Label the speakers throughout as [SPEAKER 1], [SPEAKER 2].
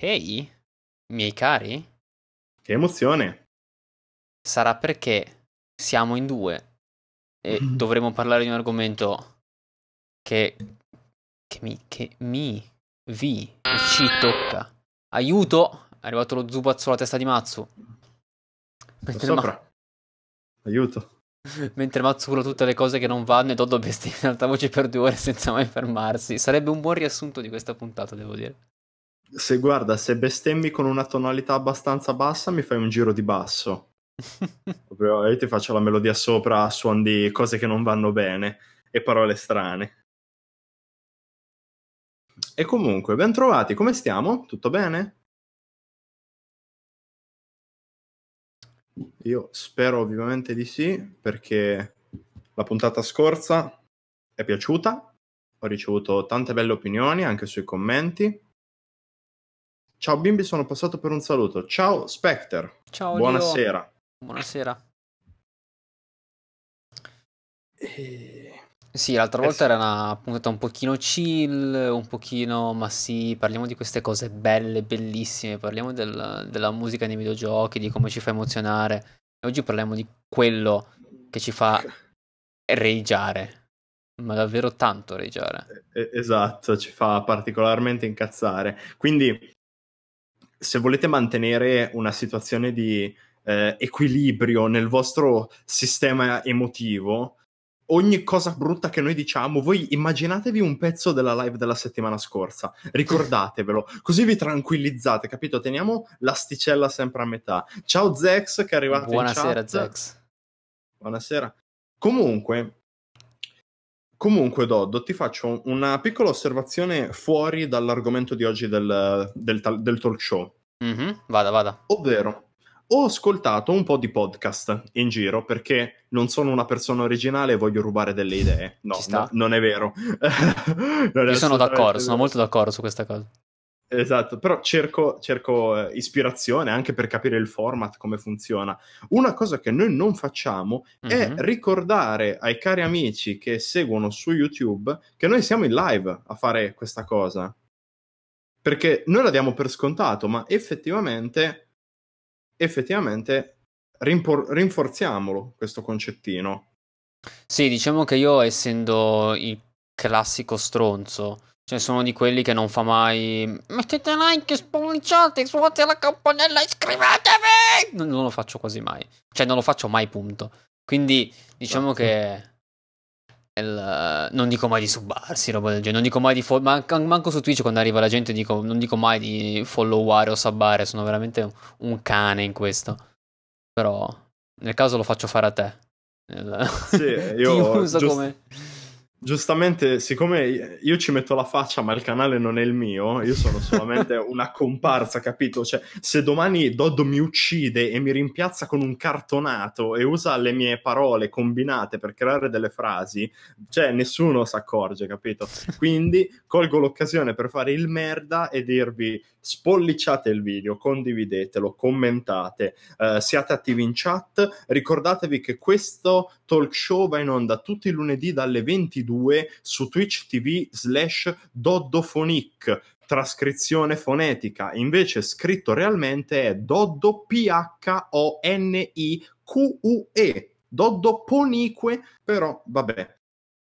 [SPEAKER 1] Ehi, miei cari,
[SPEAKER 2] Che emozione.
[SPEAKER 1] sarà perché siamo in due e dovremo parlare di un argomento che, che mi, che mi, vi ci tocca. Aiuto! È arrivato lo zupazzo alla testa di Matsu. Mentre, Ma-
[SPEAKER 2] sopra. Aiuto.
[SPEAKER 1] mentre Matsu urla tutte le cose che non vanno e Doddo bestemmia in alta voce per due ore senza mai fermarsi. Sarebbe un buon riassunto di questa puntata, devo dire.
[SPEAKER 2] Se guarda, se bestemmi con una tonalità abbastanza bassa, mi fai un giro di basso. Proprio, io ti faccio la melodia sopra a suon di cose che non vanno bene e parole strane. E comunque, ben trovati, come stiamo? Tutto bene? Io spero ovviamente di sì, perché la puntata scorsa è piaciuta, ho ricevuto tante belle opinioni anche sui commenti. Ciao bimbi, sono passato per un saluto. Ciao Specter,
[SPEAKER 1] Ciao,
[SPEAKER 2] buonasera.
[SPEAKER 1] Buonasera.
[SPEAKER 2] E-
[SPEAKER 1] Sì, l'altra
[SPEAKER 2] Eh
[SPEAKER 1] volta
[SPEAKER 2] sì.
[SPEAKER 1] era una puntata un pochino chill, un pochino, ma sì, parliamo di queste cose belle, bellissime, parliamo del- della musica nei videogiochi, di come ci fa emozionare. E oggi parliamo di quello che ci fa rageare, ma davvero tanto rageare.
[SPEAKER 2] Eh, Esatto, ci fa particolarmente incazzare. Quindi, se volete mantenere una situazione di eh, equilibrio nel vostro sistema emotivo, ogni cosa brutta che noi diciamo, voi immaginatevi un pezzo della live della settimana scorsa, ricordatevelo, così vi tranquillizzate, capito? Teniamo l'asticella sempre a metà. Ciao Zex che è arrivato in
[SPEAKER 1] Buonasera,
[SPEAKER 2] chat.
[SPEAKER 1] Zex.
[SPEAKER 2] Buonasera. Comunque, comunque, Doddo, ti faccio una piccola osservazione fuori dall'argomento di oggi del, del del talk show.
[SPEAKER 1] Mhm, Vada, vada.
[SPEAKER 2] Ovvero, ho ascoltato un po' di podcast in giro perché non sono una persona originale e voglio rubare delle idee. No, no, non è vero. Non è
[SPEAKER 1] Io sono d'accordo, sono
[SPEAKER 2] vero.
[SPEAKER 1] molto d'accordo su questa cosa.
[SPEAKER 2] Esatto, però cerco, cerco eh, ispirazione anche per capire il format, come funziona. Una cosa che noi non facciamo è
[SPEAKER 1] Mhm.
[SPEAKER 2] ricordare ai cari amici che seguono su YouTube che noi siamo in live a fare questa cosa. Perché noi la diamo per scontato, ma effettivamente, effettivamente rimpor- rinforziamolo questo concettino.
[SPEAKER 1] Sì, diciamo che io, essendo il classico stronzo, cioè sono di quelli che non fa mai. Mettete like, spolliciate, suonate la campanella, iscrivetevi! Non, non lo faccio quasi mai. Cioè, non lo faccio mai, punto. Quindi, diciamo
[SPEAKER 2] Esatto.
[SPEAKER 1] che. il- non dico mai di subbarsi, roba del genere. Non dico mai di. fo- man- manco su Twitch quando arriva la gente, dico, non dico mai di followare o subbare. Sono veramente un, cane in questo. Però, nel caso lo faccio fare a te. Nel-
[SPEAKER 2] Sì, io
[SPEAKER 1] Ti uso
[SPEAKER 2] giust-
[SPEAKER 1] come.
[SPEAKER 2] Giustamente, siccome io ci metto la faccia, ma il canale non è il mio, io sono solamente una comparsa, capito? Cioè, se domani Doddo mi uccide e mi rimpiazza con un cartonato e usa le mie parole combinate per creare delle frasi, cioè nessuno si accorge, capito? Quindi colgo l'occasione per fare il merda e dirvi spolliciate il video, condividetelo, commentate, eh, siate attivi in chat, ricordatevi che questo talk show va in onda tutti i lunedì dalle 22 su Twitch TV slash Doddofonic trascrizione fonetica invece scritto realmente è Doddo P-H-O-N-I-Q-U-E Doddo Ponique però vabbè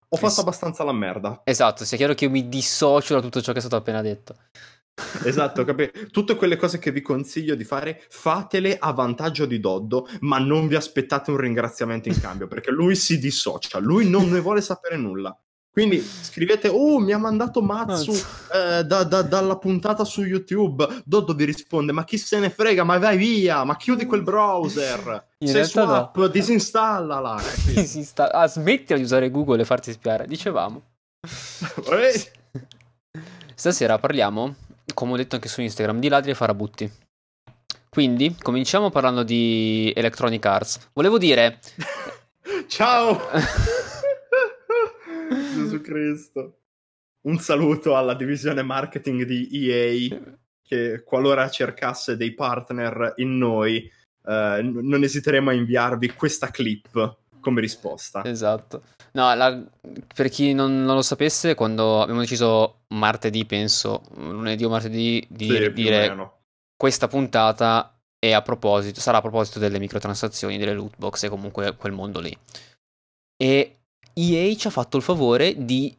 [SPEAKER 2] ho fatto
[SPEAKER 1] sì.
[SPEAKER 2] abbastanza la merda
[SPEAKER 1] Esatto, sia chiaro che io mi dissocio da tutto ciò che è stato appena detto.
[SPEAKER 2] Esatto, capi? Tutte quelle cose che vi consiglio di fare, fatele a vantaggio di Doddo, ma non vi aspettate un ringraziamento in cambio, perché lui si dissocia, lui non ne vuole sapere nulla. Quindi scrivete, oh, mi ha mandato Matsu eh, da- da- dalla puntata su YouTube. Doddo vi risponde, ma chi se ne frega, ma vai via, ma chiudi quel browser.
[SPEAKER 1] In
[SPEAKER 2] Sei
[SPEAKER 1] realtà
[SPEAKER 2] su
[SPEAKER 1] no.
[SPEAKER 2] app, disinstallala. capito?
[SPEAKER 1] Si sta... Ah, smettila di usare Google e farti spiare. Dicevamo.
[SPEAKER 2] Eh,
[SPEAKER 1] Stasera parliamo, come ho detto anche su Instagram, di ladri e farabutti. Quindi, cominciamo parlando di Electronic Arts. Volevo dire...
[SPEAKER 2] Ciao! Gesù Cristo. Un saluto alla divisione marketing di EA che qualora cercasse dei partner in noi, eh, non esiteremo a inviarvi questa clip come risposta.
[SPEAKER 1] Esatto. No, la, per chi non, non, lo sapesse, quando abbiamo deciso martedì, penso, lunedì o martedì, di sì, dire questa puntata è a proposito, sarà a proposito delle microtransazioni, delle loot box e comunque quel mondo lì. E EA ci ha fatto il favore di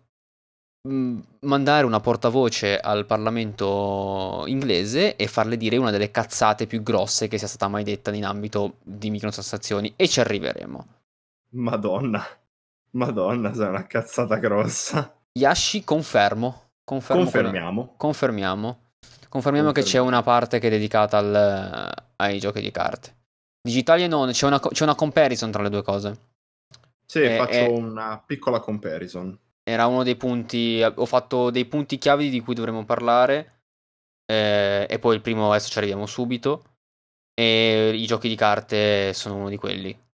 [SPEAKER 1] mm, mandare una portavoce al Parlamento inglese e farle dire una delle cazzate più grosse che sia stata mai detta in ambito di microtransazioni e ci arriveremo.
[SPEAKER 2] Madonna. Madonna, sei una cazzata grossa.
[SPEAKER 1] Yashi, confermo. confermo
[SPEAKER 2] confermiamo.
[SPEAKER 1] Quello. Confermiamo. Confermiamo che c'è una parte che è dedicata al, ai giochi di carte. Digitali non, c'è una, c'è una comparison tra le due cose.
[SPEAKER 2] Sì, e, faccio e... una piccola comparison.
[SPEAKER 1] Era uno dei punti, ho fatto dei punti chiavi di cui dovremmo parlare. Eh, e poi il primo, adesso ci arriviamo subito. E i giochi di carte sono uno di quelli.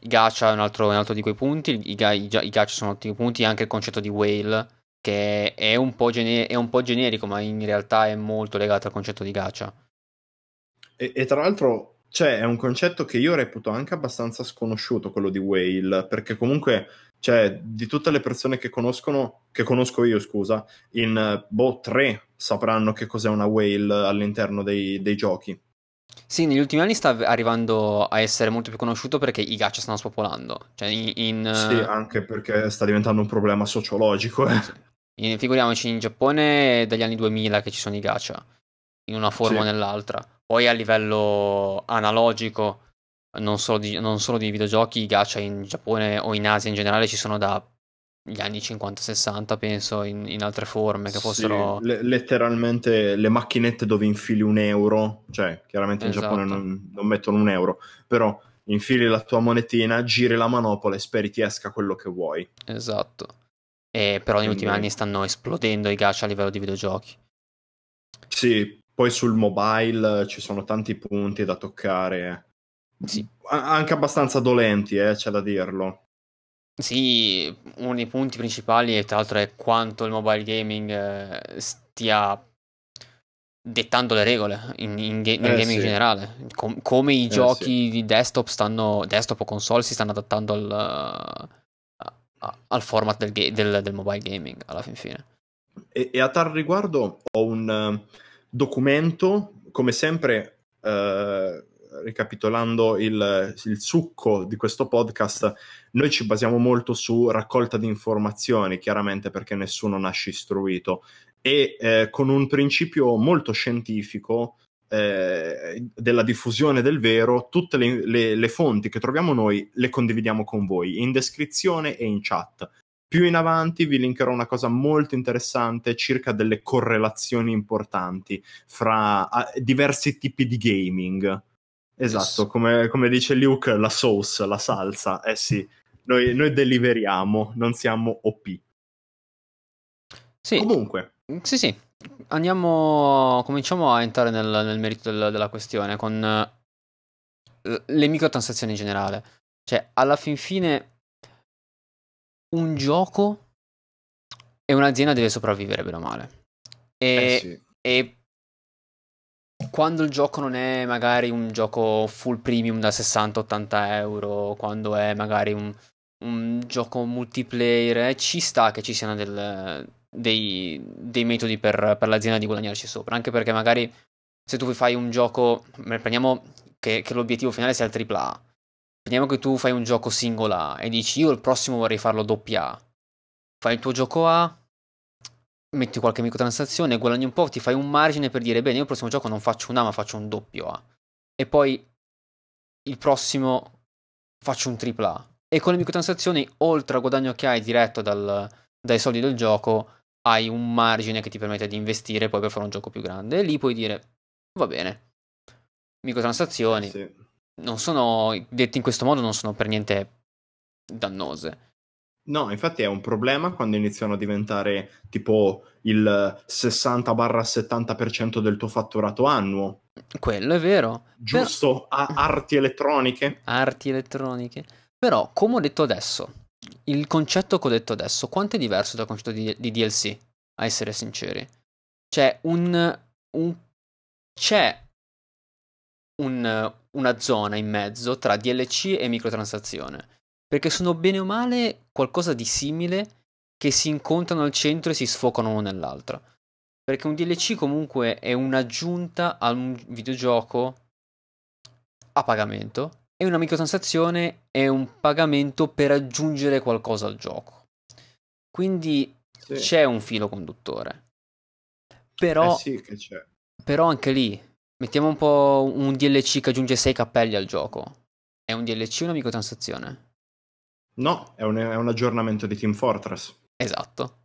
[SPEAKER 1] Gacha è un altro, un altro di quei punti, i, i, i gacha sono altri punti, anche il concetto di whale, che è un, gener- è un, po generico, ma in realtà è molto legato al concetto di gacha.
[SPEAKER 2] E, e tra l'altro, cioè, è un concetto che io reputo anche abbastanza sconosciuto, quello di whale, perché comunque, cioè, di tutte le persone che conoscono, che conosco io, scusa, in, boh, tre sapranno che cos'è una whale all'interno dei, dei giochi.
[SPEAKER 1] Sì, negli ultimi anni sta arrivando a essere molto più conosciuto perché i gacha stanno spopolando. Cioè in, in,
[SPEAKER 2] sì, anche perché sta diventando un problema sociologico. Eh. Sì.
[SPEAKER 1] In, figuriamoci, in Giappone è dagli anni 2000 che ci sono i gacha, in una forma sì. o nell'altra. Poi a livello analogico, non solo, di, non solo di videogiochi, i gacha in Giappone o in Asia in generale ci sono da gli anni 50-60, penso, in, in, altre forme che fossero...
[SPEAKER 2] Sì, le, letteralmente le macchinette dove infili un euro, cioè chiaramente in esatto. Giappone non, non, mettono un euro, però infili la tua monetina, giri la manopola e speri ti esca quello che vuoi.
[SPEAKER 1] Esatto. E però negli ultimi anni stanno esplodendo i gacha a livello di videogiochi.
[SPEAKER 2] Sì, poi sul mobile ci sono tanti punti da toccare. Sì. Anche abbastanza dolenti, eh, c'è da dirlo.
[SPEAKER 1] Sì, uno dei punti principali, e tra l'altro, è quanto il mobile gaming eh, stia dettando le regole in, in ga- nel eh, gaming sì. in generale. Com- come i eh, giochi sì. di desktop stanno, desktop o console si stanno adattando al, uh, al format del, ga- del, del, mobile gaming alla fin fine.
[SPEAKER 2] E, e a tal riguardo ho un uh, documento, come sempre, uh, ricapitolando il, il, succo di questo podcast, noi ci basiamo molto su raccolta di informazioni, chiaramente perché nessuno nasce istruito, e eh, con un principio molto scientifico eh, della diffusione del vero, tutte le, le, le fonti che troviamo noi le condividiamo con voi in descrizione e in chat. Più in avanti vi linkerò una cosa molto interessante circa delle correlazioni importanti fra diversi tipi di gaming. Esatto, come, come, dice Luke, la sauce, la salsa. Eh sì, noi, noi deliveriamo, non siamo OP.
[SPEAKER 1] Sì.
[SPEAKER 2] Comunque.
[SPEAKER 1] Sì, sì. Andiamo, cominciamo a entrare nel, nel merito del, della questione con uh, le microtransazioni in generale. Cioè, alla fin fine, un gioco e un'azienda deve sopravvivere bene o male. E, eh sì. e quando il gioco non è magari un gioco full premium da 60-80 euro, quando è magari un, un gioco multiplayer, eh, ci sta che ci siano del, dei, dei, metodi per, per, l'azienda di guadagnarci sopra. Anche perché magari se tu fai un gioco, prendiamo che, che l'obiettivo finale sia il AAA. Prendiamo che tu fai un gioco single A e dici io il prossimo vorrei farlo doppia. Fai il tuo gioco A, metti qualche microtransazione, guadagni un po', ti fai un margine per dire bene, io il prossimo gioco non faccio un A ma faccio un doppio A. E poi il prossimo faccio un tripla A. E con le microtransazioni, oltre al guadagno che hai diretto dal, dai soldi del gioco, hai un margine che ti permette di investire poi per fare un gioco più grande. E lì puoi dire, va bene, microtransazioni sì. non sono, dette in questo modo, non sono per niente dannose
[SPEAKER 2] No, infatti è un problema quando iniziano a diventare tipo il 60-70% del tuo fatturato annuo.
[SPEAKER 1] Quello è vero.
[SPEAKER 2] Giusto? Per... A- arti elettroniche.
[SPEAKER 1] Arti elettroniche. Però, come ho detto adesso, il concetto che ho detto adesso, quanto è diverso dal concetto di, di DLC? A essere sinceri. C'è un... un c'è un, una zona in mezzo tra DLC e microtransazione perché sono bene o male qualcosa di simile che si incontrano al centro e si sfocano uno nell'altro. Perché un DLC comunque è un'aggiunta a un videogioco a pagamento e una microtransazione è un pagamento per aggiungere qualcosa al gioco. Quindi sì. c'è un filo conduttore. Però,
[SPEAKER 2] eh sì,
[SPEAKER 1] però anche lì, mettiamo un po' un DLC che aggiunge 6 cappelli al gioco. È un DLC o una microtransazione?
[SPEAKER 2] No, è un, è un aggiornamento di Team Fortress.
[SPEAKER 1] Esatto.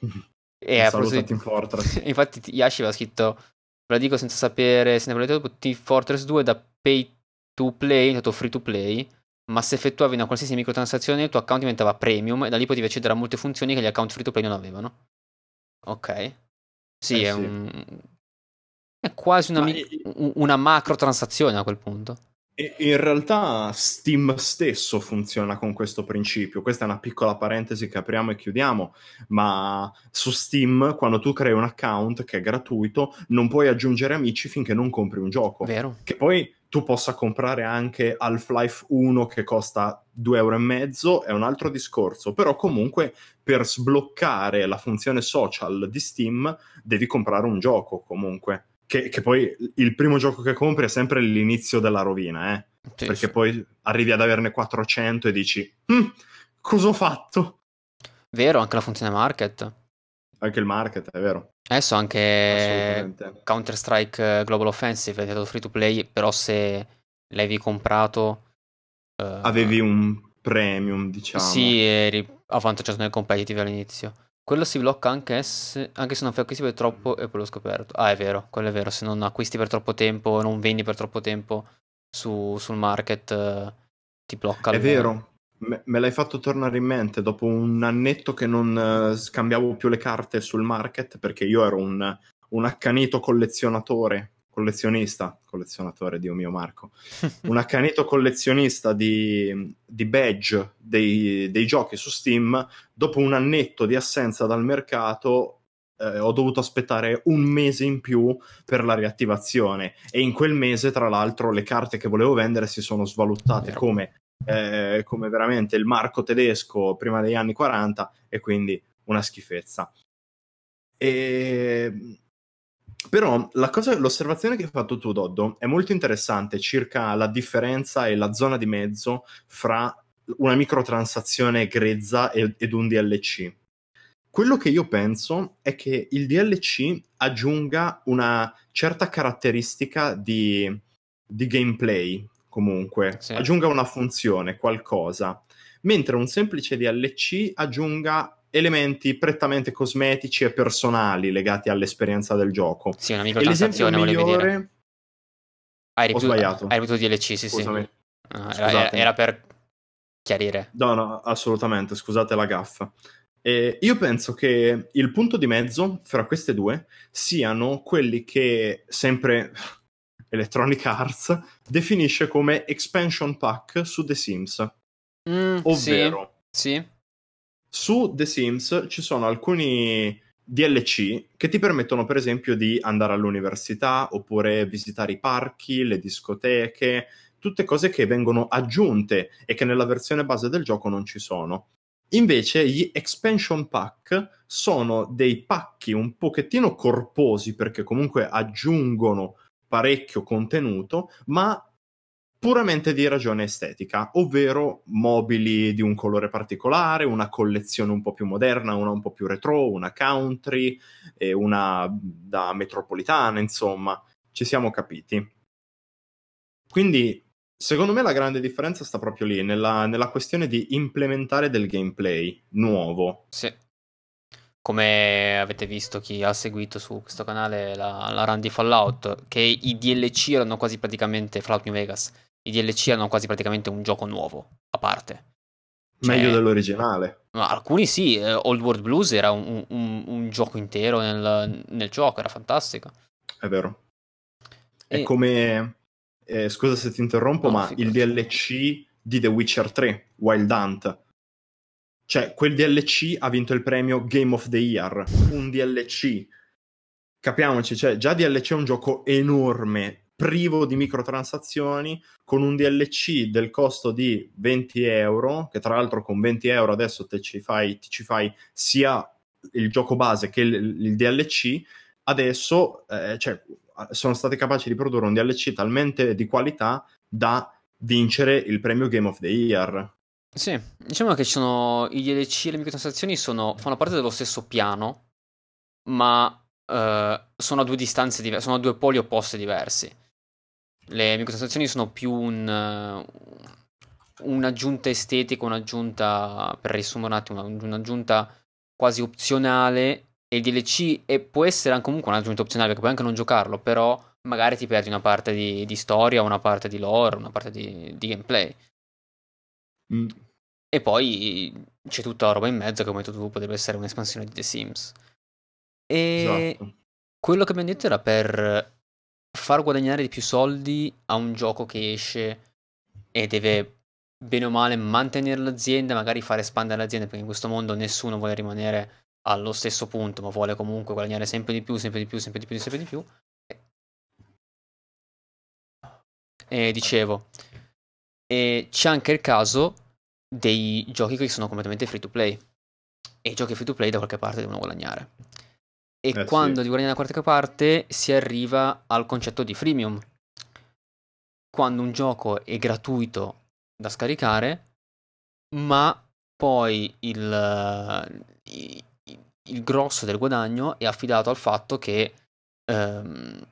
[SPEAKER 2] e a di... Team Fortress.
[SPEAKER 1] Infatti Yashi aveva scritto, ve la dico senza sapere, se ne volete dopo, Team Fortress 2 da pay to play, è stato free to play, ma se effettuavi una qualsiasi microtransazione il tuo account diventava premium e da lì potevi accedere a molte funzioni che gli account free to play non avevano. Ok. Sì, eh è, sì. Un... è quasi una, mi... una macro transazione a quel punto.
[SPEAKER 2] In realtà Steam stesso funziona con questo principio. Questa è una piccola parentesi che apriamo e chiudiamo, ma su Steam quando tu crei un account che è gratuito non puoi aggiungere amici finché non compri un gioco.
[SPEAKER 1] Vero.
[SPEAKER 2] Che poi tu possa comprare anche Half-Life 1 che costa 2,5 euro è un altro discorso, però comunque per sbloccare la funzione social di Steam devi comprare un gioco comunque. Che, che, poi il primo gioco che compri è sempre l'inizio della rovina, eh? Sì, Perché sì. poi arrivi ad averne 400 e dici, hm, cosa ho fatto?
[SPEAKER 1] Vero, anche la funzione market.
[SPEAKER 2] Anche il market, è vero.
[SPEAKER 1] Adesso anche Counter-Strike Global Offensive è diventato free to play, però se l'avevi comprato...
[SPEAKER 2] Uh, Avevi un premium, diciamo.
[SPEAKER 1] Sì, eri avvantaggiato nel competitive all'inizio. Quello si blocca anche, se, anche se non fai acquisti per troppo e poi l'ho scoperto. Ah, è vero, quello è vero. Se non acquisti per troppo tempo non vendi per troppo tempo su, sul market, uh, ti blocca.
[SPEAKER 2] È vero, me, me, l'hai fatto tornare in mente dopo un annetto che non uh, scambiavo più le carte sul market perché io ero un, un accanito collezionatore collezionista, collezionatore, Dio mio Marco, un accanito collezionista di, di badge dei, dei, giochi su Steam, dopo un annetto di assenza dal mercato eh, ho dovuto aspettare un mese in più per la riattivazione. E in quel mese tra l'altro le carte che volevo vendere si sono svalutate come, eh, come veramente il marco tedesco prima degli anni 40 e quindi una schifezza. E però cosa, l'osservazione che hai fatto tu, Doddo, è molto interessante circa la differenza e la zona di mezzo fra una microtransazione grezza ed, ed un DLC. Quello che io penso è che il DLC aggiunga una certa caratteristica di, di gameplay, comunque, sì. aggiunga una funzione, qualcosa, mentre un semplice DLC aggiunga elementi prettamente cosmetici e personali legati all'esperienza del gioco.
[SPEAKER 1] Sì, una microtransazione, volevi migliore... dire. Hai ripetuto, Ho sbagliato. Hai ripetuto DLC, sì,
[SPEAKER 2] Scusami.
[SPEAKER 1] sì. Era, era, per chiarire.
[SPEAKER 2] No, no, assolutamente, scusate la gaffa. Eh, io penso che il punto di mezzo fra queste due siano quelli che sempre Electronic Arts definisce come expansion pack su The Sims.
[SPEAKER 1] Mm, ovvero, sì, sì.
[SPEAKER 2] Su The Sims ci sono alcuni DLC che ti permettono, per esempio, di andare all'università oppure visitare i parchi, le discoteche, tutte cose che vengono aggiunte e che nella versione base del gioco non ci sono. Invece gli expansion pack sono dei pacchi un pochettino corposi perché comunque aggiungono parecchio contenuto, ma puramente di ragione estetica, ovvero mobili di un colore particolare, una collezione un po' più moderna, una un po' più retro, una country una da metropolitana, insomma, ci siamo capiti. Quindi, secondo me la grande differenza sta proprio lì, nella, nella questione di implementare del gameplay nuovo.
[SPEAKER 1] Sì. Come avete visto chi ha seguito su questo canale la, la run di Fallout, che i DLC erano quasi praticamente Fallout New Vegas i DLC erano quasi praticamente un gioco nuovo, a parte.
[SPEAKER 2] Cioè, Meglio dell'originale.
[SPEAKER 1] Ma alcuni sì, eh, Old World Blues era un, un, un gioco intero nel, nel, gioco, era fantastico.
[SPEAKER 2] È vero. È e... come... Eh, scusa se ti interrompo, no, ma figurati. il DLC di The Witcher 3, Wild Hunt. Cioè, quel DLC ha vinto il premio Game of the Year. Un DLC. Capiamoci, cioè, già DLC è un gioco enorme, privo di microtransazioni, con un DLC del costo di 20 euro, che tra l'altro con 20 euro adesso te ci fai, ti ci fai sia il gioco base che il, il DLC, adesso eh, cioè, sono stati capaci di produrre un DLC talmente di qualità da vincere il premio Game of the Year.
[SPEAKER 1] Sì, diciamo che sono i DLC e le microtransazioni sono, fanno parte dello stesso piano, ma uh, sono a due distanze diverse, sono a due poli opposti diversi. Le microtransazioni sono più un, un'aggiunta estetica, un'aggiunta, per riassumere un attimo, un'aggiunta quasi opzionale e il DLC e può essere anche comunque un'aggiunta opzionale perché puoi anche non giocarlo, però magari ti perdi una parte di, di storia, una parte di lore, una parte di, di gameplay. Mm. E poi c'è tutta la roba in mezzo che come tu potrebbe essere un'espansione di The Sims. E esatto. quello che abbiamo detto era per far guadagnare di più soldi a un gioco che esce e deve bene o male mantenere l'azienda, magari fare espandere l'azienda, perché in questo mondo nessuno vuole rimanere allo stesso punto, ma vuole comunque guadagnare sempre di più, sempre di più, sempre di più, sempre di più. E dicevo, e c'è anche il caso dei giochi che sono completamente free to play. E i giochi free to play da qualche parte devono guadagnare. E eh quando sì. di guadagnare da qualche parte si arriva al concetto di freemium. Quando un gioco è gratuito da scaricare, ma poi il, il, il grosso del guadagno è affidato al fatto che ehm,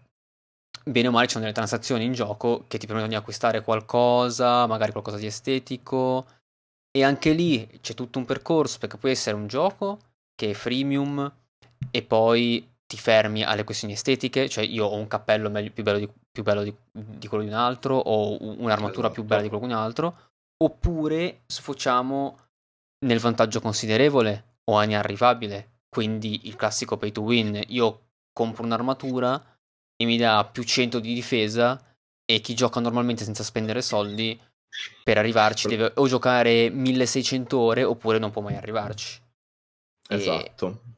[SPEAKER 1] bene o male ci sono delle transazioni in gioco che ti permettono di acquistare qualcosa, magari qualcosa di estetico. E anche lì c'è tutto un percorso perché può essere un gioco che è freemium e poi ti fermi alle questioni estetiche, cioè io ho un cappello meglio, più bello, di, più bello di, di, quello di un altro, o un'armatura esatto. più bella di quello di un altro, oppure sfociamo nel vantaggio considerevole o inarrivabile, quindi il classico pay to win. Io compro un'armatura e mi dà più 100 di difesa e chi gioca normalmente senza spendere soldi per arrivarci deve o giocare 1600 ore oppure non può mai arrivarci.
[SPEAKER 2] Esatto.
[SPEAKER 1] E,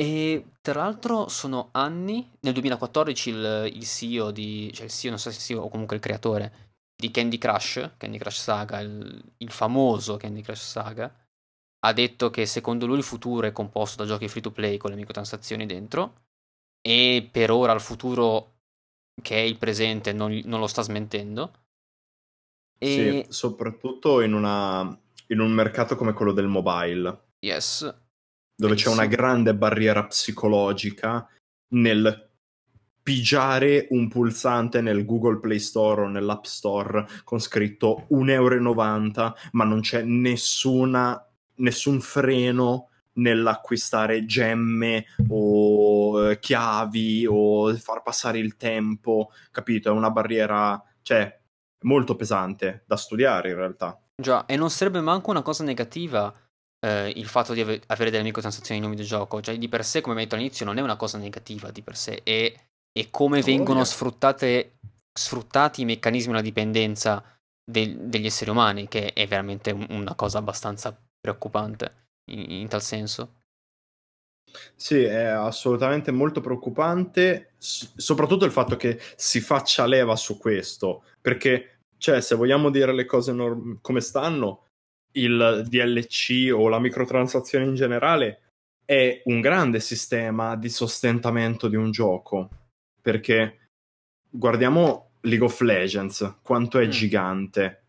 [SPEAKER 1] e tra l'altro sono anni, nel 2014 il, il CEO di, cioè il CEO, non so se il CEO o comunque il creatore di Candy Crush, Candy Crush Saga, il, il famoso Candy Crush Saga, ha detto che secondo lui il futuro è composto da giochi free to play con le microtransazioni dentro e per ora il futuro che è il presente non, non lo sta smentendo.
[SPEAKER 2] E... Sì, soprattutto in, una, in, un mercato come quello del mobile.
[SPEAKER 1] Yes.
[SPEAKER 2] Dove c'è una grande barriera psicologica nel pigiare un pulsante nel Google Play Store o nell'App Store con scritto 1,90 euro, ma non c'è nessuna, nessun freno nell'acquistare gemme o eh, chiavi o far passare il tempo, capito? È una barriera, cioè, molto pesante da studiare in realtà.
[SPEAKER 1] Già, e non sarebbe manco una cosa negativa eh, il fatto di ave- avere delle microtransazioni in un videogioco, cioè di per sé, come detto all'inizio, non è una cosa negativa di per sé, è, è come vengono sfruttate, sfruttati i meccanismi della dipendenza de- degli esseri umani, che è veramente un- una cosa abbastanza preoccupante in, in tal senso.
[SPEAKER 2] Sì, è assolutamente molto preoccupante, s- soprattutto il fatto che si faccia leva su questo, perché, cioè, se vogliamo dire le cose norm- come stanno, il DLC o la microtransazione in generale è un grande sistema di sostentamento di un gioco, perché guardiamo League of Legends, quanto è mm. gigante.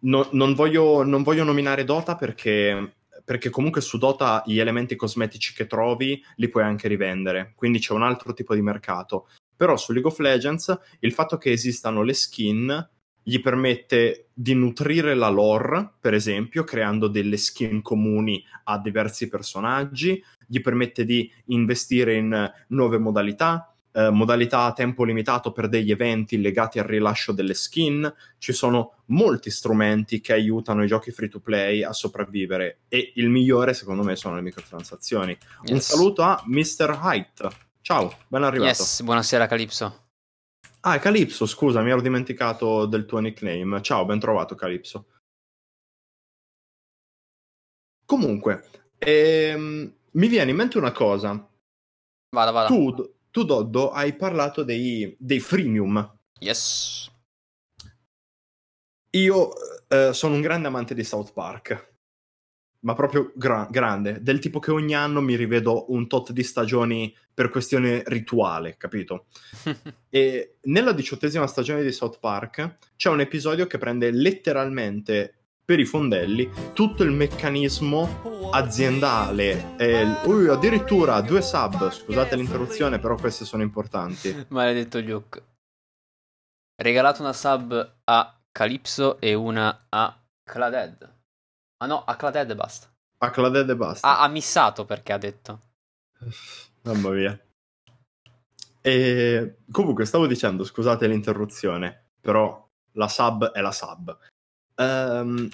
[SPEAKER 2] No, non, voglio, non voglio nominare Dota perché perché comunque su Dota gli elementi cosmetici che trovi li puoi anche rivendere, quindi c'è un altro tipo di mercato. Però su League of Legends il fatto che esistano le skin gli permette di nutrire la lore, per esempio, creando delle skin comuni a diversi personaggi, gli permette di investire in nuove modalità, eh, modalità a tempo limitato per degli eventi legati al rilascio delle skin. Ci sono molti strumenti che aiutano i giochi free to play a sopravvivere e il migliore secondo me sono le microtransazioni. Yes. Un saluto a Mr. Height. Ciao, ben arrivato.
[SPEAKER 1] Yes, buonasera Calypso.
[SPEAKER 2] Ah, Calypso, scusa, mi ero dimenticato del tuo nickname. Ciao, ben trovato Calypso. Comunque, ehm, mi viene in mente una cosa.
[SPEAKER 1] Vada, vada.
[SPEAKER 2] Tu, tu Doddo, hai parlato dei, dei freemium.
[SPEAKER 1] Yes.
[SPEAKER 2] Io eh, sono un grande amante di South Park, ma proprio gra- grande, del tipo che ogni anno mi rivedo un tot di stagioni per questione rituale, capito? e nella diciottesima stagione di South Park c'è un episodio che prende letteralmente per i fondelli tutto il meccanismo aziendale. Eh, uh, addirittura due sub, scusate l'interruzione, però queste sono importanti.
[SPEAKER 1] Maledetto Luke. Regalato una sub a Calypso e una a Claded. Ah no, a Claded e basta.
[SPEAKER 2] A Claded e basta.
[SPEAKER 1] Ha, ha missato perché ha detto.
[SPEAKER 2] Mamma mia. E comunque stavo dicendo, scusate l'interruzione, però la sub è la sub. Um,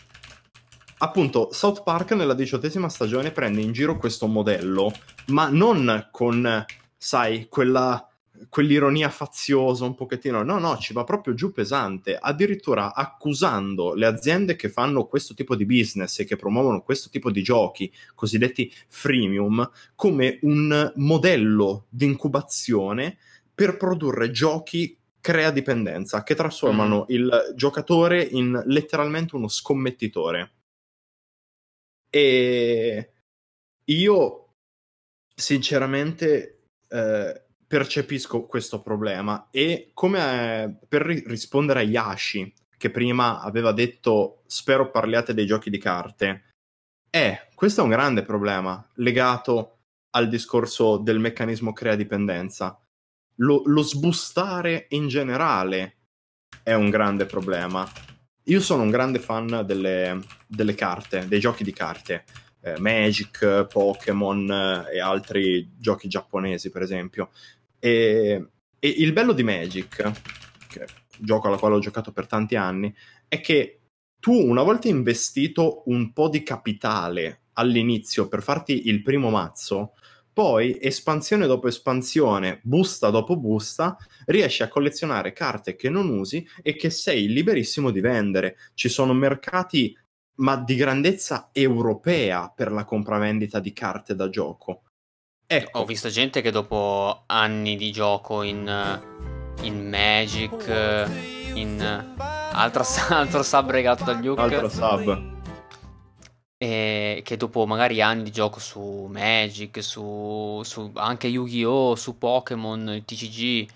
[SPEAKER 2] appunto, South Park nella diciottesima stagione prende in giro questo modello, ma non con, sai, quella, quell'ironia faziosa un pochettino, no, no, ci va proprio giù pesante, addirittura accusando le aziende che fanno questo tipo di business e che promuovono questo tipo di giochi, cosiddetti freemium, come un modello di incubazione per produrre giochi crea dipendenza, che trasformano mm. il giocatore in letteralmente uno scommettitore. E io sinceramente eh, percepisco questo problema e come eh, per ri- rispondere a Yashi che prima aveva detto spero parliate dei giochi di carte eh, questo è un grande problema legato al discorso del meccanismo crea dipendenza lo, lo sbustare in generale è un grande problema. Io sono un grande fan delle, delle carte, dei giochi di carte. Eh, Magic, Pokémon eh, e altri giochi giapponesi, per esempio. E, e, il bello di Magic, che è un gioco alla quale ho giocato per tanti anni, è che tu, una volta investito un po' di capitale all'inizio per farti il primo mazzo, poi, espansione dopo espansione, busta dopo busta, riesci a collezionare carte che non usi e che sei liberissimo di vendere. Ci sono mercati, ma di grandezza europea per la compravendita di carte da gioco.
[SPEAKER 1] Ecco. Ho visto gente che dopo anni di gioco in, in Magic, in altro, altro sub regalato da Luke.
[SPEAKER 2] Altro sub
[SPEAKER 1] e che dopo magari anni di gioco su Magic, su, su anche Yu-Gi-Oh!, su Pokémon, il TCG,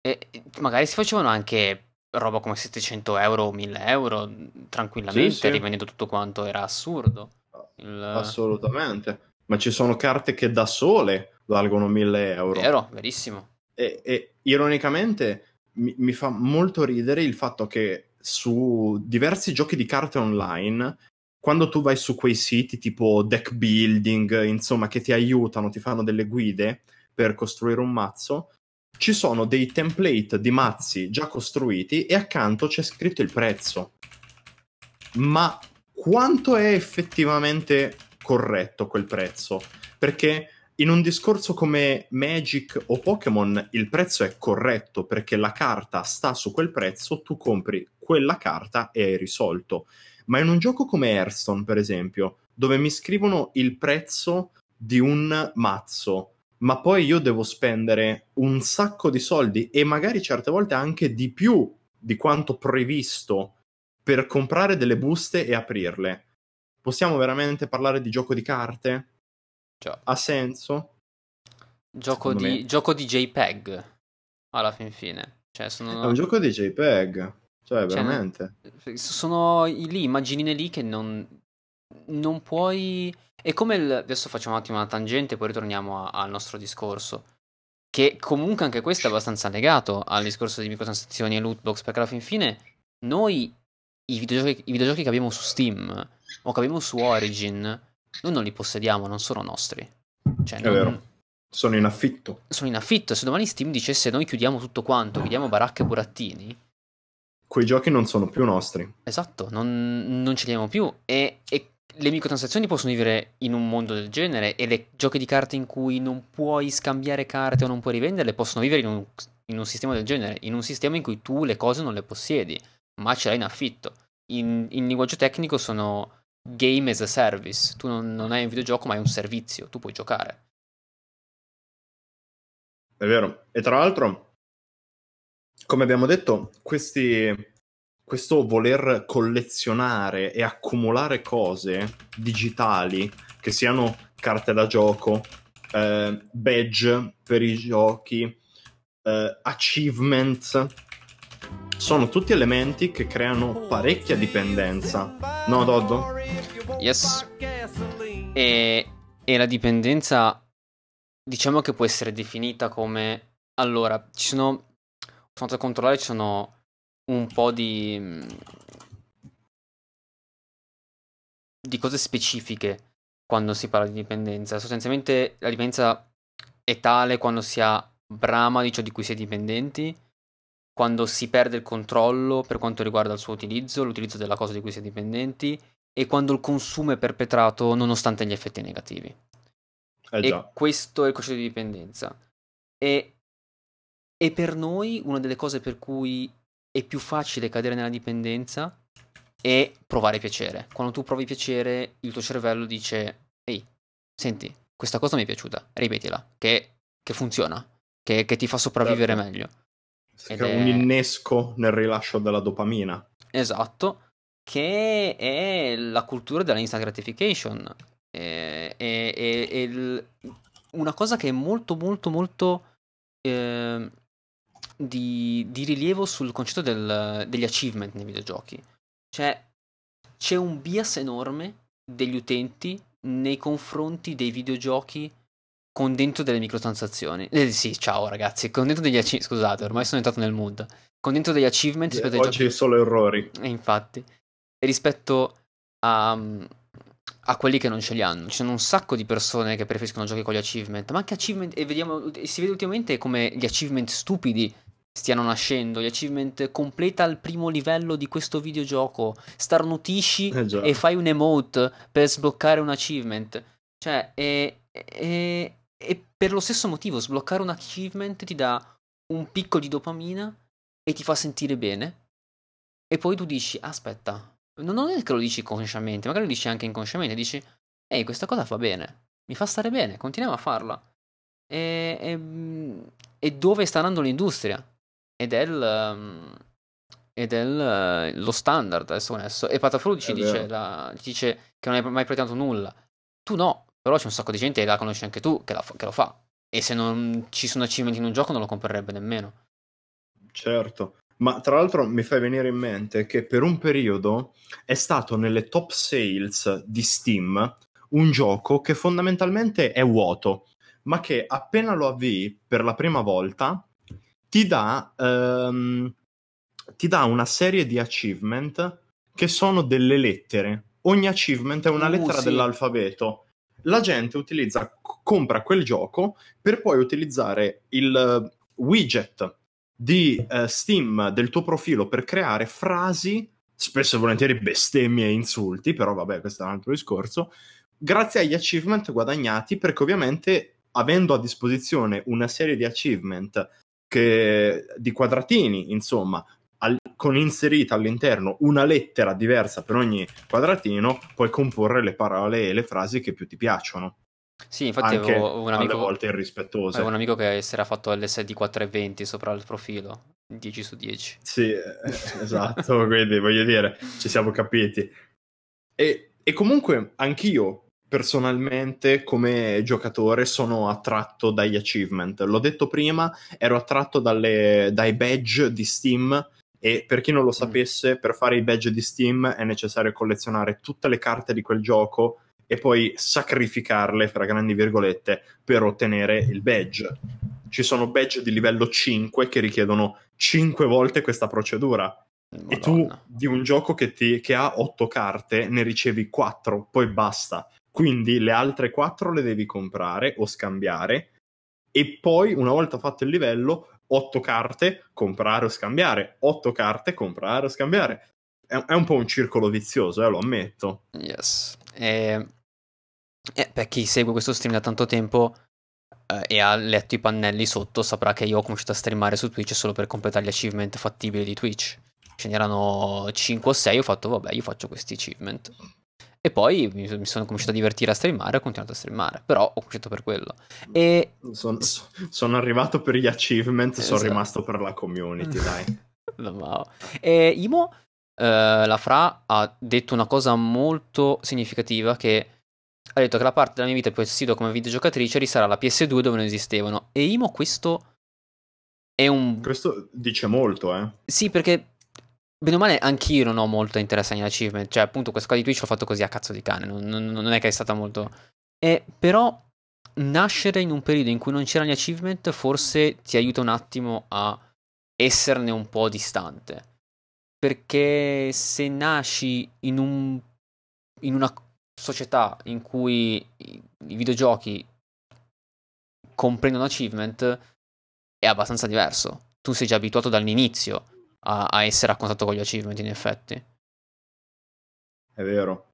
[SPEAKER 1] e magari si facevano anche roba come 700 euro o 1000 euro tranquillamente, sì, sì. rivendendo tutto quanto, era assurdo.
[SPEAKER 2] Il... Assolutamente, ma ci sono carte che da sole valgono 1000 euro.
[SPEAKER 1] Vero, verissimo.
[SPEAKER 2] E, e ironicamente mi, mi fa molto ridere il fatto che su diversi giochi di carte online quando tu vai su quei siti tipo deck building, insomma, che ti aiutano, ti fanno delle guide per costruire un mazzo, ci sono dei template di mazzi già costruiti e accanto c'è scritto il prezzo. Ma quanto è effettivamente corretto quel prezzo? Perché in un discorso come Magic o Pokémon il prezzo è corretto perché la carta sta su quel prezzo, tu compri quella carta e hai risolto ma in un gioco come Hearthstone, per esempio, dove mi scrivono il prezzo di un mazzo, ma poi io devo spendere un sacco di soldi e magari certe volte anche di più di quanto previsto per comprare delle buste e aprirle. Possiamo veramente parlare di gioco di carte?
[SPEAKER 1] Già.
[SPEAKER 2] Ha senso?
[SPEAKER 1] Gioco di, gioco di, JPEG alla fin fine. Cioè, sono...
[SPEAKER 2] È un gioco di JPEG. Cioè, cioè veramente.
[SPEAKER 1] Cioè, sono lì, immaginine lì che non, non puoi... È come il... Adesso facciamo un attimo una tangente, poi ritorniamo a, al nostro discorso. Che comunque anche questo è abbastanza legato al discorso di microtransazioni e lootbox, perché alla fin fine noi i videogiochi, i videogiochi che abbiamo su Steam o che abbiamo su Origin, noi non li possediamo, non sono nostri.
[SPEAKER 2] Cioè, è non... vero. Sono in affitto.
[SPEAKER 1] Sono in affitto. Se domani Steam dicesse noi chiudiamo tutto quanto, chiudiamo baracche e burattini,
[SPEAKER 2] quei giochi non sono più nostri.
[SPEAKER 1] Esatto, non, non ce li abbiamo più. E, e, le microtransazioni possono vivere in un mondo del genere e le giochi di carte in cui non puoi scambiare carte o non puoi rivenderle possono vivere in un, in un sistema del genere, in un sistema in cui tu le cose non le possiedi, ma ce l'hai in affitto. In, in linguaggio tecnico sono game as a service. Tu non, non hai un videogioco, ma hai un servizio, tu puoi giocare.
[SPEAKER 2] È vero. E tra l'altro come abbiamo detto, questi, questo voler collezionare e accumulare cose digitali, che siano carte da gioco, eh, badge per i giochi, eh, achievements, sono tutti elementi che creano parecchia dipendenza. No, Doddo?
[SPEAKER 1] Yes. E, e la dipendenza, diciamo che può essere definita come... Allora, ci sono... Sono andato a controllare, ci sono un po' di... di cose specifiche quando si parla di dipendenza. Sostanzialmente la dipendenza è tale quando si ha brama di ciò di cui si è dipendenti, quando si perde il controllo per quanto riguarda il suo utilizzo, l'utilizzo della cosa di cui si è dipendenti e quando il consumo è perpetrato nonostante gli effetti negativi.
[SPEAKER 2] Eh
[SPEAKER 1] e questo è il concetto di dipendenza. E, e per noi una delle cose per cui è più facile cadere nella dipendenza è provare piacere. Quando tu provi piacere, il tuo cervello dice: Ehi, senti, questa cosa mi è piaciuta, ripetila, che, che funziona, che, che, ti fa sopravvivere certo. meglio.
[SPEAKER 2] Ed è un innesco nel rilascio della dopamina.
[SPEAKER 1] Esatto, che è la cultura della instant gratification. È, è, è, è il, una cosa che è molto, molto, molto eh, di, di, rilievo sul concetto del, degli achievement nei videogiochi. Cioè, c'è un bias enorme degli utenti nei confronti dei videogiochi con dentro delle microtransazioni. Eh, sì, ciao ragazzi, con dentro degli achievement. Scusate, ormai sono entrato nel mood. Con dentro degli achievement
[SPEAKER 2] eh, rispetto Oggi ai giochi... solo errori.
[SPEAKER 1] E infatti. Rispetto a, a quelli che non ce li hanno. Ci sono un sacco di persone che preferiscono giochi con gli achievement, ma anche achievement, e vediamo, si vede ultimamente come gli achievement stupidi stiano nascendo. Gli achievement completa il primo livello di questo videogioco, starnutisci eh e fai un emote per sbloccare un achievement. Cioè, e, e, e, per lo stesso motivo, sbloccare un achievement ti dà un picco di dopamina e ti fa sentire bene. E poi tu dici, aspetta, non è che lo dici consciamente, magari lo dici anche inconsciamente, dici, ehi, questa cosa fa bene, mi fa stare bene, continuiamo a farla. E, e, e dove sta andando l'industria? ed è il, um, ed è il, lo standard adesso adesso. E Patafru ci dice, la, dice, che non hai mai proiettato nulla. Tu no, però c'è un sacco di gente che la conosci anche tu che, la, che lo fa. E se non ci sono achievement in un gioco non lo comprerebbe nemmeno.
[SPEAKER 2] Certo. Ma tra l'altro mi fai venire in mente che per un periodo è stato nelle top sales di Steam un gioco che fondamentalmente è vuoto, ma che appena lo avvii per la prima volta ti dà, um, ti dà una serie di achievement che sono delle lettere. Ogni achievement è una uh, lettera sì. dell'alfabeto. La gente utilizza, compra quel gioco per poi utilizzare il widget di uh, Steam del tuo profilo per creare frasi, spesso e volentieri bestemmie e insulti, però vabbè, questo è un altro discorso, grazie agli achievement guadagnati, perché ovviamente avendo a disposizione una serie di achievement che, di quadratini, insomma, al, con inserita all'interno una lettera diversa per ogni quadratino, puoi comporre le parole e le frasi che più ti piacciono.
[SPEAKER 1] Sì, infatti
[SPEAKER 2] Anche
[SPEAKER 1] avevo un amico,
[SPEAKER 2] volte irrispettose.
[SPEAKER 1] Avevo un amico che si era fatto LSD 420 sopra il profilo, 10 su 10.
[SPEAKER 2] Sì, eh, esatto, quindi voglio dire, ci siamo capiti. E, e comunque anch'io personalmente come giocatore sono attratto dagli achievement. L'ho detto prima, ero attratto dalle, dai badge di Steam e per chi non lo mm. sapesse, per fare i badge di Steam è necessario collezionare tutte le carte di quel gioco e poi sacrificarle, fra grandi virgolette, per ottenere il badge. Ci sono badge di livello 5 che richiedono 5 volte questa procedura. Madonna. E tu di un gioco che, ti, che ha 8 carte ne ricevi 4, poi basta quindi le altre quattro le devi comprare o scambiare e poi una volta fatto il livello, otto carte, comprare o scambiare, otto carte, comprare o scambiare. È, è un po' un circolo vizioso, eh, lo ammetto.
[SPEAKER 1] Yes. E... Eh, per chi segue questo stream da tanto tempo eh, e ha letto i pannelli sotto, saprà che io ho cominciato a streamare su Twitch solo per completare gli achievement fattibili di Twitch. Ce n'erano 5 o 6, ho fatto vabbè, io faccio questi achievement. E poi mi, sono cominciato a divertire a streamare e ho continuato a streamare, però ho cominciato per quello. E...
[SPEAKER 2] Sono, sono arrivato per gli achievement, esatto. sono rimasto per la community, dai.
[SPEAKER 1] no, e Imo, eh, la Fra, ha detto una cosa molto significativa che ha detto che la parte della mia vita più assistito come videogiocatrice risalrà la PS2 dove non esistevano. E Imo questo è un...
[SPEAKER 2] Questo dice molto, eh.
[SPEAKER 1] Sì, perché bene o male anch'io non ho molto interesse agli achievement, cioè appunto questo qua di Twitch l'ho fatto così a cazzo di cane, non, non, non è che è stata molto... E però nascere in un periodo in cui non c'erano gli achievement forse ti aiuta un attimo a esserne un po' distante. Perché se nasci in, un, in una società in cui i, i videogiochi comprendono achievement, è abbastanza diverso. Tu sei già abituato dall'inizio a, a essere a contatto con gli achievement, in effetti.
[SPEAKER 2] È vero.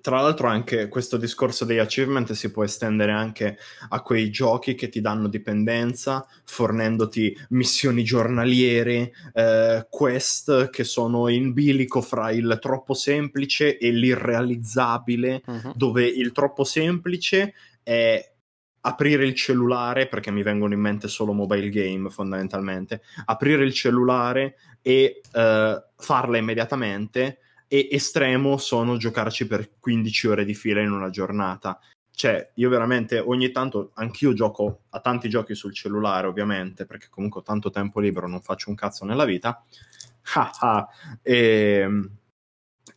[SPEAKER 2] Tra l'altro anche questo discorso degli achievement si può estendere anche a quei giochi che ti danno dipendenza, fornendoti missioni giornaliere, eh, quest che sono in bilico fra il troppo semplice e l'irrealizzabile, uh-huh. dove il troppo semplice è aprire il cellulare, perché mi vengono in mente solo mobile game fondamentalmente, aprire il cellulare e uh, farla immediatamente e estremo sono giocarci per 15 ore di fila in una giornata. Cioè, io veramente ogni tanto, anch'io gioco a tanti giochi sul cellulare, ovviamente, perché comunque ho tanto tempo libero, non faccio un cazzo nella vita. e, ehm,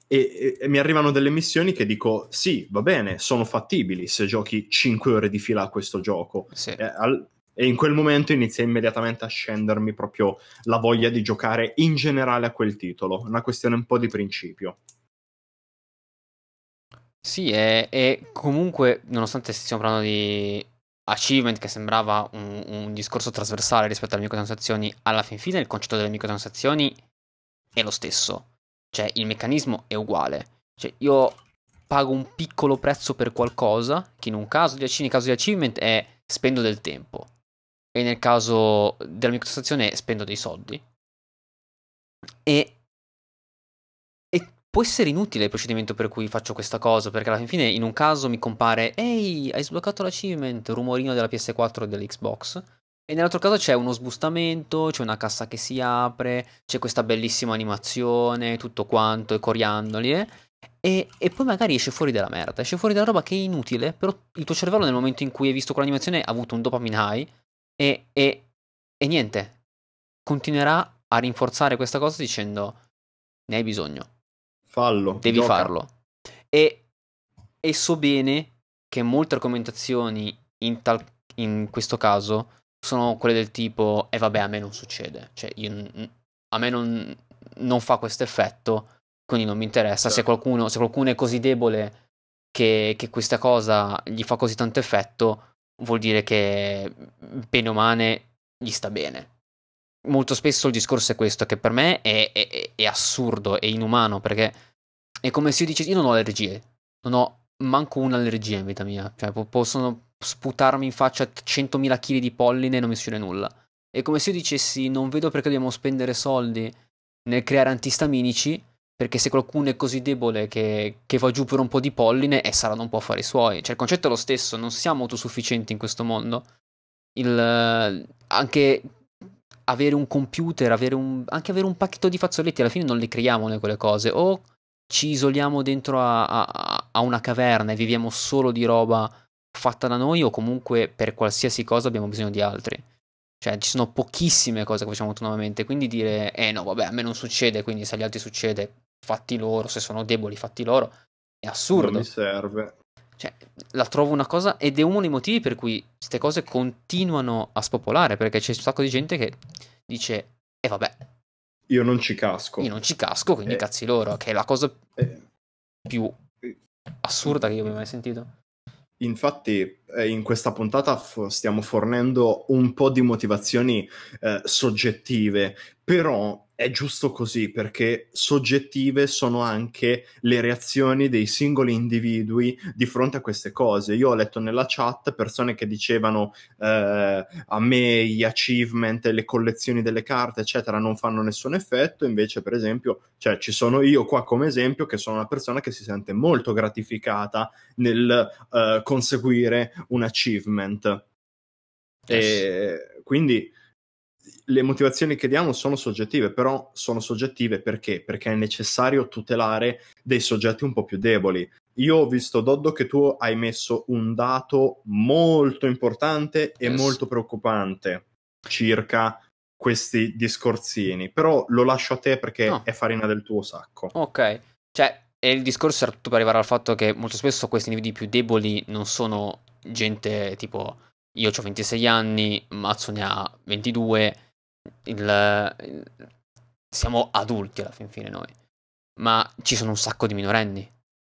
[SPEAKER 2] e, e, e, mi arrivano delle missioni che dico sì, va bene, sono fattibili se giochi 5 ore di fila a questo gioco.
[SPEAKER 1] Sì.
[SPEAKER 2] E, al, e, in quel momento inizia immediatamente a scendermi proprio la voglia di giocare in generale a quel titolo, una questione un po' di principio.
[SPEAKER 1] Sì, e, e comunque, nonostante stiamo parlando di achievement che sembrava un, un discorso trasversale rispetto alle microtransazioni, alla fin fine il concetto delle microtransazioni è lo stesso cioè, il meccanismo è uguale. Cioè, io pago un piccolo prezzo per qualcosa, che in un caso di, in caso di achievement è spendo del tempo. E nel caso della microtransazione spendo dei soldi. E, e può essere inutile il procedimento per cui faccio questa cosa, perché alla fine in un caso mi compare Ehi, hai sbloccato l'achievement, rumorino della PS4 e dell'Xbox. E nell'altro caso c'è uno sbustamento, c'è una cassa che si apre, c'è questa bellissima animazione, tutto quanto, e coriandoli, eh? e, e, poi magari esce fuori della merda, esce fuori della roba che è inutile, però il tuo cervello nel momento in cui hai visto quell'animazione ha avuto un dopamine high, e, e, e niente, continuerà a rinforzare questa cosa dicendo ne hai bisogno.
[SPEAKER 2] Fallo.
[SPEAKER 1] Devi gioca. farlo. E, e so bene che molte argomentazioni in, tal, in questo caso sono quelle del tipo, e eh vabbè, a me non succede, cioè io, a me non, non fa questo effetto, quindi non mi interessa. Certo. Se, qualcuno, se qualcuno è così debole che, che, questa cosa gli fa così tanto effetto, vuol dire che bene o male gli sta bene. Molto spesso il discorso è questo, che per me è, è, è assurdo, è inumano, perché è come se io dicessi, io non ho allergie, non ho manco un'allergia in vita mia, cioè possono sputarmi in faccia 100.000 kg di polline e non mi succede nulla. È come se io dicessi non vedo perché dobbiamo spendere soldi nel creare antistaminici, perché se qualcuno è così debole che, che va giù per un po' di polline e saranno un po' affari suoi. Cioè il concetto è lo stesso, non siamo autosufficienti in questo mondo. Il, anche avere un computer, avere un, anche avere un pacchetto di fazzoletti, alla fine non le creiamo noi quelle cose. O ci isoliamo dentro a, a, a una caverna e viviamo solo di roba fatta da noi o comunque per qualsiasi cosa abbiamo bisogno di altri. Cioè, ci sono pochissime cose che facciamo autonomamente, quindi dire, eh no, vabbè, a me non succede, quindi se agli altri succede, fatti loro, se sono deboli, fatti loro, è assurdo. Non
[SPEAKER 2] mi serve.
[SPEAKER 1] Cioè, la trovo una cosa, ed è uno dei motivi per cui queste cose continuano a spopolare, perché c'è un sacco di gente che dice, e eh, vabbè.
[SPEAKER 2] Io non ci casco.
[SPEAKER 1] Io non ci casco, quindi eh. cazzi loro, che è la cosa eh. più assurda che io abbia mai sentito.
[SPEAKER 2] Infatti, eh, in questa puntata stiamo fornendo un po' di motivazioni eh, soggettive però è giusto così perché soggettive sono anche le reazioni dei singoli individui di fronte a queste cose. Io ho letto nella chat persone che dicevano eh, a me gli achievement, le collezioni delle carte, eccetera, non fanno nessun effetto, invece per esempio, cioè ci sono io qua come esempio che sono una persona che si sente molto gratificata nel eh, conseguire un achievement. Yes. E quindi le motivazioni che diamo sono soggettive, però sono soggettive perché? Perché è necessario tutelare dei soggetti un po' più deboli. Io ho visto, Doddo, che tu hai messo un dato molto importante e yes. molto preoccupante circa questi discorsini, però lo lascio a te perché no. è farina del tuo sacco.
[SPEAKER 1] Ok, cioè, e il discorso era tutto per arrivare al fatto che molto spesso questi individui più deboli non sono gente tipo io ho 26 anni, Mazzo ne ha 22, il, il, siamo adulti alla fin fine noi, ma ci sono un sacco di minorenni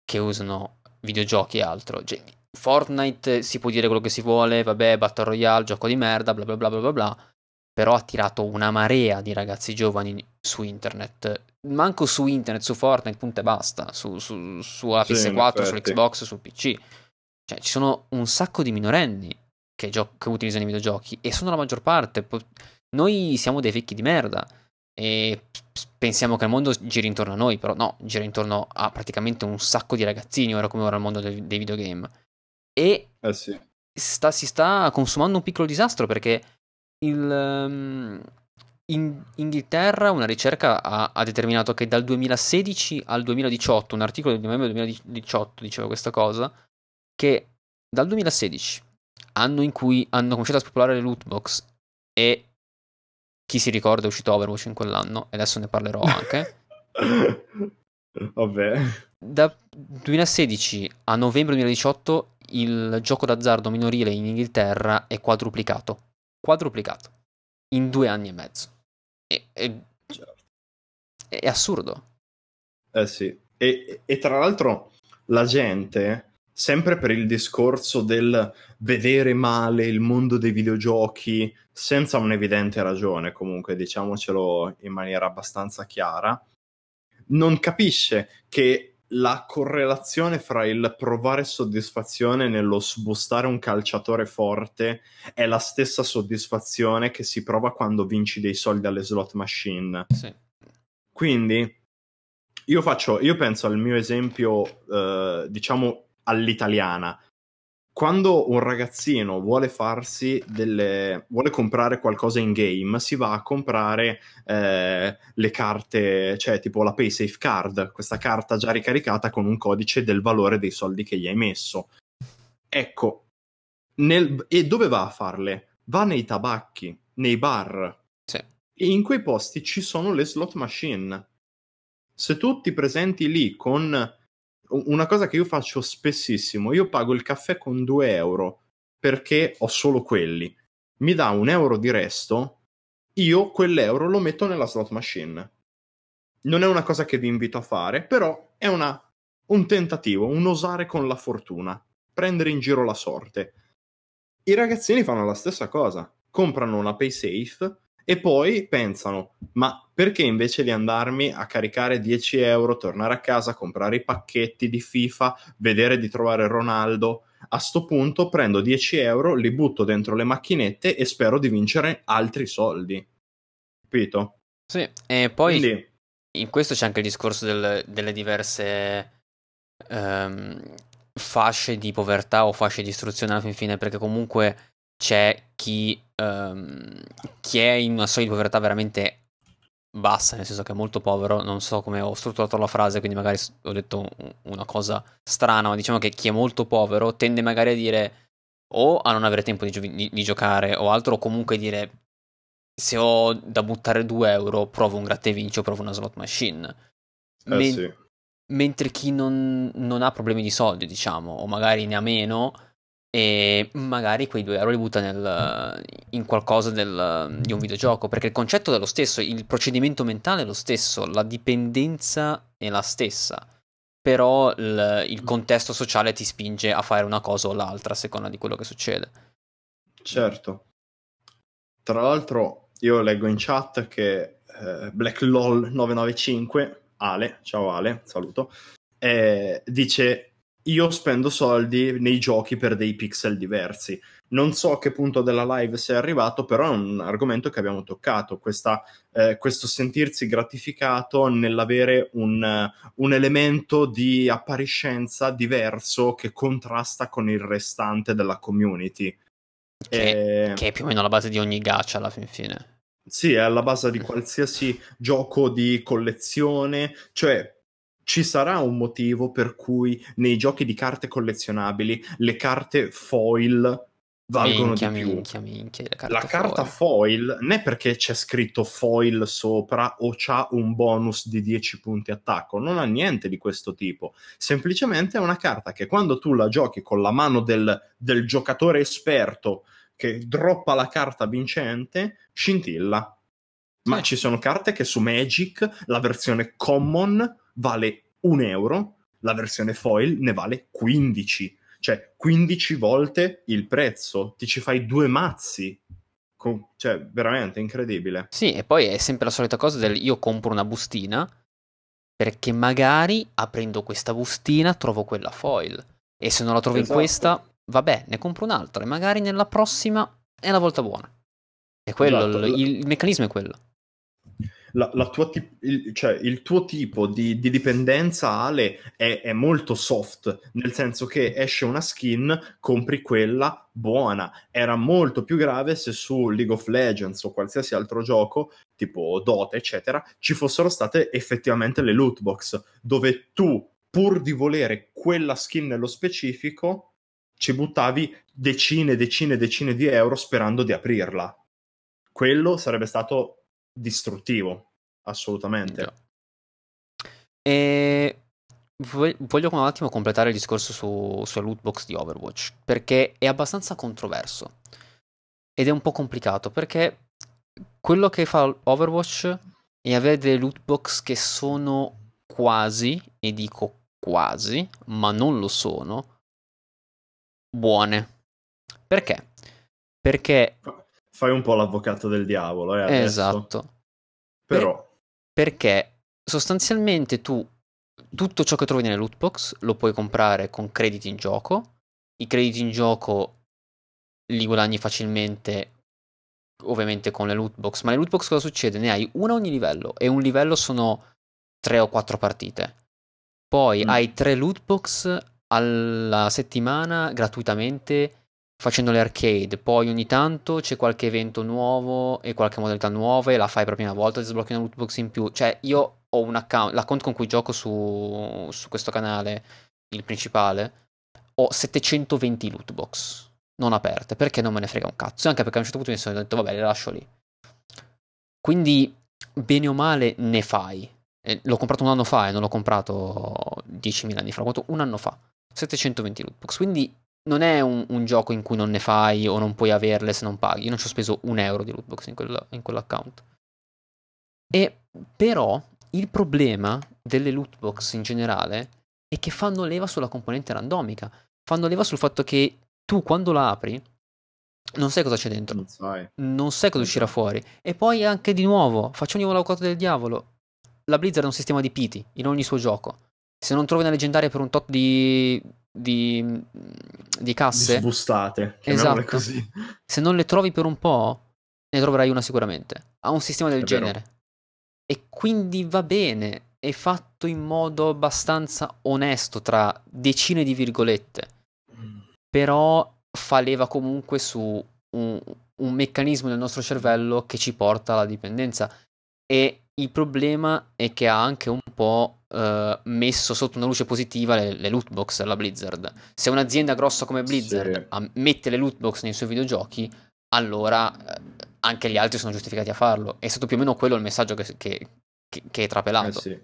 [SPEAKER 1] che usano videogiochi e altro. Cioè, Fortnite si può dire quello che si vuole, vabbè, Battle Royale, gioco di merda, bla bla bla bla bla bla, però ha tirato una marea di ragazzi giovani su internet. Manco su internet, su Fortnite, punto e basta, su, su, sulla sì, PS4, sull'Xbox, sul PC. Cioè, ci sono un sacco di minorenni che, gio- che utilizzano i videogiochi e sono la maggior parte. Noi siamo dei vecchi di merda e pensiamo che il mondo giri intorno a noi, però no, gira intorno a praticamente un sacco di ragazzini ora come ora il mondo dei, dei videogame. E
[SPEAKER 2] eh sì.
[SPEAKER 1] sta, si sta consumando un piccolo disastro perché il, um, in Inghilterra una ricerca ha, ha, determinato che dal 2016 al 2018, un articolo del novembre 2018 diceva questa cosa, che dal 2016 anno in cui hanno cominciato a spopolare le loot box e chi si ricorda è uscito Overwatch in quell'anno e adesso ne parlerò anche.
[SPEAKER 2] Vabbè.
[SPEAKER 1] Da 2016 a novembre 2018 il gioco d'azzardo minorile in Inghilterra è quadruplicato. Quadruplicato. In due anni e mezzo. È, è, certo. è assurdo.
[SPEAKER 2] Eh sì. E, e tra l'altro la gente sempre per il discorso del vedere male il mondo dei videogiochi senza un'evidente ragione, comunque diciamocelo in maniera abbastanza chiara, non capisce che la correlazione fra il provare soddisfazione nello sbustare un calciatore forte è la stessa soddisfazione che si prova quando vinci dei soldi alle slot machine.
[SPEAKER 1] Sì.
[SPEAKER 2] Quindi io faccio, io penso al mio esempio, eh, diciamo, all'italiana. Quando un ragazzino vuole farsi delle. vuole comprare qualcosa in game, si va a comprare eh, le carte, cioè tipo la PaySafe Card, questa carta già ricaricata con un codice del valore dei soldi che gli hai messo. Ecco, nel, e dove va a farle? Va nei tabacchi, nei bar.
[SPEAKER 1] Sì.
[SPEAKER 2] E in quei posti ci sono le slot machine. Se tu ti presenti lì con una cosa che io faccio spessissimo, io pago il caffè con 2 euro perché ho solo quelli. Mi dà un euro di resto, io quell'euro lo metto nella slot machine. Non è una cosa che vi invito a fare, però è una, un tentativo, un osare con la fortuna, prendere in giro la sorte. I ragazzini fanno la stessa cosa, comprano una PaySafe e poi pensano, ma perché invece di andarmi a caricare 10 euro, tornare a casa, comprare i pacchetti di FIFA, vedere di trovare Ronaldo, a sto punto prendo 10 euro, li butto dentro le macchinette e spero di vincere altri soldi. Capito?
[SPEAKER 1] Sì, e poi Quindi... in questo c'è anche il discorso del, delle diverse um, fasce di povertà o fasce di istruzione alla fine, perché comunque c'è chi, um, chi è in una soglia di povertà veramente bassa, nel senso che è molto povero. Non so come ho strutturato la frase, quindi magari ho detto una cosa strana, ma diciamo che chi è molto povero tende magari a dire o a non avere tempo di, gio- di, di giocare o altro, o comunque dire se ho da buttare 2 euro provo un gratta e vinci o provo una slot machine.
[SPEAKER 2] Eh, Men- sì.
[SPEAKER 1] Mentre chi non, non ha problemi di soldi, diciamo, o magari ne ha meno e magari quei 2 euro li butta nel, in qualcosa del, di un videogioco perché il concetto è lo stesso, il procedimento mentale è lo stesso, la dipendenza è la stessa però il, il contesto sociale ti spinge a fare una cosa o l'altra a seconda di quello che succede.
[SPEAKER 2] Certo. Tra l'altro io leggo in chat che eh, BlackLol995, Ale, ciao Ale, saluto, eh, dice io spendo soldi nei giochi per dei pixel diversi. Non so a che punto della live sei arrivato, però è un argomento che abbiamo toccato, questa, eh, questo sentirsi gratificato nell'avere un, un, elemento di appariscenza diverso che contrasta con il restante della community.
[SPEAKER 1] Che, e... che è più o meno la base di ogni gacha alla fin fine.
[SPEAKER 2] Sì, è alla base di qualsiasi gioco di collezione, cioè ci sarà un motivo per cui nei giochi di carte collezionabili le carte foil valgono minchia, di più. Minchia, minchia, carta la carta foil. foil non è perché c'è scritto foil sopra o c'ha un bonus di 10 punti attacco, non ha niente di questo tipo. Semplicemente è una carta che quando tu la giochi con la mano del, del giocatore esperto che droppa la carta vincente, scintilla. Ma sì. ci sono carte che su Magic la versione common vale un euro, la versione foil ne vale 15, cioè 15 volte il prezzo, ti ci fai due mazzi. Con... cioè, veramente incredibile.
[SPEAKER 1] Sì, e poi è sempre la solita cosa del io compro una bustina perché magari aprendo questa bustina trovo quella foil e se non la trovo esatto. in questa, vabbè, ne compro un'altra e magari nella prossima è la volta buona. E quello, esatto. il, il meccanismo è quello
[SPEAKER 2] la, la tip- il, cioè, il, tuo tipo di, di dipendenza Ale è, è, molto soft, nel senso che esce una skin, compri quella buona. Era molto più grave se su League of Legends o qualsiasi altro gioco, tipo Dota, eccetera, ci fossero state effettivamente le loot box, dove tu, pur di volere quella skin nello specifico, ci buttavi decine, decine, decine di euro sperando di aprirla. Quello sarebbe stato distruttivo, assolutamente. Yeah.
[SPEAKER 1] E voglio un attimo completare il discorso su, sulla loot box di Overwatch, perché è abbastanza controverso ed è un po' complicato, perché quello che fa Overwatch è avere delle loot box che sono quasi, e dico quasi, ma non lo sono, buone. Perché? Perché
[SPEAKER 2] fai un po' l'avvocato del diavolo, eh,
[SPEAKER 1] adesso. Esatto.
[SPEAKER 2] Però...
[SPEAKER 1] Per, perché sostanzialmente tu tutto ciò che trovi nelle loot box lo puoi comprare con crediti in gioco. I crediti in gioco li guadagni facilmente, ovviamente con le loot box. Ma le loot box cosa succede? Ne hai una a ogni livello e un livello sono tre o quattro partite. Poi mm. hai tre loot box alla settimana gratuitamente facendo le arcade, poi ogni tanto c'è qualche evento nuovo e qualche modalità nuova e la fai proprio una volta, ti sblocchi una lootbox in più. Cioè, io ho un account, l'account con cui gioco su, su questo canale, il principale, ho 720 lootbox non aperte, perché non me ne frega un cazzo, anche perché a un certo punto mi sono detto, vabbè, le lascio lì. Quindi, bene o male, ne fai. E l'ho comprato un anno fa e non l'ho comprato 10.000 anni fa, l'ho comprato un anno fa. 720 lootbox, quindi non è un, un, gioco in cui non ne fai o non puoi averle se non paghi. Io non ci ho speso un euro di lootbox in, quel, in quell'account. E però il problema delle lootbox in generale è che fanno leva sulla componente randomica. Fanno leva sul fatto che tu quando la apri non sai cosa c'è dentro. Non sai. Non sai cosa uscirà fuori. E poi anche di nuovo, facciamo di nuovo l'avvocato del diavolo. La Blizzard è un sistema di piti in ogni suo gioco. Se non trovi una leggendaria per un tot di di, di casse.
[SPEAKER 2] Di sbustate, esatto. così.
[SPEAKER 1] Se non le trovi per un po', ne troverai una sicuramente. Ha un sistema del è genere. Vero. E quindi va bene, è fatto in modo abbastanza onesto tra decine di virgolette. Mm. Però fa leva comunque su un, un meccanismo nel nostro cervello che ci porta alla dipendenza. E il problema è che ha anche un po' uh, messo sotto una luce positiva le, le loot box alla Blizzard. Se un'azienda grossa come Blizzard sì. mette le loot box nei suoi videogiochi, allora uh, anche gli altri sono giustificati a farlo. È stato più o meno quello il messaggio che, che, che, che è trapelato.
[SPEAKER 2] Eh sì.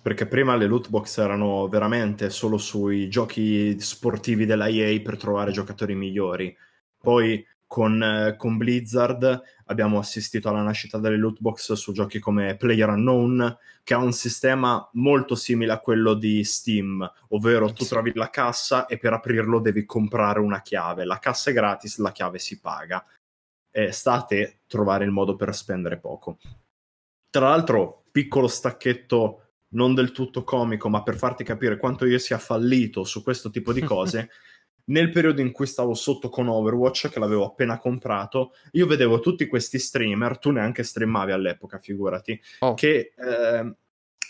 [SPEAKER 2] Perché prima le loot box erano veramente solo sui giochi sportivi della EA per trovare giocatori migliori. Poi con, eh, con, Blizzard abbiamo assistito alla nascita delle loot box su giochi come Player Unknown, che ha un sistema molto simile a quello di Steam, ovvero tu trovi la cassa e per aprirlo devi comprare una chiave. La cassa è gratis, la chiave si paga. E state trovare il modo per spendere poco. Tra l'altro, piccolo stacchetto non del tutto comico, ma per farti capire quanto io sia fallito su questo tipo di cose. Nel periodo in cui stavo sotto con Overwatch, che l'avevo appena comprato, io vedevo tutti questi streamer, tu neanche streamavi all'epoca, figurati, oh. che... Eh,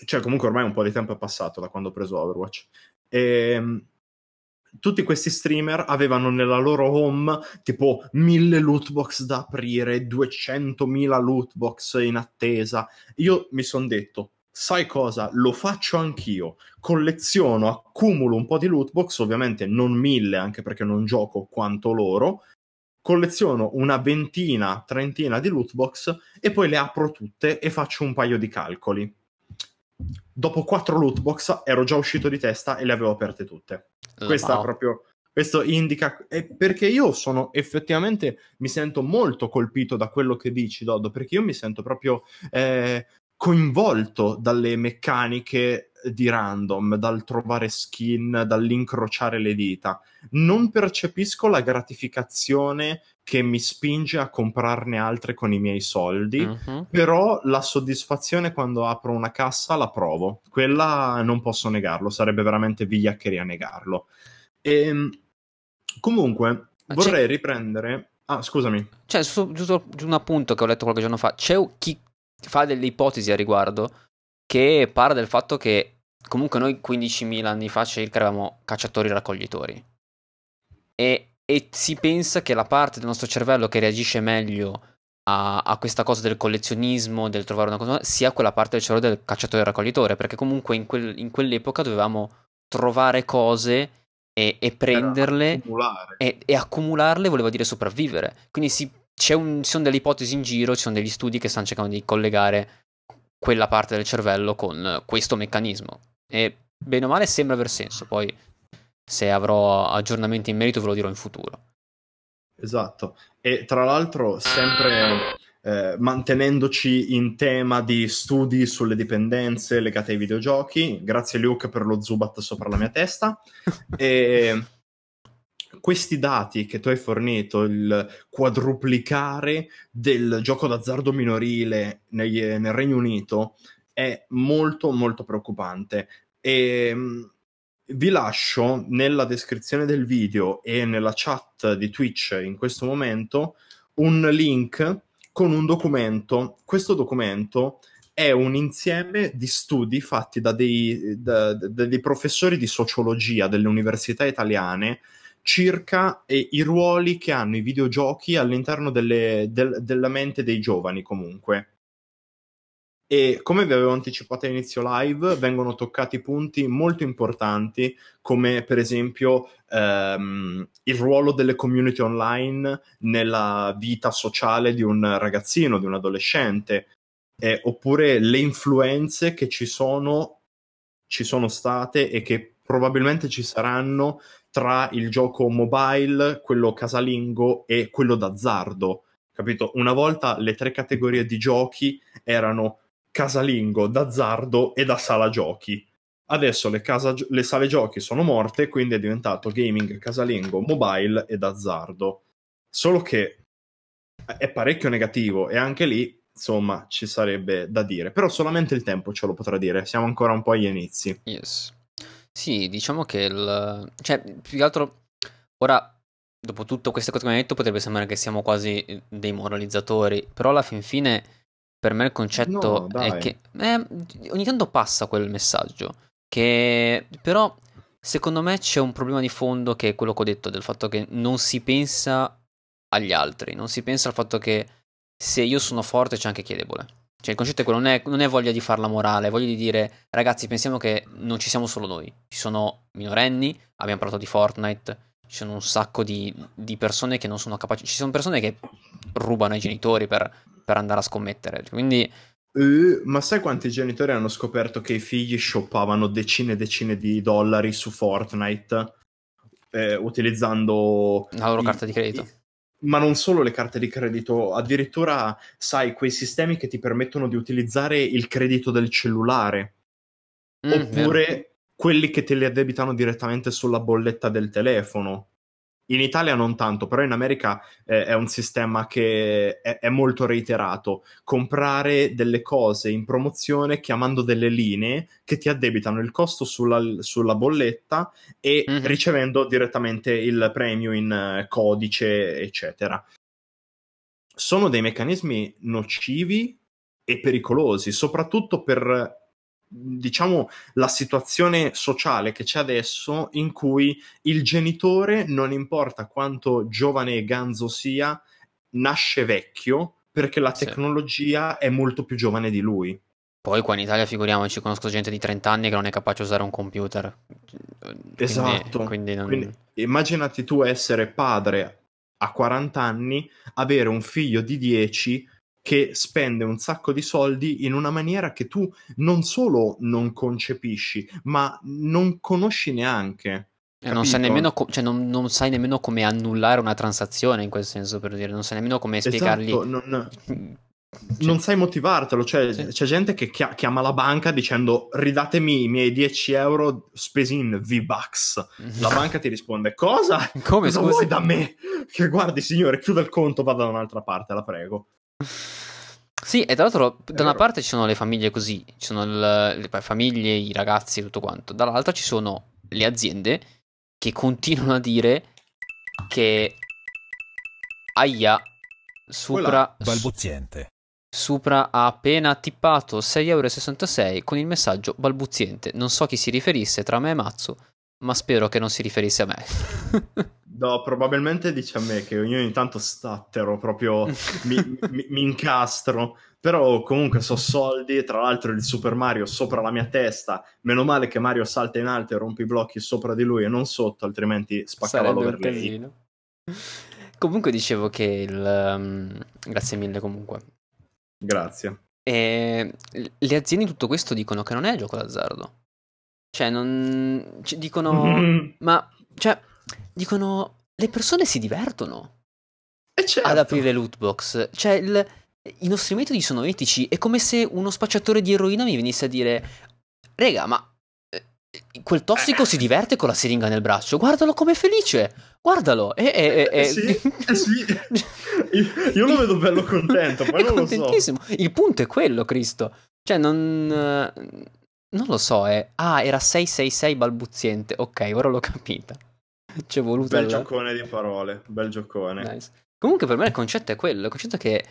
[SPEAKER 2] cioè comunque ormai un po' di tempo è passato da quando ho preso Overwatch. E, ehm, tutti questi streamer avevano nella loro home tipo mille lootbox da aprire, 200.000 lootbox in attesa. Io mi sono detto, sai cosa? Lo faccio anch'io. Colleziono, accumulo un po' di lootbox, ovviamente non mille, anche perché non gioco quanto loro. Colleziono una ventina, trentina di lootbox e poi le apro tutte e faccio un paio di calcoli. Dopo quattro lootbox ero già uscito di testa e le avevo aperte tutte. Questa wow. proprio questo indica perché io sono effettivamente mi sento molto colpito da quello che dici Dodo perché io mi sento proprio eh, coinvolto dalle meccaniche di random, dal trovare skin, dall'incrociare le dita. Non percepisco la gratificazione che mi spinge a comprarne altre con i miei soldi, uh-huh. però la soddisfazione quando apro una cassa la provo. Quella non posso negarlo, sarebbe veramente vigliaccheria negarlo. E, ehm, comunque, Ma vorrei riprendere... Ah, scusami.
[SPEAKER 1] Cioè, giusto un appunto che ho letto qualche giorno fa. C'è chi fa delle ipotesi a riguardo che parla del fatto che comunque noi 15.000 anni fa circa eravamo cacciatori-raccoglitori e, e, si pensa che la parte del nostro cervello che reagisce meglio a, a, questa cosa del collezionismo, del trovare una cosa, sia quella parte del cervello del cacciatore-raccoglitore, perché comunque in, quel, in quell'epoca dovevamo trovare cose e, e prenderle accumulare. E, e, accumularle voleva dire sopravvivere. Quindi si un, ci sono delle ipotesi in giro, ci sono degli studi che stanno cercando di collegare quella parte del cervello con questo meccanismo. E bene o male sembra aver senso, poi se avrò aggiornamenti in merito ve lo dirò in futuro.
[SPEAKER 2] Esatto, e tra l'altro sempre eh, mantenendoci in tema di studi sulle dipendenze legate ai videogiochi, grazie Luke per lo Zubat sopra la mia testa. e questi dati che tu hai fornito, il quadruplicare del gioco d'azzardo minorile negli, nel Regno Unito, è molto molto preoccupante. E ehm, vi lascio nella descrizione del video e nella chat di Twitch in questo momento un link con un documento. Questo documento è un insieme di studi fatti da dei, da, da dei professori di sociologia delle università italiane circa eh, i ruoli che hanno i videogiochi all'interno delle, del, della mente dei giovani comunque. E come vi avevo anticipato all'inizio live, vengono toccati punti molto importanti, come per esempio ehm, il ruolo delle community online nella vita sociale di un ragazzino, di un adolescente, eh, oppure le influenze che ci sono, ci sono state e che probabilmente ci saranno tra il gioco mobile, quello casalingo e quello d'azzardo. Capito? Una volta le tre categorie di giochi erano casalingo, d'azzardo e da sala giochi. Adesso le, casa, le sale giochi sono morte, quindi è diventato gaming, casalingo, mobile e d'azzardo. Solo che è parecchio negativo e anche lì, insomma, ci sarebbe da dire. Però solamente il tempo ce lo potrà dire, siamo ancora un po' agli inizi.
[SPEAKER 1] Yes. Sì, diciamo che il... Cioè, più che altro, ora, dopo tutto questo che mi hai detto, potrebbe sembrare che siamo quasi eh, dei moralizzatori, però alla fin fine, per me il concetto no, è che... Eh, ogni tanto passa quel messaggio, che però, secondo me, c'è un problema di fondo che è quello che ho detto, del fatto che non si pensa agli altri, non si pensa al fatto che se io sono forte c'è anche chi è debole. Cioè il concetto è quello, non è, non è voglia di farla morale, è voglia di dire ragazzi pensiamo che non ci siamo solo noi, ci sono minorenni, abbiamo parlato di Fortnite, ci sono un sacco di, di persone che non sono capaci, ci sono persone che rubano ai genitori per, per andare a scommettere, quindi...
[SPEAKER 2] Uh, ma sai quanti genitori hanno scoperto che i figli shoppavano decine e decine di dollari su Fortnite eh, utilizzando
[SPEAKER 1] la loro i, carta di credito? I,
[SPEAKER 2] ma non solo le carte di credito, addirittura sai quei sistemi che ti permettono di utilizzare il credito del cellulare, mm, oppure quelli che te li addebitano direttamente sulla bolletta del telefono. In Italia non tanto, però in America eh, è un sistema che è, è, molto reiterato. Comprare delle cose in promozione chiamando delle linee che ti addebitano il costo sulla, sulla bolletta e mm-hmm. ricevendo direttamente il premio in uh, codice, eccetera. Sono dei meccanismi nocivi e pericolosi, soprattutto per diciamo la situazione sociale che c'è adesso in cui il genitore non importa quanto giovane e ganzo sia nasce vecchio perché la tecnologia sì. è molto più giovane di lui.
[SPEAKER 1] Poi qua in Italia figuriamoci conosco gente di 30 anni che non è capace di usare un computer.
[SPEAKER 2] Esatto. quindi, quindi, non... quindi immaginati tu essere padre a 40 anni avere un figlio di 10 che spende un sacco di soldi in una maniera che tu non solo non concepisci, ma non conosci neanche.
[SPEAKER 1] Non sai, nemmeno co- cioè non, non sai nemmeno come annullare una transazione in quel senso, per dire, non sai nemmeno come spiegargli.
[SPEAKER 2] Esatto, non, cioè, non sai motivartelo, cioè, sì. c'è gente che chiama la banca dicendo ridatemi i miei 10 euro spesi in V-Bucks. La banca ti risponde cosa? Come cosa vuoi da me? Che guardi signore, chiuda il conto, vada da un'altra parte, la prego.
[SPEAKER 1] Sì, e tra l'altro da una parte ci sono le famiglie così, ci sono le, le famiglie, i ragazzi e tutto quanto, dall'altra ci sono le aziende che continuano a dire che aia, Supra,
[SPEAKER 3] balbuziente.
[SPEAKER 1] Supra ha appena tippato 6,66 euro con il messaggio balbuziente. Non so chi si riferisse tra me e Mazzu, ma spero che non si riferisse a me.
[SPEAKER 2] No, probabilmente dice a me che ogni, ogni tanto stattero, proprio mi, mi, mi, incastro. Però comunque so soldi, tra l'altro il Super Mario sopra la mia testa. Meno male che Mario salta in alto e rompe i blocchi sopra di lui e non sotto, altrimenti spaccava l'overlay.
[SPEAKER 1] Comunque dicevo che il... Um, grazie mille comunque.
[SPEAKER 2] Grazie.
[SPEAKER 1] E le aziende in tutto questo dicono che non è gioco d'azzardo. Cioè, non... Cioè, dicono... Ma... Cioè dicono le persone si divertono
[SPEAKER 2] certo.
[SPEAKER 1] ad aprire loot box. Cioè, il, i nostri metodi sono etici. È come se uno spacciatore di eroina mi venisse a dire: Rega, ma eh, quel tossico si diverte con la siringa nel braccio. Guardalo come felice. Guardalo. E, e, e,
[SPEAKER 2] eh, sì, eh sì. Io, lo vedo bello contento. Poi non lo so.
[SPEAKER 1] Il punto è quello, Cristo. Cioè, non. Non lo so, eh. Ah, era 666 balbuziente. Ok, ora l'ho capita. C'è voluto.
[SPEAKER 2] Bel alla... giocone di parole, bel giocone.
[SPEAKER 1] Nice. Comunque, per me il concetto è quello: il concetto è che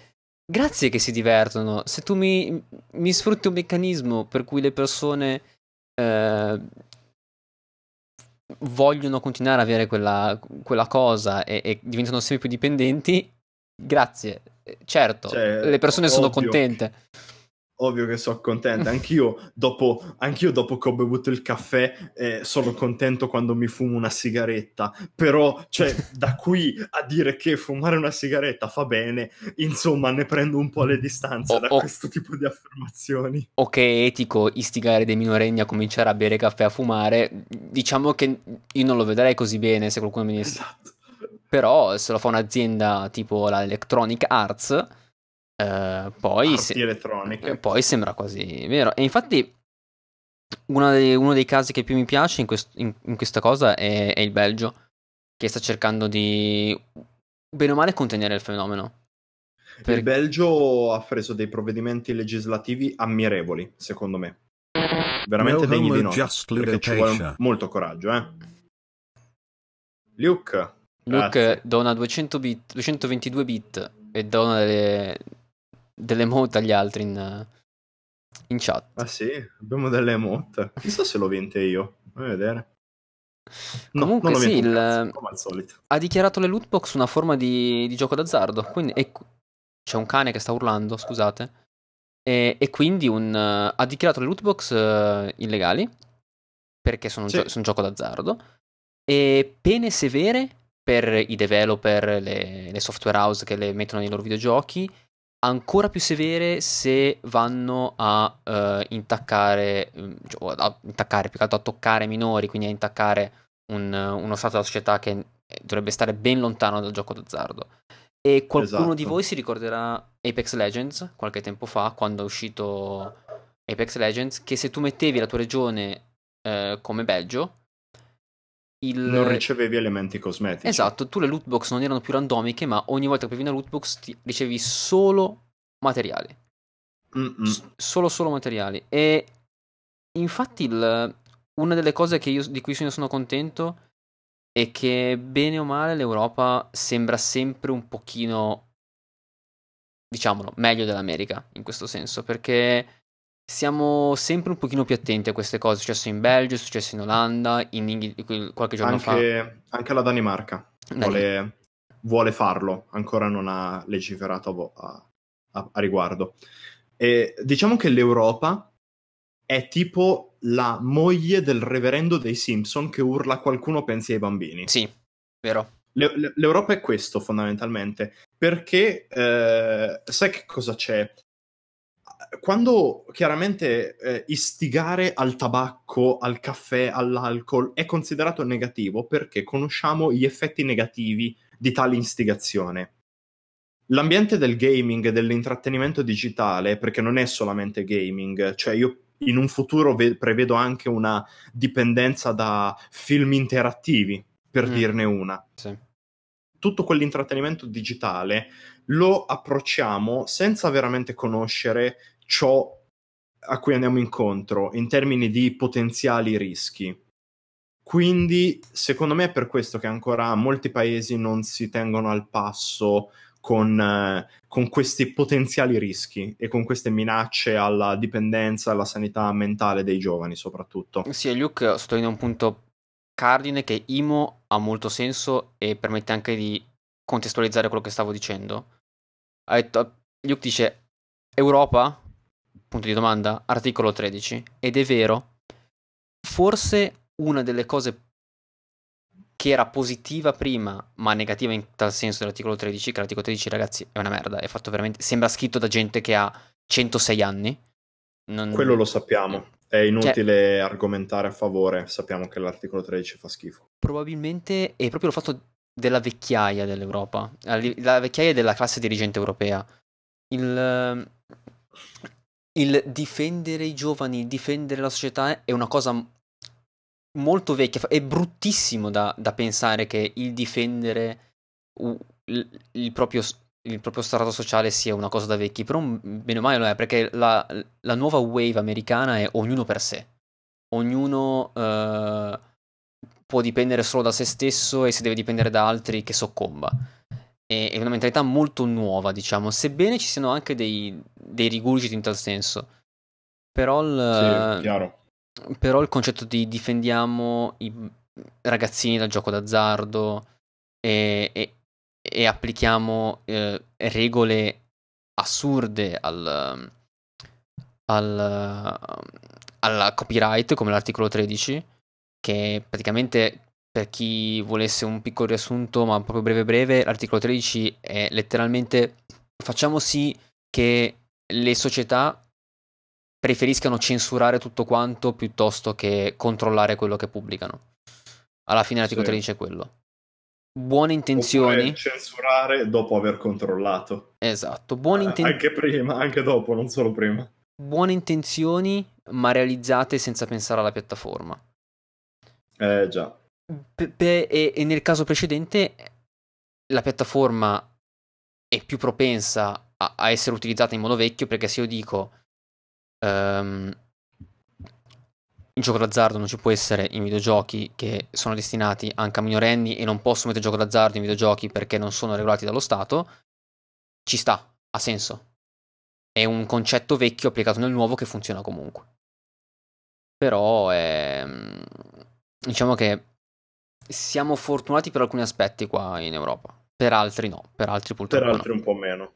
[SPEAKER 1] grazie che si divertono. Se tu mi, mi sfrutti un meccanismo per cui le persone eh, vogliono continuare ad avere quella, quella cosa e, e, diventano sempre più dipendenti, grazie. Certo, cioè, le persone ovvio. sono contente
[SPEAKER 2] ovvio che sono contento. Anch'io dopo, anch'io dopo che ho bevuto il caffè eh, sono contento quando mi fumo una sigaretta. Però, cioè, da qui a dire che fumare una sigaretta fa bene, insomma, ne prendo un po' le distanze o, da o, questo tipo di affermazioni.
[SPEAKER 1] O che è etico istigare dei minorenni a cominciare a bere caffè e a fumare, diciamo che io non lo vedrei così bene se qualcuno mi disse. Esatto. Però se lo fa un'azienda tipo la Electronic Arts eh, poi, se-
[SPEAKER 2] elettroniche.
[SPEAKER 1] poi sembra quasi vero. E infatti dei, uno dei casi che più mi piace in, quest- in, in questa cosa è, è, il Belgio, che sta cercando di, bene o male, contenere il fenomeno.
[SPEAKER 2] Per... Il Belgio ha preso dei provvedimenti legislativi ammirevoli, secondo me. Veramente no degni di nota. Perché ci vuole molto coraggio, eh. Luke.
[SPEAKER 1] Luke dona 200 bit, 222 bit e dona delle, delle emote agli altri in, in chat.
[SPEAKER 2] Ah sì, abbiamo delle emote. Chissà se l'ho vinte io. Vai a vedere.
[SPEAKER 1] No, Comunque sì, il, cazzo, ha dichiarato le loot box una forma di, di gioco d'azzardo. Quindi, e, c'è un cane che sta urlando, scusate. E, e quindi un, uh, ha dichiarato le loot box uh, illegali perché sono, sì. un, gio- sono un gioco d'azzardo. E pene severe per i developer, le, le software house che le mettono nei loro videogiochi ancora più severe se vanno a uh, intaccare, cioè, a intaccare, più che altro a toccare minori, quindi a intaccare un, uno stato della società che eh, dovrebbe stare ben lontano dal gioco d'azzardo. E qualcuno esatto. di voi si ricorderà Apex Legends qualche tempo fa, quando è uscito Apex Legends, che se tu mettevi la tua regione eh, come Belgio, il...
[SPEAKER 2] Non ricevevi elementi cosmetici.
[SPEAKER 1] Esatto, tu le loot box non erano più randomiche, ma ogni volta che aprivi una loot box ti ricevi solo materiali. S- solo, solo materiali. E infatti il... una delle cose io, di cui io sono contento è che bene o male l'Europa sembra sempre un pochino, diciamolo, meglio dell'America in questo senso, perché siamo sempre un pochino più attenti a queste cose. È successo in Belgio, è successo in Olanda, in Inghil- qualche giorno
[SPEAKER 2] anche, fa. Anche la Danimarca vuole, vuole, farlo, ancora non ha legiferato a, a, a riguardo. E diciamo che l'Europa è tipo la moglie del reverendo dei Simpson che urla qualcuno pensi ai bambini.
[SPEAKER 1] Sì, vero.
[SPEAKER 2] L'Europa è questo fondamentalmente, perché eh, sai che cosa c'è? Quando chiaramente eh, istigare al tabacco, al caffè, all'alcol è considerato negativo perché conosciamo gli effetti negativi di tale istigazione. L'ambiente del gaming e dell'intrattenimento digitale, perché non è solamente gaming, cioè io in un futuro ve- prevedo anche una dipendenza da film interattivi, per mm. dirne una.
[SPEAKER 1] Sì.
[SPEAKER 2] Tutto quell'intrattenimento digitale lo approcciamo senza veramente conoscere ciò a cui andiamo incontro in termini di potenziali rischi. Quindi, secondo me, è per questo che ancora molti paesi non si tengono al passo con, eh, con, questi potenziali rischi e con queste minacce alla dipendenza, alla sanità mentale dei giovani, soprattutto.
[SPEAKER 1] Sì, Luke sto in un punto cardine che IMO ha molto senso e permette anche di contestualizzare quello che stavo dicendo. Ha detto, Luke dice Europa punto di domanda, articolo 13. Ed è vero, forse una delle cose che era positiva prima, ma negativa in tal senso dell'articolo 13, che l'articolo 13, ragazzi, è una merda, è fatto veramente... Sembra scritto da gente che ha 106 anni.
[SPEAKER 2] Non... Quello lo sappiamo. È inutile cioè, argomentare a favore, sappiamo che l'articolo 13 fa schifo.
[SPEAKER 1] Probabilmente è proprio il fatto della vecchiaia dell'Europa, la vecchiaia della classe dirigente europea. Il, il difendere i giovani, difendere la società è una cosa molto vecchia. È bruttissimo da, da pensare che il difendere il, il, proprio, il, proprio, strato sociale sia una cosa da vecchi, però bene o male lo è, perché la, la nuova wave americana è ognuno per sé. Ognuno uh, può dipendere solo da se stesso e se deve dipendere da altri che soccomba è, una mentalità molto nuova, diciamo, sebbene ci siano anche dei, dei rigurgiti in tal senso. Però il,
[SPEAKER 2] sì,
[SPEAKER 1] però il concetto di difendiamo i ragazzini dal gioco d'azzardo e, e, e applichiamo eh, regole assurde al, al, al copyright come l'articolo 13 che praticamente per chi volesse un piccolo riassunto, ma proprio breve breve, l'articolo 13 è letteralmente facciamo sì che le società preferiscano censurare tutto quanto piuttosto che controllare quello che pubblicano. Alla fine l'articolo sì. 13 è quello. Buone intenzioni. Oppure
[SPEAKER 2] censurare dopo aver controllato.
[SPEAKER 1] Esatto, buone
[SPEAKER 2] eh, intenzioni. Anche prima, anche dopo, non solo prima.
[SPEAKER 1] Buone intenzioni, ma realizzate senza pensare alla piattaforma.
[SPEAKER 2] Eh già.
[SPEAKER 1] Pe- e, e, nel caso precedente la piattaforma è più propensa a, a, essere utilizzata in modo vecchio perché se io dico um, il gioco d'azzardo non ci può essere in videogiochi che sono destinati anche a minorenni e non posso mettere gioco d'azzardo in videogiochi perché non sono regolati dallo Stato, ci sta, ha senso. È un concetto vecchio applicato nel nuovo che funziona comunque. Però è... diciamo che siamo fortunati per alcuni aspetti qua in Europa, per altri no, per altri purtroppo
[SPEAKER 2] Per altri
[SPEAKER 1] no.
[SPEAKER 2] un po' meno.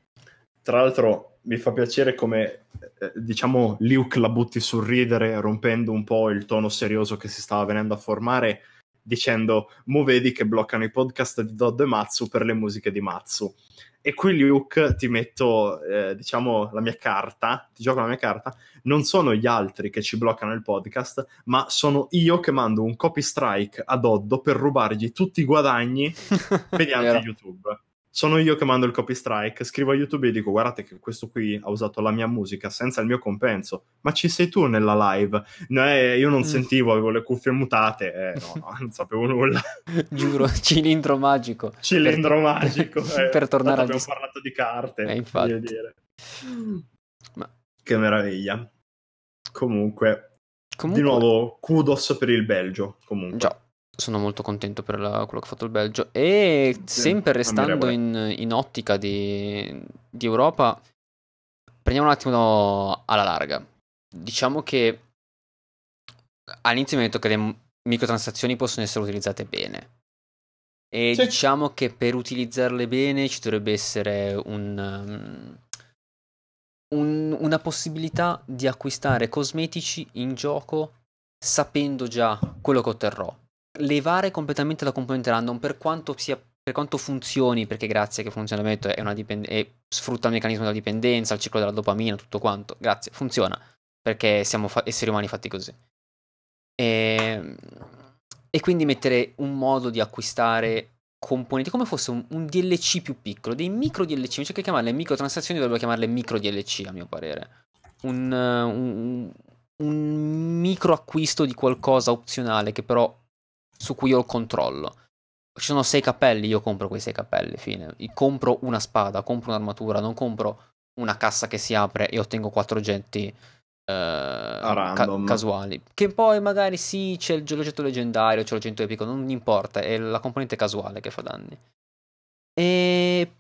[SPEAKER 2] Tra l'altro mi fa piacere come, eh, diciamo, Luke la butti sul ridere, rompendo un po' il tono serioso che si stava venendo a formare, dicendo, mo vedi che bloccano i podcast di Dodd e Matsu per le musiche di Matsu. E qui Luke ti metto, eh, diciamo, la mia carta, ti gioco la mia carta, non sono gli altri che ci bloccano il podcast, ma sono io che mando un copy strike a Doddo per rubargli tutti i guadagni mediante YouTube. Sono io che mando il copy strike, scrivo a YouTube e dico guardate che questo qui ha usato la mia musica senza il mio compenso, ma ci sei tu nella live? No, eh, io non mm. sentivo, avevo le cuffie mutate, eh, no, no, non sapevo nulla.
[SPEAKER 1] Giuro, cilindro magico.
[SPEAKER 2] Cilindro per... magico.
[SPEAKER 1] Eh, per tornare
[SPEAKER 2] a... Abbiamo parlato di carte,
[SPEAKER 1] eh, infatti.
[SPEAKER 2] Ma... Che meraviglia. Comunque, Comunque, di nuovo, kudos per il Belgio. Comunque.
[SPEAKER 1] Già, sono molto contento per la, quello che ha fatto il Belgio. E sì, sempre restando in, in, ottica di, di, Europa, prendiamo un attimo alla larga. Diciamo che all'inizio mi ha detto che le microtransazioni possono essere utilizzate bene. E sì. diciamo che per utilizzarle bene ci dovrebbe essere un, un, una possibilità di acquistare cosmetici in gioco sapendo già quello che otterrò levare completamente la componente random per quanto sia per quanto funzioni, perché grazie che funzionamento è una dipend- e sfrutta il meccanismo della dipendenza, il ciclo della dopamina, tutto quanto, grazie, funziona, perché siamo fa- esseri umani fatti così. E, ehm, e, quindi mettere un modo di acquistare componenti come fosse un, un, DLC più piccolo, dei micro DLC, invece che chiamarle microtransazioni dovrebbero chiamarle micro DLC a mio parere. Un, un, un micro acquisto di qualcosa opzionale che però su cui ho il controllo. Ci sono sei cappelli, io compro quei sei cappelli, fine. Compro una spada, compro un'armatura, non compro una cassa che si apre e ottengo quattro oggetti eh, ca- casuali. Che poi magari sì, c'è il l'oggetto leggendario, c'è l'oggetto epico, non importa, è la componente casuale che fa danni. E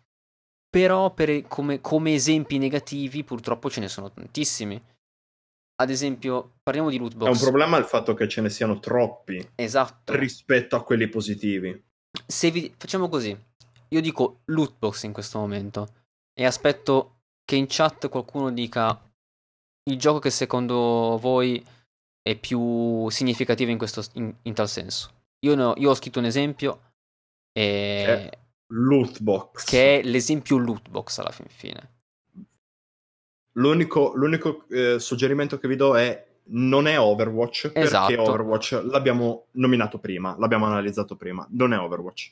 [SPEAKER 1] però per, come, come esempi negativi purtroppo ce ne sono tantissimi ad esempio, parliamo di loot box.
[SPEAKER 2] È un problema il fatto che ce ne siano troppi.
[SPEAKER 1] Esatto.
[SPEAKER 2] Rispetto a quelli positivi.
[SPEAKER 1] Se vi... Facciamo così. Io dico loot box in questo momento e aspetto che in chat qualcuno dica il gioco che secondo voi è più significativo in, questo, in, in tal senso. Io, no, io, ho scritto un esempio e...
[SPEAKER 2] Loot box.
[SPEAKER 1] Che è l'esempio loot box alla fin fine.
[SPEAKER 2] L'unico, l'unico eh, suggerimento che vi do è non è Overwatch esatto. perché Overwatch l'abbiamo nominato prima, l'abbiamo analizzato prima, non è Overwatch.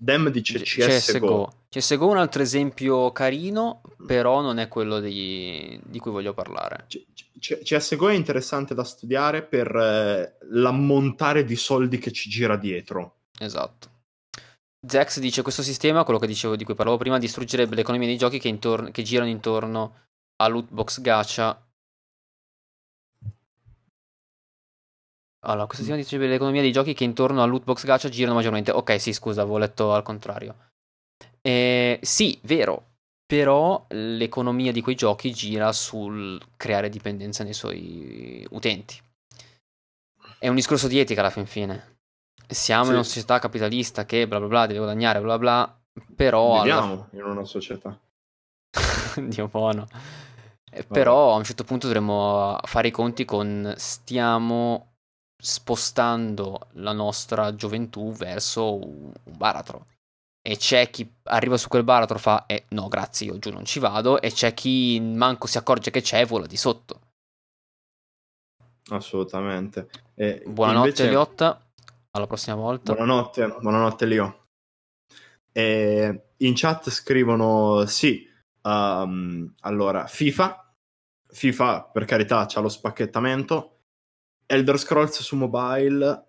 [SPEAKER 2] Dem dice CSGO.
[SPEAKER 1] CSGO è un altro esempio carino, però non è quello di, di cui voglio parlare.
[SPEAKER 2] C- CSGO è interessante da studiare per eh, l'ammontare di soldi che ci gira dietro.
[SPEAKER 1] Esatto. Zex dice questo sistema, quello che dicevo di cui parlavo prima, distruggerebbe l'economia dei giochi che, intorno, che girano intorno a lootbox gacha. Allora, questo sistema distribui l'economia dei giochi che intorno a lootbox gacha girano maggiormente. Ok, sì, scusa, avevo letto al contrario. Eh, sì, vero. Però l'economia di quei giochi gira sul creare dipendenza nei suoi utenti. È un discorso di etica alla fin fine. Siamo sì. in una società capitalista che bla bla bla deve guadagnare bla bla, però...
[SPEAKER 2] Viviamo alla... in una società.
[SPEAKER 1] Dio buono. Eh, però a un certo punto dovremmo fare i conti con stiamo spostando la nostra gioventù verso un baratro. E c'è chi arriva su quel baratro e fa eh, no grazie io giù non ci vado e c'è chi manco si accorge che c'è e vola di sotto.
[SPEAKER 2] Assolutamente.
[SPEAKER 1] E buonanotte invece... Liotta, alla prossima volta.
[SPEAKER 2] Buonanotte, buonanotte Lio. E in chat scrivono sì, Um, allora, FIFA, FIFA per carità c'ha lo spacchettamento, Elder Scrolls su mobile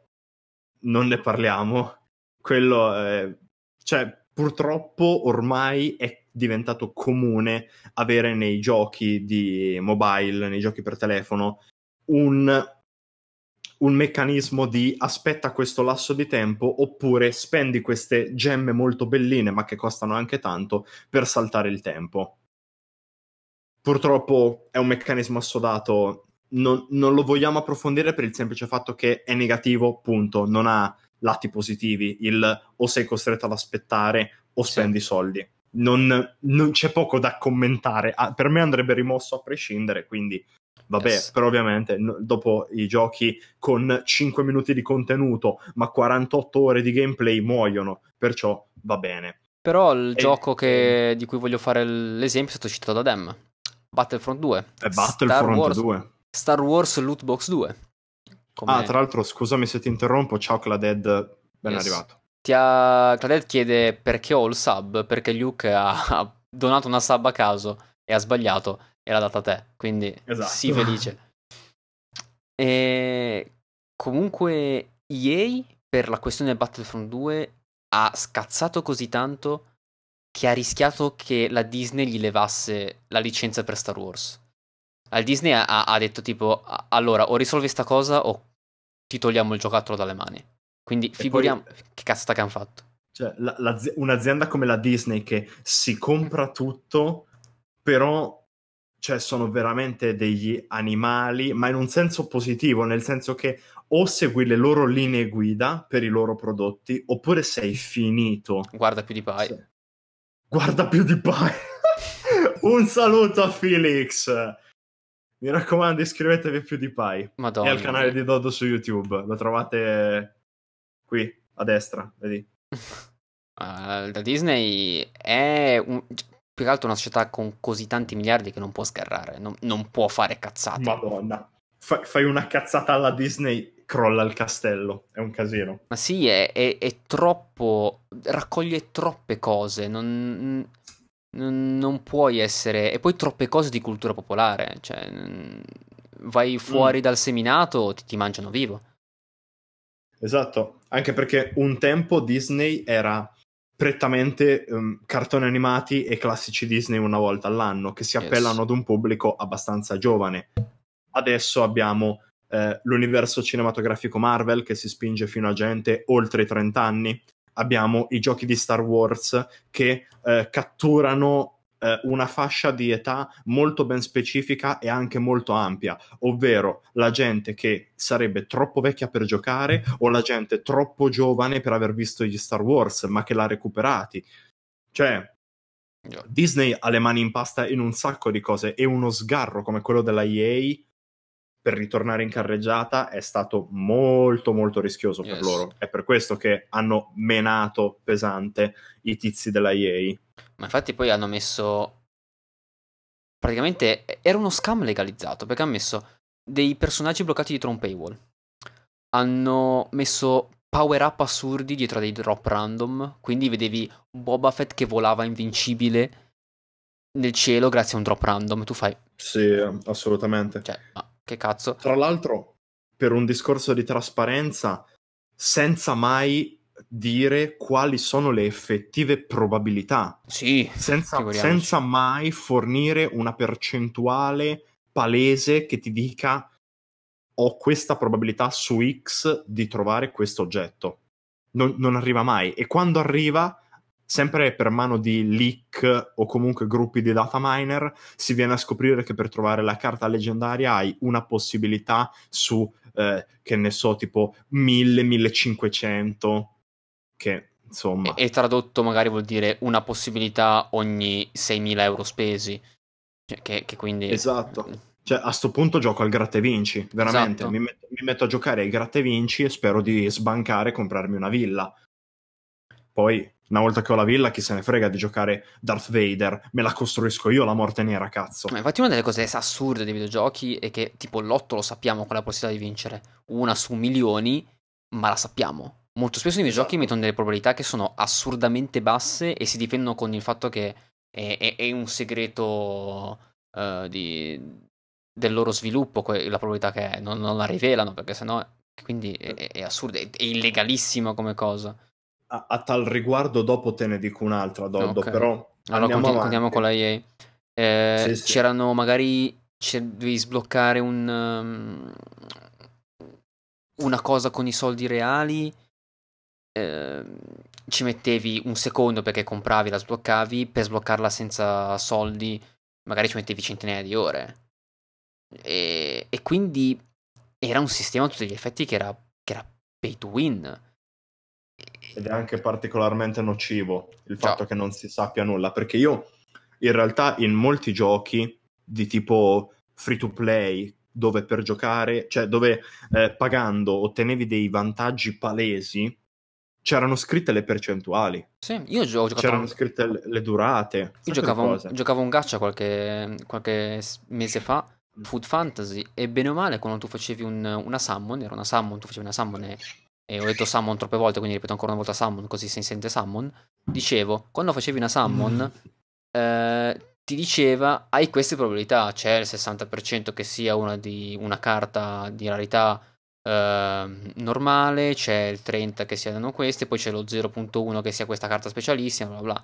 [SPEAKER 2] non ne parliamo, quello è... cioè purtroppo ormai è diventato comune avere nei giochi di mobile, nei giochi per telefono, un un meccanismo di aspetta questo lasso di tempo oppure spendi queste gemme molto belline ma che costano anche tanto per saltare il tempo. Purtroppo è un meccanismo assodato, non, non lo vogliamo approfondire per il semplice fatto che è negativo, punto, non ha lati positivi, il o sei costretto ad aspettare o spendi sì. soldi. Non, non, c'è poco da commentare. Ah, per me andrebbe rimosso a prescindere, quindi Vabbè, yes. però ovviamente dopo i giochi con 5 minuti di contenuto ma 48 ore di gameplay muoiono, perciò va bene.
[SPEAKER 1] Però il e, gioco che, di cui voglio fare l'esempio è stato citato da Dem, Battlefront 2.
[SPEAKER 2] È Battlefront Star Wars, 2.
[SPEAKER 1] Star Wars Lootbox 2.
[SPEAKER 2] Come... Ah, tra l'altro, scusami se ti interrompo, ciao Cladead, ben yes. arrivato.
[SPEAKER 1] ti ha... Claudette chiede perché ho il sub, perché Luke ha donato una sub a caso e ha sbagliato e l'ha data a te, quindi
[SPEAKER 2] Esatto.
[SPEAKER 1] sii felice. E comunque EA per la questione Battlefront 2 ha scazzato così tanto che ha rischiato che la Disney gli levasse la licenza per Star Wars. Al Disney ha, ha detto tipo, "A- allora o risolvi sta cosa o ti togliamo il giocattolo dalle mani. Quindi figuriamo che cazzata che hanno fatto.
[SPEAKER 2] Cioè, la- l'azi- un'azienda come la Disney che si compra tutto, però cioè, sono veramente degli animali, ma in un senso positivo, nel senso che o segui le loro linee guida per i loro prodotti, oppure sei finito.
[SPEAKER 1] Guarda più di Pai.
[SPEAKER 2] Sì. Guarda più di Pai. un saluto a Felix. Mi raccomando, iscrivetevi a più di Pai.
[SPEAKER 1] Madonna.
[SPEAKER 2] E al canale di Dodo su YouTube. Lo trovate qui, a destra, vedi?
[SPEAKER 1] Uh, la Disney è un- più che altro una società con così tanti miliardi che non può sgarrare, non, non può fare cazzate.
[SPEAKER 2] Madonna. Fa- fai una cazzata alla Disney, crolla il castello. È un casino.
[SPEAKER 1] Ma sì, è, è- è troppo. raccoglie troppe cose. Non, non- non puoi essere. E poi troppe cose di cultura popolare. Cioè, mm, vai fuori dal seminato, ti, ti mangiano vivo.
[SPEAKER 2] Esatto. Anche perché un tempo Disney era prettamente ehm, cartoni animati e classici Disney una volta all'anno, che si
[SPEAKER 1] Yes.
[SPEAKER 2] appellano ad un pubblico abbastanza giovane. Adesso abbiamo eh, l'universo cinematografico Marvel che si spinge fino a gente oltre i 30 anni. Abbiamo i giochi di Star Wars che eh, catturano eh, una fascia di età molto ben specifica e anche molto ampia, ovvero la gente che sarebbe troppo vecchia per giocare o la gente troppo giovane per aver visto gli Star Wars ma che l'ha recuperati. Cioè, Disney ha le mani in pasta in un sacco di cose e uno sgarro come quello della EA per ritornare in carreggiata è stato molto molto rischioso per
[SPEAKER 1] Yes.
[SPEAKER 2] loro. È per questo che hanno menato pesante i tizi della EA.
[SPEAKER 1] Ma infatti poi hanno messo. Praticamente era uno scam legalizzato perché hanno messo dei personaggi bloccati dietro un paywall. Hanno messo power up assurdi dietro a dei drop random. Quindi vedevi Boba Fett che volava invincibile nel cielo grazie a un drop random. Tu fai,
[SPEAKER 2] Sì, assolutamente.
[SPEAKER 1] cioè, ma che cazzo?
[SPEAKER 2] Tra l'altro, per un discorso di trasparenza, senza mai dire quali sono le effettive probabilità,
[SPEAKER 1] Sì,
[SPEAKER 2] senza, senza mai fornire una percentuale palese che ti dica ho questa probabilità su X di trovare questo oggetto. Non, non arriva mai. E quando arriva, sempre per mano di leak o comunque gruppi di data miner, si viene a scoprire che per trovare la carta leggendaria hai una possibilità su, eh, che ne so, tipo 1000-1500, che insomma...
[SPEAKER 1] E, e tradotto magari vuol dire una possibilità ogni 6.000 euro spesi. Cioè, che, che quindi...
[SPEAKER 2] Esatto. Cioè, a sto punto gioco al gratta e vinci, veramente.
[SPEAKER 1] Esatto.
[SPEAKER 2] Mi, met- mi metto a giocare ai gratta e vinci e spero di sbancare e comprarmi una villa. Poi, una volta che ho la villa, chi se ne frega di giocare Darth Vader? Me la costruisco io la morte nera, cazzo.
[SPEAKER 1] Ma infatti una delle cose assurde dei videogiochi è che tipo l'otto lo sappiamo con la possibilità di vincere una su milioni, ma la sappiamo. Molto spesso i videogiochi
[SPEAKER 2] Esatto.
[SPEAKER 1] mettono delle probabilità che sono assurdamente basse e si difendono con il fatto che è, è- è un segreto eh, di- del loro sviluppo, que- la probabilità che è. Non, non la rivelano perché sennò... Quindi è, è- è assurdo, è, è illegalissimo come cosa.
[SPEAKER 2] A, a tal riguardo, dopo te ne dico un'altra, Doddo,
[SPEAKER 1] Ok.
[SPEAKER 2] però
[SPEAKER 1] Allora
[SPEAKER 2] andiamo
[SPEAKER 1] conti-
[SPEAKER 2] avanti.
[SPEAKER 1] continuiamo con la EA. Eh,
[SPEAKER 2] Sì, sì.
[SPEAKER 1] C'erano magari. c'è- devi sbloccare un. um, una cosa con i soldi reali. ehm, ci mettevi un secondo perché compravi, la sbloccavi. Per sbloccarla senza soldi, magari ci mettevi centinaia di ore. E, e quindi era un sistema a tutti gli effetti che era, che era pay to win.
[SPEAKER 2] Ed è anche particolarmente nocivo il fatto che non si sappia nulla, perché io in realtà in molti giochi di tipo free to play, dove per giocare, cioè dove eh, pagando ottenevi dei vantaggi palesi, c'erano scritte le percentuali,
[SPEAKER 1] Sì, io gio- ho giocato.
[SPEAKER 2] c'erano scritte le, le durate. un
[SPEAKER 1] Io giocavo, un- giocavo un gacha qualche, qualche mese fa, Food Fantasy, e bene o male quando tu facevi un- una summon, era una summon, tu facevi una summon e e ho detto summon troppe volte, quindi ripeto ancora una volta summon, così si sente summon, dicevo, quando facevi una summon, eh, ti diceva, hai queste probabilità, c'è il 60% che sia una, di, una carta di rarità eh, normale, c'è il 30% che siano queste, poi c'è lo 0.1 che sia questa carta specialissima, bla bla.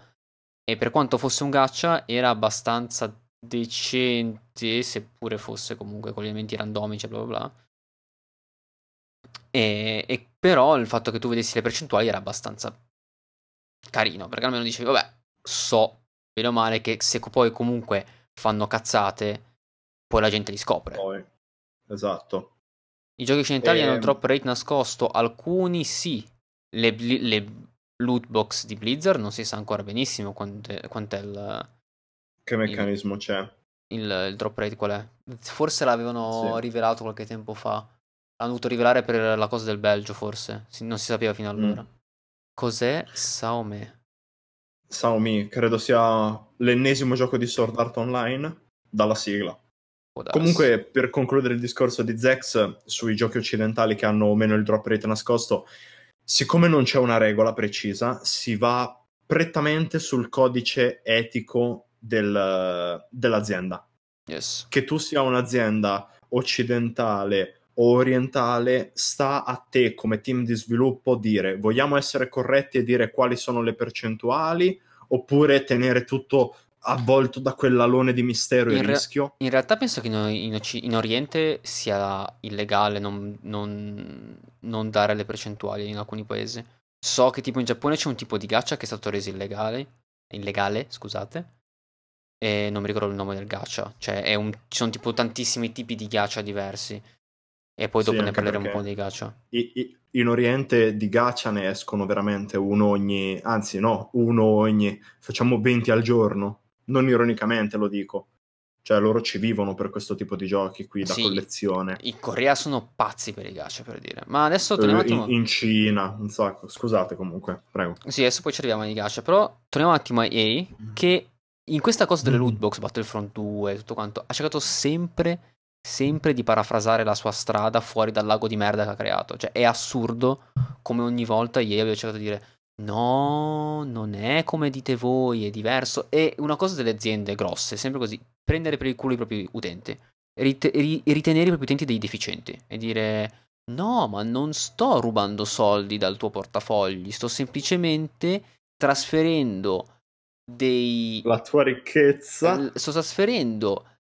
[SPEAKER 1] E per quanto fosse un gacha, era abbastanza decente, seppure fosse comunque con gli elementi randomici, bla bla bla. E, e, però il fatto che tu vedessi le percentuali era abbastanza carino, perché almeno dicevi, vabbè, so, bene o male, che se poi comunque fanno cazzate, poi la gente li scopre.
[SPEAKER 2] Poi, esatto.
[SPEAKER 1] I giochi occidentali e... hanno ehm drop rate nascosto, alcuni sì. Le, le loot box di Blizzard non si sa ancora benissimo quant'è, quant'è il...
[SPEAKER 2] Che meccanismo il, c'è?
[SPEAKER 1] Il, il, drop rate qual è? Forse l'avevano sì. rivelato qualche tempo fa. L'hanno dovuto rivelare per la cosa del Belgio, forse. Non si sapeva fino allora. Mm. Cos'è Xiaomi?
[SPEAKER 2] Xiaomi, credo sia l'ennesimo gioco di Sword Art Online dalla sigla. Comunque, per concludere il discorso di Zex sui giochi occidentali che hanno o meno il drop rate nascosto, siccome non c'è una regola precisa, si va prettamente sul codice etico del, dell'azienda.
[SPEAKER 1] Yes.
[SPEAKER 2] Che tu sia un'azienda occidentale o orientale, sta a te come team di sviluppo dire vogliamo essere corretti e dire quali sono le percentuali oppure tenere tutto avvolto da quell'alone di mistero e rischio?
[SPEAKER 1] in realtà penso che in, in, in Oriente sia illegale non, non, non, dare le percentuali in alcuni paesi. So che tipo in Giappone c'è un tipo di gacha che è stato reso illegale, illegale, scusate, e non mi ricordo il nome del gacha, cioè un, ci sono tipo tantissimi tipi di gacha diversi. E poi dopo sì, ne parleremo un po' dei gacha.
[SPEAKER 2] in Oriente di gacha ne escono veramente uno ogni, anzi no, uno ogni, facciamo 20 al giorno non ironicamente lo dico. Cioè, loro ci vivono per questo tipo di giochi qui da sì, collezione.
[SPEAKER 1] In Corea sono pazzi per i gacha, per dire. Ma adesso torniamo
[SPEAKER 2] uh, un attimo. In, in Cina, un sacco. Scusate, comunque, prego.
[SPEAKER 1] Sì, adesso poi ci arriviamo ai gacha. Però torniamo un attimo a EA, che in questa cosa delle loot box, Battlefront 2 e tutto quanto, ha cercato sempre, sempre di parafrasare la sua strada fuori dal lago di merda che ha creato. Cioè, è assurdo come ogni volta EA aveva cercato di dire No, non è come dite voi, è diverso. È una cosa delle aziende grosse, sempre così. Prendere per il culo i propri utenti, rit- ri- ritenere i propri utenti dei deficienti e dire no, ma non sto rubando soldi dal tuo portafogli, sto semplicemente trasferendo dei...
[SPEAKER 2] La tua ricchezza.
[SPEAKER 1] Sto trasferendo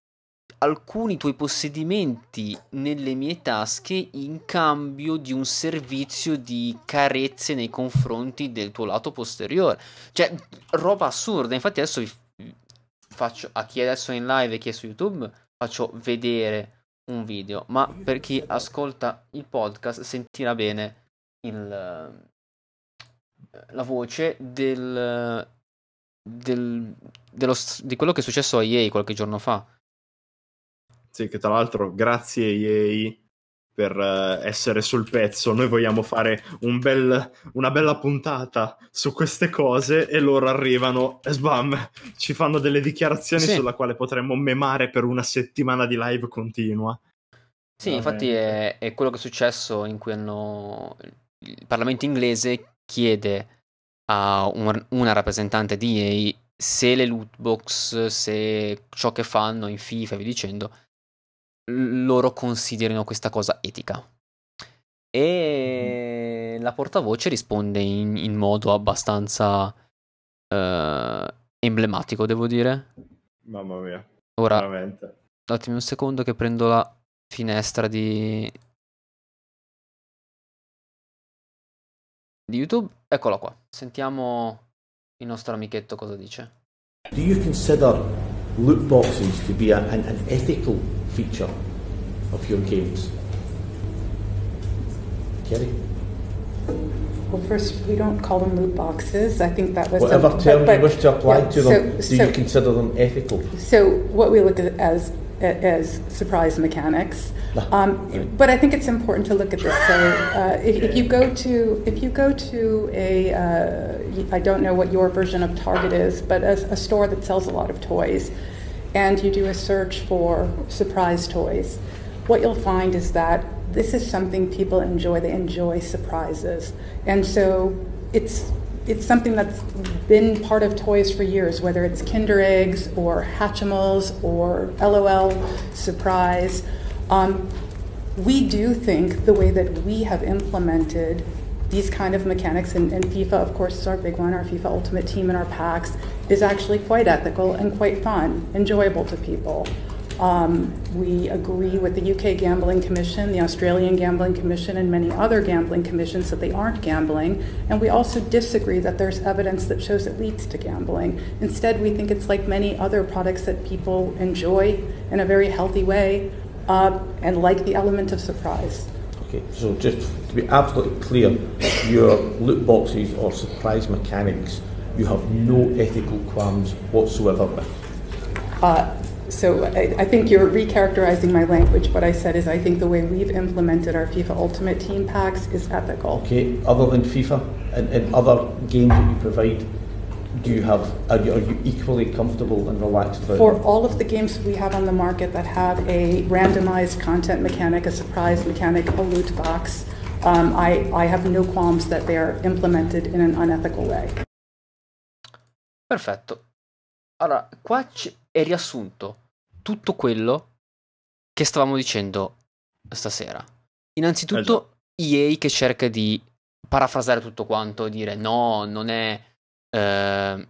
[SPEAKER 1] alcuni tuoi possedimenti nelle mie tasche in cambio di un servizio di carezze nei confronti del tuo lato posteriore. Cioè, roba assurda. Infatti adesso vi faccio a chi adesso è in live e chi è su YouTube faccio vedere un video, ma per chi ascolta il podcast sentirà bene il, la voce del, del, dello, di quello che è successo a EA qualche giorno fa
[SPEAKER 2] sì, che tra l'altro grazie EA per uh, essere sul pezzo. Noi vogliamo fare un bel, una bella puntata su queste cose e loro arrivano e sbam, ci fanno delle dichiarazioni sì. sulla quale potremmo memare per una settimana di live continua.
[SPEAKER 1] Sì, Veramente. infatti è, è, quello che è successo in cui hanno... il Parlamento inglese chiede a un, una rappresentante di EA se le loot box, se ciò che fanno in FIFA e via dicendo loro considerino questa cosa etica. E la portavoce risponde in, in modo abbastanza uh, emblematico, devo dire.
[SPEAKER 2] Mamma mia.
[SPEAKER 1] Ora, veramente. datemi un secondo che prendo la finestra di... di YouTube. Eccola qua. Sentiamo il nostro amichetto cosa dice.
[SPEAKER 3] Do you consider loot boxes to be a, an, an ethical feature of your games? Kerry?
[SPEAKER 4] Well, first, we don't call them loot boxes. I think that was
[SPEAKER 3] whatever some, term but, you wish to apply yeah, to them. So, do so, you consider them ethical?
[SPEAKER 4] So, what we look at as as surprise mechanics. Um, but I think it's important to look at this. So, uh, if, if, you go to if you go to a uh, I don't know what your version of Target is, but a, a store that sells a lot of toys, and you do a search for surprise toys. what you'll find is that this is something people enjoy. They enjoy surprises. And so it's it's something that's been part of toys for years, whether it's Kinder Eggs or Hatchimals or LOL Surprise. Um, we do think the way that we have implemented these kind of mechanics, and, and, FIFA, of course, is our big one, our FIFA Ultimate Team and our packs, is actually quite ethical and quite fun, enjoyable to people. Um, we agree with the UK Gambling Commission, the Australian Gambling Commission, and many other gambling commissions that they aren't gambling. And we also disagree that there's evidence that shows it leads to gambling. Instead, we think it's like many other products that people enjoy in a very healthy way uh, and like the element of surprise.
[SPEAKER 3] Okay, so just to be absolutely clear, your loot boxes or surprise mechanics, you have no ethical qualms whatsoever with.
[SPEAKER 4] Uh, so I, I, think you're recharacterizing my language. What I said is I think the way we've implemented our FIFA Ultimate Team packs is ethical.
[SPEAKER 3] Okay, other than FIFA and, and other games that you provide, do you have are you, are you equally comfortable and relaxed
[SPEAKER 4] about for all of the games we have on the market that have a randomized content mechanic, a surprise mechanic, a loot box? Um, I, I have no qualms that they are implemented in an unethical way.
[SPEAKER 1] Perfetto. Allora, qua è riassunto tutto quello che stavamo dicendo stasera. Innanzitutto EA che cerca di parafrasare tutto quanto, dire no, non è... Eh,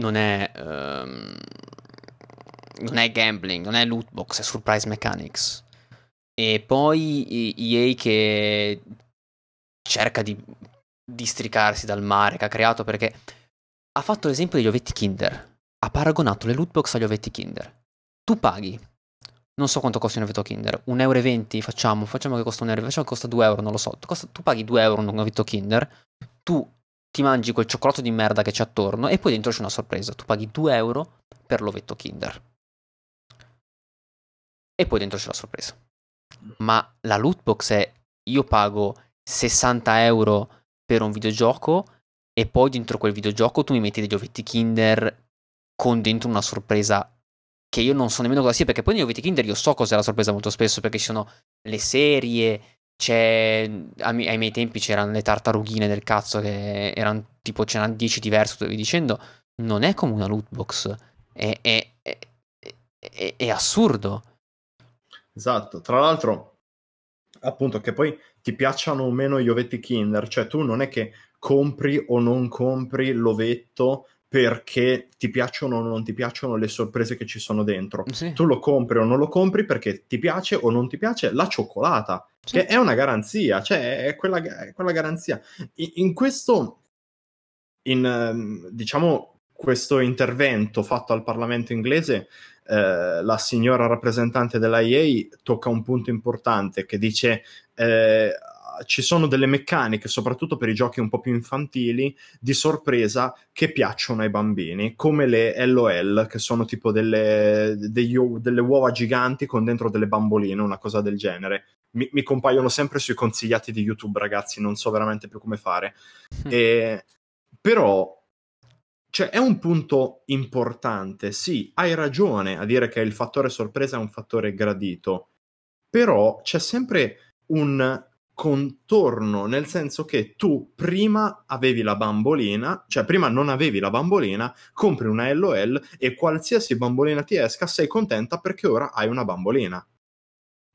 [SPEAKER 1] non è... Eh, non è gambling, non è loot box, è surprise mechanics. E poi EA che cerca di districarsi dal mare che ha creato perché ha fatto l'esempio degli ovetti Kinder ha paragonato le loot box agli ovetti Kinder. Tu paghi, non so quanto costa un ovetto Kinder, 1,20 euro facciamo, facciamo che costa 1 euro, facciamo che costa 2 euro, non lo so, costa, tu paghi 2 euro un ovetto Kinder, tu ti mangi quel cioccolato di merda che c'è attorno e poi dentro c'è una sorpresa, tu paghi 2 euro per l'ovetto Kinder. E poi dentro c'è la sorpresa. Ma la loot box è io pago 60 euro per un videogioco e poi dentro quel videogioco tu mi metti degli ovetti Kinder con dentro una sorpresa che io non so nemmeno cosa sia, perché poi negli Oveti Kinder io so cos'è la sorpresa molto spesso, perché ci sono le serie, c'è... Ai, miei tempi c'erano le tartarughine del cazzo che erano tipo, c'erano 10 diverse, via dicendo, non è come una loot box, è, è, è, è assurdo.
[SPEAKER 2] Esatto, tra l'altro, appunto, che poi ti piacciono o meno gli ovetti Kinder, cioè tu non è che compri o non compri l'ovetto perché ti piacciono o non ti piacciono le sorprese che ci sono dentro. Sì. Tu lo compri o non lo compri perché ti piace o non ti piace la cioccolata, sì. che è una garanzia, cioè è quella, è quella garanzia. In, in questo, in, ehm, diciamo, questo intervento fatto al Parlamento inglese, eh, la signora rappresentante della EA tocca un punto importante che dice eh, ci sono delle meccaniche, soprattutto per i giochi un po' più infantili, di sorpresa che piacciono ai bambini, come le LOL, che sono tipo delle, degli, delle uova giganti con dentro delle bamboline, una cosa del genere. Mi, mi, compaiono sempre sui consigliati di YouTube, ragazzi, non so veramente più come fare. Mm. E, però cioè, è un punto importante. Sì, hai ragione a dire che il fattore sorpresa è un fattore gradito, però c'è sempre un contorno, nel senso che tu prima avevi la bambolina, cioè prima non avevi la bambolina, compri una LOL e qualsiasi bambolina ti esca sei contenta perché ora hai una bambolina.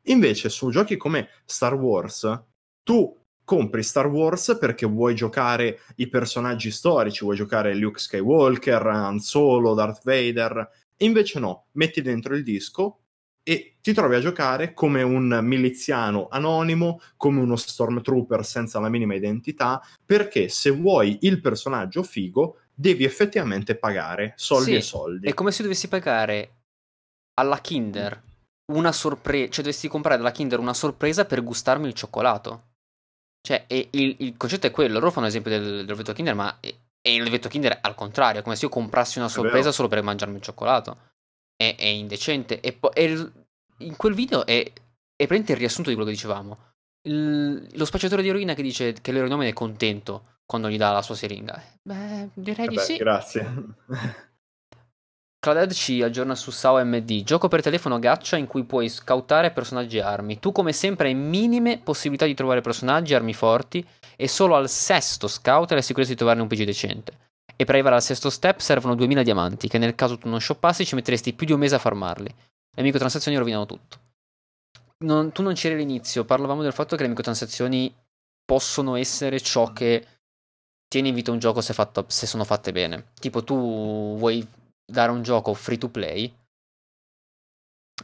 [SPEAKER 2] Invece su giochi come Star Wars, tu compri Star Wars perché vuoi giocare i personaggi storici, vuoi giocare Luke Skywalker, Han Solo, Darth Vader, invece no, metti dentro il disco, e ti trovi a giocare come un miliziano anonimo, come uno stormtrooper senza la minima identità, perché se vuoi il personaggio figo devi effettivamente pagare soldi sì, e soldi.
[SPEAKER 1] È come se dovessi pagare alla Kinder una sorpresa, cioè dovessi comprare dalla Kinder una sorpresa per gustarmi il cioccolato. Cioè, il, il, concetto è quello. Loro fanno l'esempio del, del vetto Kinder, ma è, è il vetto Kinder al contrario. È come se io comprassi una sorpresa solo per mangiarmi il cioccolato è, è indecente. E, po- in quel video è, è praticamente il riassunto di quello che dicevamo. Il, lo spacciatore di eroina che dice che l'eroinomane è contento quando gli dà la sua siringa. Beh, direi Vabbè, di sì.
[SPEAKER 2] Grazie.
[SPEAKER 1] Clauded ci aggiorna su SAO MD. Gioco per telefono gaccia in cui puoi scoutare personaggi e armi. Tu, come sempre, hai minime possibilità di trovare personaggi e armi forti. E solo al sesto scout hai la sicurezza di trovarne un PG decente. E per arrivare al sesto step servono 2000 diamanti, che nel caso tu non shoppassi ci metteresti più di un mese a farmarli. Le microtransazioni rovinano tutto. Non, tu non c'eri all'inizio, parlavamo del fatto che le microtransazioni possono essere ciò che tiene in vita un gioco se, fatto, se sono fatte bene. Tipo, tu vuoi dare un gioco free to play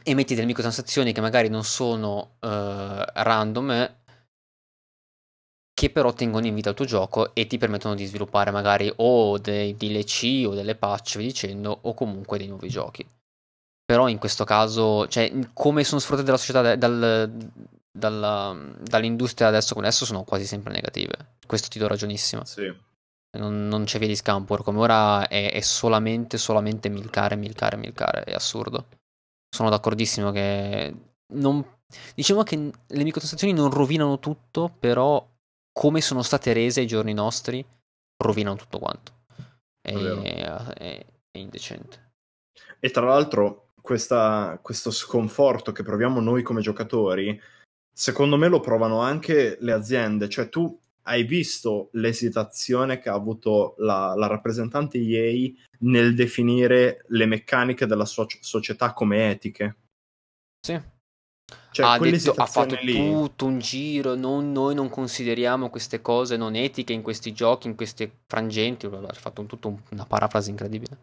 [SPEAKER 1] e metti delle microtransazioni che magari non sono uh, random eh, che però tengono in vita il tuo gioco e ti permettono di sviluppare magari o dei DLC o delle patch, dicendo, o comunque dei nuovi giochi. Però in questo caso, cioè, come sono sfruttate dalla società, dal, dalla, dall'industria adesso come adesso sono quasi sempre negative. Questo ti do ragionissimo.
[SPEAKER 2] Sì.
[SPEAKER 1] Non, non c'è via di scampo. Come ora è, è, solamente, solamente milcare, milcare, milcare. È assurdo. Sono d'accordissimo che. Non, diciamo che le microtransazioni non rovinano tutto, però come sono state rese ai giorni nostri, rovinano tutto quanto. È, è, è indecente.
[SPEAKER 2] E tra l'altro, questa, questo sconforto che proviamo noi come giocatori, secondo me lo provano anche le aziende. Cioè, tu hai visto l'esitazione che ha avuto la, la rappresentante EA nel definire le meccaniche della so- società come etiche?
[SPEAKER 1] Sì. Cioè, ha, detto, ha fatto lì... tutto un giro, non, noi non consideriamo queste cose non etiche in questi giochi, in questi frangenti, ha fatto un, tutto una parafrase incredibile.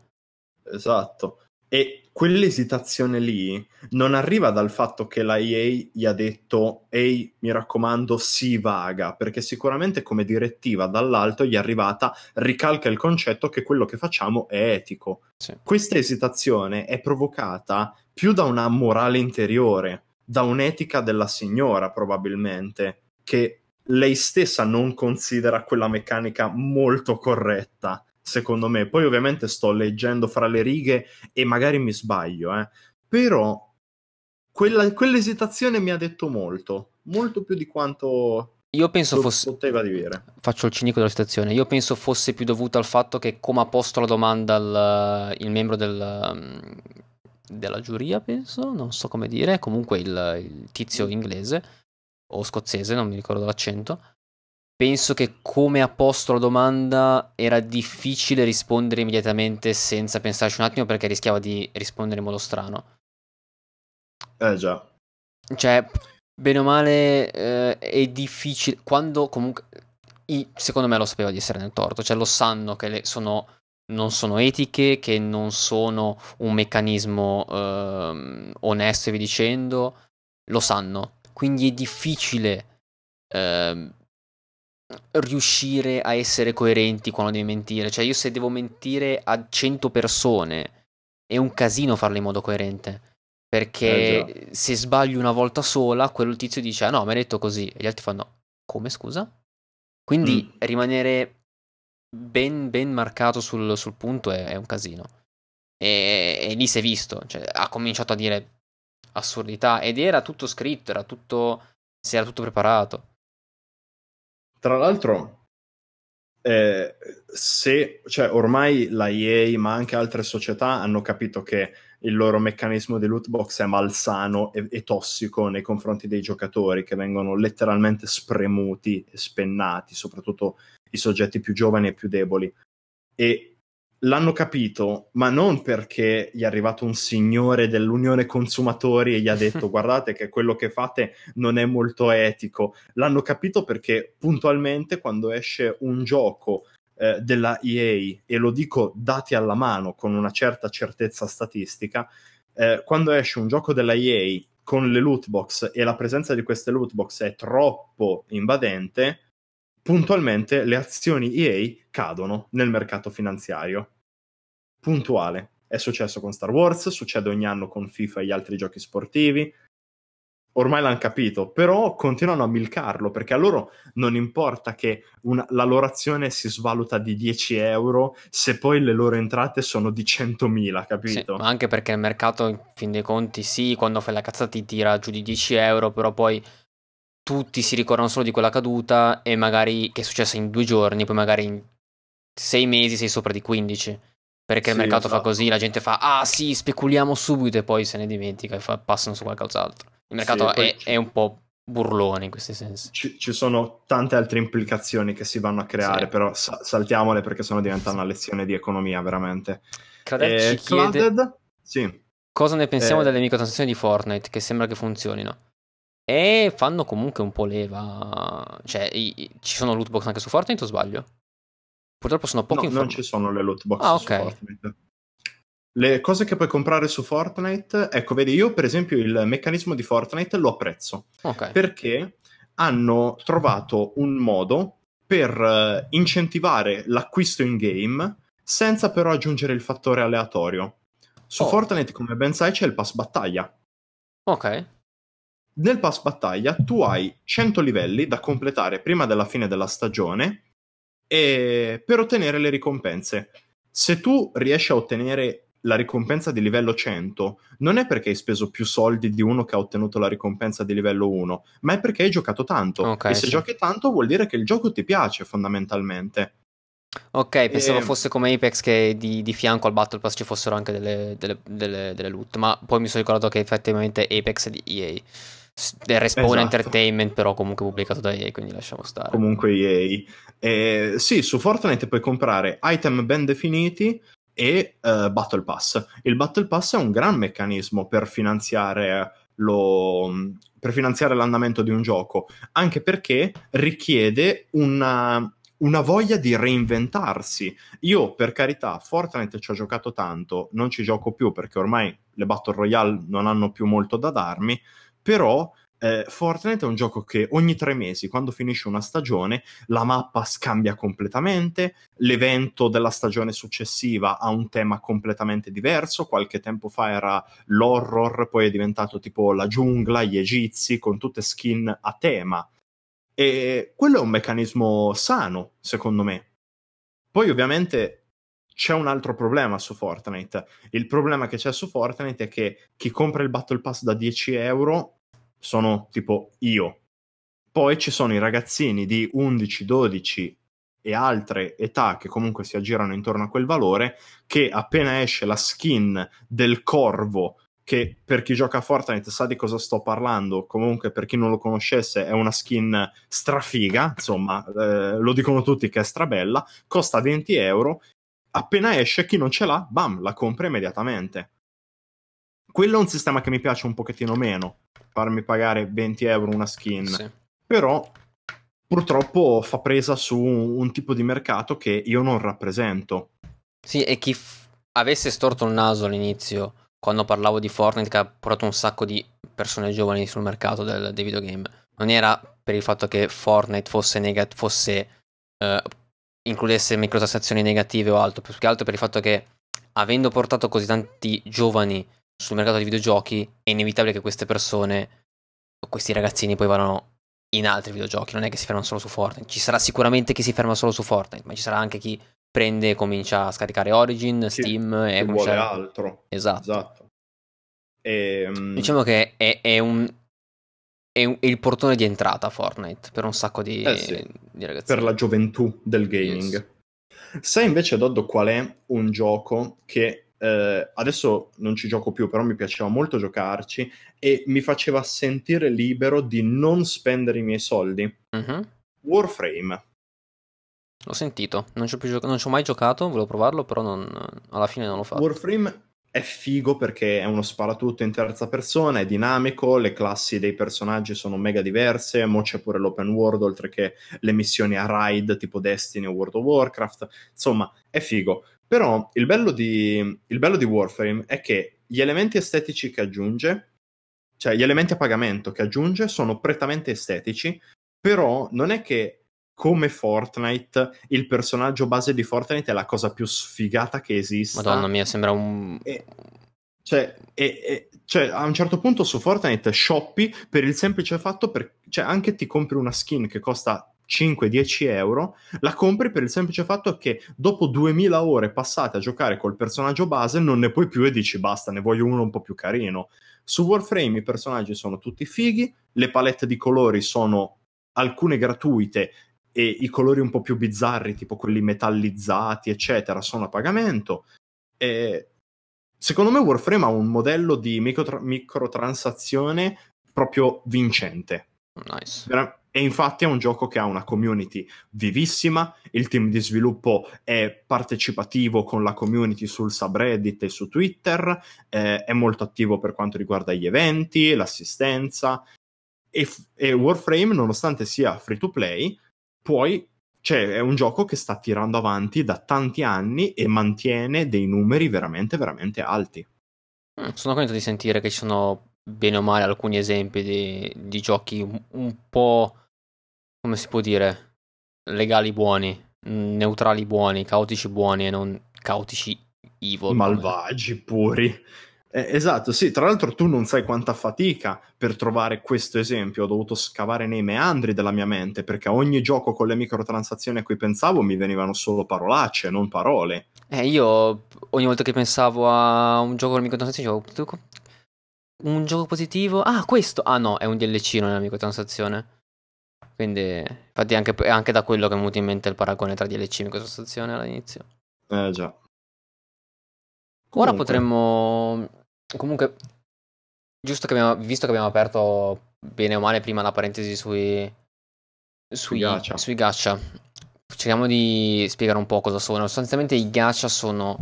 [SPEAKER 2] Esatto. E quell'esitazione lì non arriva dal fatto che la EA gli ha detto ehi mi raccomando si vaga perché sicuramente come direttiva dall'alto gli è arrivata ricalca il concetto che quello che facciamo è etico sì. questa esitazione è provocata più da una morale interiore da un'etica della signora probabilmente che lei stessa non considera quella meccanica molto corretta secondo me. Poi ovviamente sto leggendo fra le righe e magari mi sbaglio, eh. però quella, quell'esitazione mi ha detto molto, molto più di quanto
[SPEAKER 1] io penso fosse.
[SPEAKER 2] Poteva dire.
[SPEAKER 1] Faccio il cinico della situazione. Io penso fosse più dovuto al fatto che, come ha posto la domanda il, il membro del, della giuria, penso, non so come dire, comunque il, il tizio inglese o scozzese, non mi ricordo l'accento penso che come ha posto la domanda era difficile rispondere immediatamente senza pensarci un attimo perché rischiava di rispondere in modo strano.
[SPEAKER 2] Eh già.
[SPEAKER 1] Cioè, bene o male eh, è difficile quando comunque i, secondo me lo sapeva di essere nel torto, cioè lo sanno che le, sono, non sono etiche, che non sono un meccanismo eh, onesto e vi dicendo, lo sanno. Quindi è difficile eh, riuscire a essere coerenti quando devi mentire. Cioè, io se devo mentire a 100 persone è un casino farlo in modo coerente. Perché eh, se sbaglio una volta sola, quel tizio dice: Ah no, mi hai detto così. E gli altri fanno: Come scusa? Quindi mm. rimanere ben, ben marcato sul, sul punto è, è, un casino. E, e lì si è visto. Cioè, ha cominciato a dire assurdità. Ed era tutto scritto, era tutto. Si era tutto preparato.
[SPEAKER 2] Tra l'altro, eh, se cioè, ormai la EA, ma anche altre società hanno capito che il loro meccanismo di loot box è malsano e, e tossico nei confronti dei giocatori che vengono letteralmente spremuti e spennati, soprattutto i soggetti più giovani e più deboli. E l'hanno capito, ma non perché gli è arrivato un signore dell'Unione Consumatori e gli ha detto guardate che quello che fate non è molto etico. L'hanno capito perché puntualmente quando esce un gioco eh, della EA, e lo dico dati alla mano con una certa certezza statistica, eh, quando esce un gioco della EA con le loot box e la presenza di queste loot box è troppo invadente, puntualmente le azioni EA cadono nel mercato finanziario. Puntuale. È successo con Star Wars, succede ogni anno con FIFA e gli altri giochi sportivi. Ormai l'hanno capito, però continuano a milcarlo perché a loro non importa che una, la loro azione si svaluta di 10 euro se poi le loro entrate sono di 100.000, capito?
[SPEAKER 1] Sì, ma anche perché il mercato, in fin dei conti, sì, quando fai la cazzata ti tira giù di 10 euro, però poi tutti si ricordano solo di quella caduta e magari che è successa in due giorni, poi magari in sei mesi sei sopra di 15. Perché
[SPEAKER 2] Sì,
[SPEAKER 1] il mercato fa
[SPEAKER 2] esatto.
[SPEAKER 1] così, la gente fa, ah sì, speculiamo subito e poi se ne dimentica e fa- passano su qualcos'altro. Il mercato
[SPEAKER 2] Sì,
[SPEAKER 1] è, è un po' burlone in questi sensi.
[SPEAKER 2] Ci, ci sono tante altre implicazioni che si vanno a creare,
[SPEAKER 1] Sì.
[SPEAKER 2] però sa- saltiamole perché sennò diventa una lezione di economia, veramente.
[SPEAKER 1] Claudette
[SPEAKER 2] Eh,
[SPEAKER 1] ci chiede?
[SPEAKER 2] Sì.
[SPEAKER 1] cosa ne pensiamo
[SPEAKER 2] Eh.
[SPEAKER 1] delle microtransazioni di Fortnite, che sembra che funzionino. E fanno comunque un po' leva. Cioè, i- i- ci sono loot box anche su Fortnite o sbaglio? Purtroppo sono poche
[SPEAKER 2] No, non ci sono le loot box
[SPEAKER 1] Ah,
[SPEAKER 2] su
[SPEAKER 1] ok.
[SPEAKER 2] Fortnite. Le cose che puoi comprare su Fortnite, ecco, vedi, io per esempio il meccanismo di Fortnite lo apprezzo
[SPEAKER 1] Ok.
[SPEAKER 2] perché hanno trovato un modo per eh, incentivare l'acquisto in game senza però aggiungere il fattore aleatorio. Su
[SPEAKER 1] Oh.
[SPEAKER 2] Fortnite, come ben sai, c'è il pass battaglia.
[SPEAKER 1] Ok.
[SPEAKER 2] Nel pass battaglia tu hai 100 livelli da completare prima della fine della stagione e per ottenere le ricompense. Se tu riesci a ottenere la ricompensa di livello 100, non è perché hai speso più soldi di uno che ha ottenuto la ricompensa di livello 1, ma è perché hai giocato tanto.
[SPEAKER 1] Ok,
[SPEAKER 2] e se
[SPEAKER 1] sì.
[SPEAKER 2] giochi tanto vuol dire che il gioco ti piace fondamentalmente.
[SPEAKER 1] Ok, pensavo
[SPEAKER 2] E-
[SPEAKER 1] fosse come Apex che di, di fianco al Battle Pass ci fossero anche delle, delle- delle- delle loot, ma poi mi sono ricordato che effettivamente Apex è di EA. È Respawn
[SPEAKER 2] Esatto.
[SPEAKER 1] Entertainment, però comunque pubblicato da EA, quindi lasciamo stare.
[SPEAKER 2] comunque EA. Eh, sì, su Fortnite puoi comprare item ben definiti e eh, Battle Pass. Il Battle Pass è un gran meccanismo per finanziare lo per finanziare l'andamento di un gioco, anche perché richiede una, una voglia di reinventarsi. Io, per carità, Fortnite ci ho giocato tanto, non ci gioco più perché ormai le Battle Royale non hanno più molto da darmi, però eh, Fortnite è un gioco che ogni tre mesi, quando finisce una stagione, la mappa scambia completamente, l'evento della stagione successiva ha un tema completamente diverso, qualche tempo fa era l'horror, poi è diventato tipo la giungla, gli egizi, con tutte skin a tema. E quello è un meccanismo sano, secondo me. Poi ovviamente c'è un altro problema su Fortnite. Il problema che c'è su Fortnite è che chi compra il Battle Pass da 10 euro sono tipo io. Poi ci sono i ragazzini di 11, 12 e altre età che comunque si aggirano intorno a quel valore che appena esce la skin del corvo che per chi gioca a Fortnite sa di cosa sto parlando, comunque per chi non lo conoscesse è una skin strafiga, insomma, eh, lo dicono tutti che è strabella, costa 20 euro, appena esce chi non ce l'ha, bam, la compra immediatamente. Quello è un sistema che mi piace un pochettino meno, farmi pagare 20 euro una skin,
[SPEAKER 1] Sì.
[SPEAKER 2] però purtroppo fa presa su un, tipo di mercato che io non rappresento.
[SPEAKER 1] Sì, e chi f- avesse storto il naso all'inizio, quando parlavo di Fortnite, che ha portato un sacco di persone giovani sul mercato del- dei videogame, non era per il fatto che Fortnite fosse, nega- fosse eh, includesse microtransazioni negative o altro, più che altro per il fatto che avendo portato così tanti giovani sul mercato dei videogiochi, è inevitabile che queste persone, questi ragazzini poi vadano in altri videogiochi, non è che si fermano solo su Fortnite. Ci sarà sicuramente chi si ferma solo su Fortnite, ma ci sarà anche chi prende e comincia a scaricare Origin,
[SPEAKER 2] Chi-
[SPEAKER 1] Steam e
[SPEAKER 2] vuole
[SPEAKER 1] comincia...
[SPEAKER 2] altro.
[SPEAKER 1] Esatto.
[SPEAKER 2] Esatto. E, mm,
[SPEAKER 1] Diciamo che è, è un è, un- è il portone di entrata Fortnite per un sacco di,
[SPEAKER 2] Eh sì.
[SPEAKER 1] di ragazzi.
[SPEAKER 2] per la gioventù del gaming.
[SPEAKER 1] Yes.
[SPEAKER 2] Sai invece, Doddo, qual è un gioco che eh, adesso non ci gioco più, però mi piaceva molto giocarci e mi faceva sentire libero di non spendere i miei soldi?
[SPEAKER 1] Mhm.
[SPEAKER 2] Warframe.
[SPEAKER 1] L'ho sentito, non ci ho, gioca- non ci ho mai giocato, volevo provarlo, però non- alla fine non l'ho fatto.
[SPEAKER 2] Warframe è figo perché è uno sparatutto in terza persona, è dinamico, le classi dei personaggi sono mega diverse, mo c'è pure l'open world, oltre che le missioni a raid tipo Destiny o World of Warcraft, insomma è figo. Però il bello di, il bello di Warframe è che gli elementi estetici che aggiunge, cioè gli elementi a pagamento che aggiunge sono prettamente estetici, però non è che come Fortnite il personaggio base di Fortnite è la cosa più sfigata che esista.
[SPEAKER 1] Madonna mia, sembra un...
[SPEAKER 2] E- Cioè, e- e- cioè, a un certo punto su Fortnite shoppi per il semplice fatto per, cioè, anche ti compri una skin che costa 5-10 euro, la compri per il semplice fatto che dopo 2000 ore passate a giocare col personaggio base non ne puoi più e dici basta, ne voglio uno un po' più carino. Su Warframe i personaggi sono tutti fighi, le palette di colori sono alcune gratuite e i colori un po' più bizzarri, tipo quelli metallizzati, eccetera, sono a pagamento. E secondo me Warframe ha un modello di microtra- microtransazione proprio vincente.
[SPEAKER 1] Nice.
[SPEAKER 2] E infatti è un gioco che ha una community vivissima, il team di sviluppo è partecipativo con la community sul subreddit e su Twitter, eh, è molto attivo per quanto riguarda gli eventi, l'assistenza e, e Warframe, nonostante sia free to play, poi cioè, è un gioco che sta tirando avanti da tanti anni e mantiene dei numeri veramente, veramente alti.
[SPEAKER 1] Mm, sono contento di sentire che ci sono bene o male alcuni esempi di, di giochi un, un, po', come si può dire, legali buoni, neutrali buoni, caotici buoni e non caotici evil.
[SPEAKER 2] Malvagi come... puri. Eh, esatto, sì, tra l'altro tu non sai quanta fatica per trovare questo esempio, ho dovuto scavare nei meandri della mia mente perché a ogni gioco con le microtransazioni a cui pensavo mi venivano solo parolacce, non parole.
[SPEAKER 1] Eh, io ogni volta che pensavo a un gioco con le microtransazioni dicevo, un gioco positivo, ah questo, ah no, è un DLC, non è una microtransazione. Quindi, infatti, anche, anche da quello che mi è venuto in mente il paragone tra DLC e microtransazione all'inizio.
[SPEAKER 2] Eh già.
[SPEAKER 1] Comunque. Ora potremmo Comunque, giusto che abbiamo, visto che abbiamo aperto bene o male prima la parentesi sui, sui, gacha. sui gacha, cerchiamo di spiegare un po' cosa sono. Sostanzialmente i gacha sono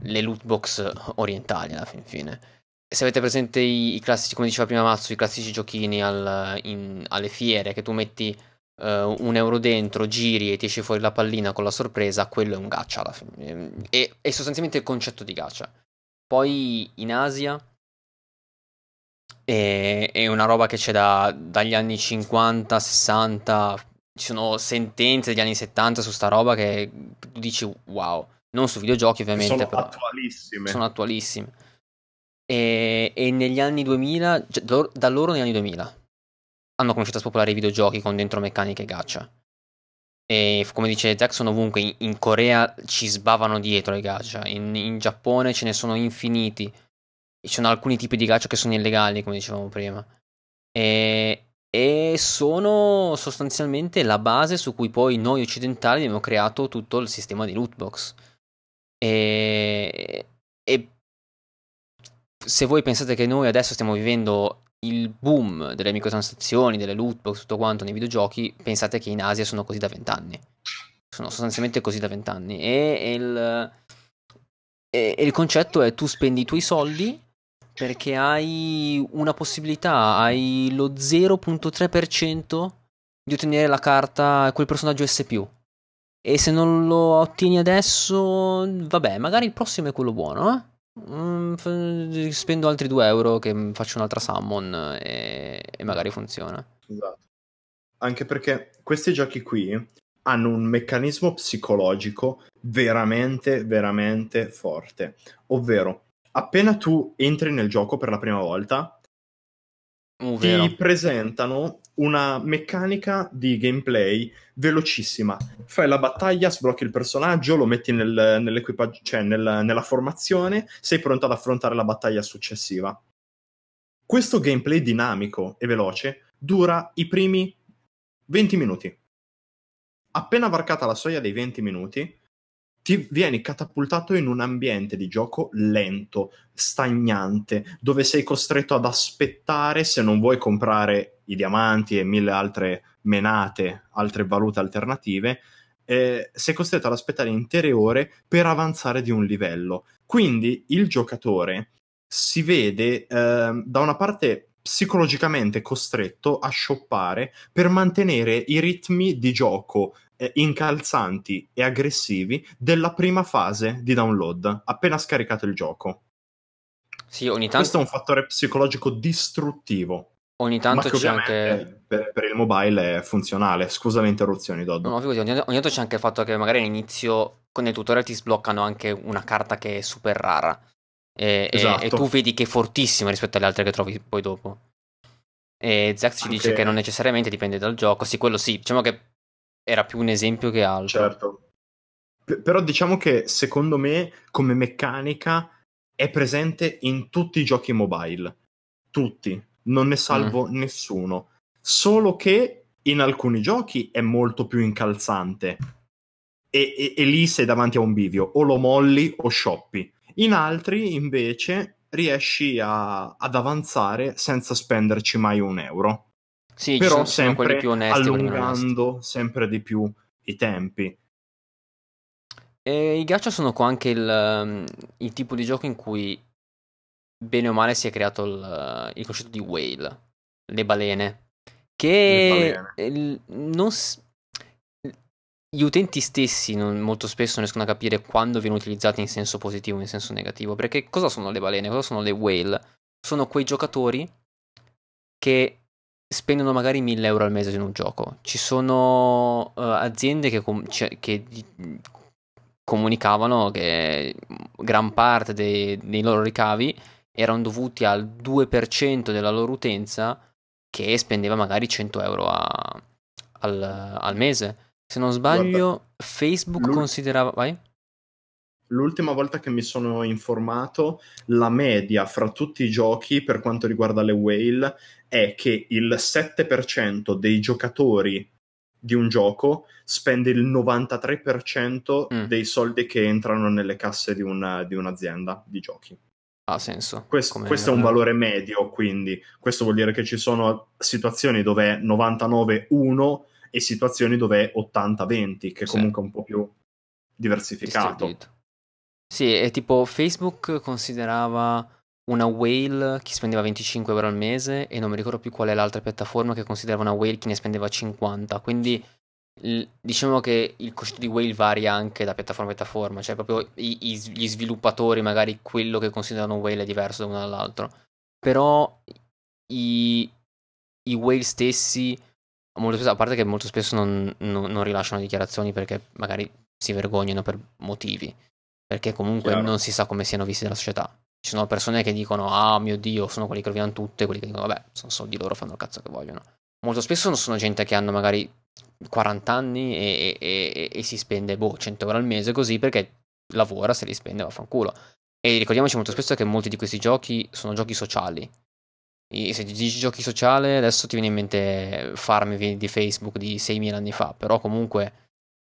[SPEAKER 1] le loot box orientali alla fin fine. Se avete presente i, i classici, come diceva prima Mazzo, i classici giochini al, in, alle fiere che tu metti uh, un euro dentro, giri e ti esce fuori la pallina con la sorpresa, quello è un gacha alla fine. E, è sostanzialmente il concetto di gacha. Poi in Asia è, è una roba che c'è da, dagli anni 50, 60, ci sono sentenze degli anni 70 su sta roba che tu dici wow, non su videogiochi ovviamente,
[SPEAKER 2] sono
[SPEAKER 1] però
[SPEAKER 2] attualissime.
[SPEAKER 1] sono attualissime. E, e negli anni 2000, cioè, da loro negli anni 2000, hanno cominciato a spopolare i videogiochi con dentro meccaniche gacha. E come dice sono ovunque. In, in, Corea ci sbavano dietro i gacha. In, in, Giappone ce ne sono infiniti. Ci sono alcuni tipi di gacha che sono illegali, come dicevamo prima. E, e sono sostanzialmente la base su cui poi noi occidentali abbiamo creato tutto il sistema di lootbox. E, e se voi pensate che noi adesso stiamo vivendo il boom delle microtransazioni, delle loot box, tutto quanto nei videogiochi, pensate che in Asia sono così da vent'anni. Sono sostanzialmente così da vent'anni. E, e, il, e, e il concetto è tu spendi i tuoi soldi perché hai una possibilità, hai lo 0.3% di ottenere la carta, quel personaggio S+. E se non lo ottieni adesso, vabbè, magari il prossimo è quello buono, eh? Mm, spendo altri 2 euro che faccio un'altra summon e, e magari funziona.
[SPEAKER 2] Esatto. Anche perché questi giochi qui hanno un meccanismo psicologico veramente, veramente forte. Ovvero, appena tu entri nel gioco per la prima volta,
[SPEAKER 1] uh,
[SPEAKER 2] ti presentano una meccanica di gameplay velocissima. Fai la battaglia, sblocchi il personaggio, lo metti nel, nell'equipaggio, cioè nel, nella formazione, sei pronto ad affrontare la battaglia successiva. Questo gameplay dinamico e veloce dura i primi 20 minuti. Appena varcata la soglia dei 20 minuti, ti vieni catapultato in un ambiente di gioco lento, stagnante, dove sei costretto ad aspettare se non vuoi comprare i diamanti e mille altre menate, altre valute alternative, eh, sei costretto ad aspettare intere ore per avanzare di un livello. Quindi il giocatore si vede eh, da una parte psicologicamente costretto a shoppare per mantenere i ritmi di gioco eh, incalzanti e aggressivi della prima fase di download, appena scaricato il gioco.
[SPEAKER 1] Sì, ogni tanto...
[SPEAKER 2] Questo è un fattore psicologico distruttivo.
[SPEAKER 1] Ogni tanto c'è anche.
[SPEAKER 2] Per, per, il mobile è funzionale. Scusa le interruzioni, Doddo.
[SPEAKER 1] No, no, ogni, ogni tanto c'è anche il fatto che magari all'inizio con il tutorial ti sbloccano anche una carta che è super rara. E, esatto. e, e tu vedi che è fortissima rispetto alle altre che trovi poi dopo. E Zack ci dice che non necessariamente dipende dal gioco. Sì, quello sì. Diciamo che era più un esempio che altro.
[SPEAKER 2] Certo. P- però diciamo che secondo me come meccanica è presente in tutti i giochi mobile. Tutti. Non ne salvo mm. nessuno. Solo che in alcuni giochi è molto più incalzante. E, e, e, lì sei davanti a un bivio. O lo molli o shoppi. In altri, invece, riesci a, ad avanzare senza spenderci mai un euro.
[SPEAKER 1] Sì,
[SPEAKER 2] Però sempre
[SPEAKER 1] più onesti,
[SPEAKER 2] allungando sempre di più i tempi.
[SPEAKER 1] E I gacha sono qua anche il, um, il, tipo di gioco in cui bene o male si è creato il, il concetto di whale, le balene, che le balene. Non, gli utenti stessi non, molto spesso non riescono a capire quando viene utilizzati in senso positivo o in senso negativo, perché cosa sono le balene? Cosa sono le whale? Sono quei giocatori che spendono magari 1000 euro al mese in un gioco. Ci sono uh, aziende che, com- cioè, che comunicavano che gran parte dei, dei loro ricavi erano dovuti al 2% della loro utenza che spendeva magari 100 euro a, al, al, mese. Se non sbaglio, Guarda, Facebook considerava... Vai?
[SPEAKER 2] L'ultima volta che mi sono informato, la media fra tutti i giochi per quanto riguarda le whale è che il 7% dei giocatori di un gioco spende il 93% mm. dei soldi che entrano nelle casse di, una, di un'azienda di giochi.
[SPEAKER 1] Ha senso.
[SPEAKER 2] Questo, questo è un valore medio, quindi questo vuol dire che ci sono situazioni dove è 99-1 e situazioni dove è 80-20, che comunque è un po' più diversificato.
[SPEAKER 1] Sì, è tipo Facebook considerava una whale chi spendeva 25 euro al mese e non mi ricordo più qual è l'altra piattaforma che considerava una whale chi ne spendeva 50. Quindi diciamo che il concetto di whale varia anche da piattaforma a piattaforma, cioè proprio i, i, gli sviluppatori magari quello che considerano whale è diverso da uno dall'altro. Però i, i whale stessi, spesso, a parte che molto spesso non, non, non rilasciano dichiarazioni perché magari si vergognano per motivi perché comunque Chiaro. non si sa come siano visti dalla società. Ci sono persone che dicono, ah mio Dio, sono quelli che rovinano tutte, quelli che dicono, vabbè, sono soldi loro, fanno il cazzo che vogliono. Molto spesso non sono gente che hanno magari 40 anni e, e, e, e si spende, boh, 100 euro al mese così perché lavora, se li spende, vaffanculo. E ricordiamoci molto spesso che molti di questi giochi sono giochi sociali. E se dici giochi sociali, adesso ti viene in mente farmi di Facebook di 6.000 anni fa, però comunque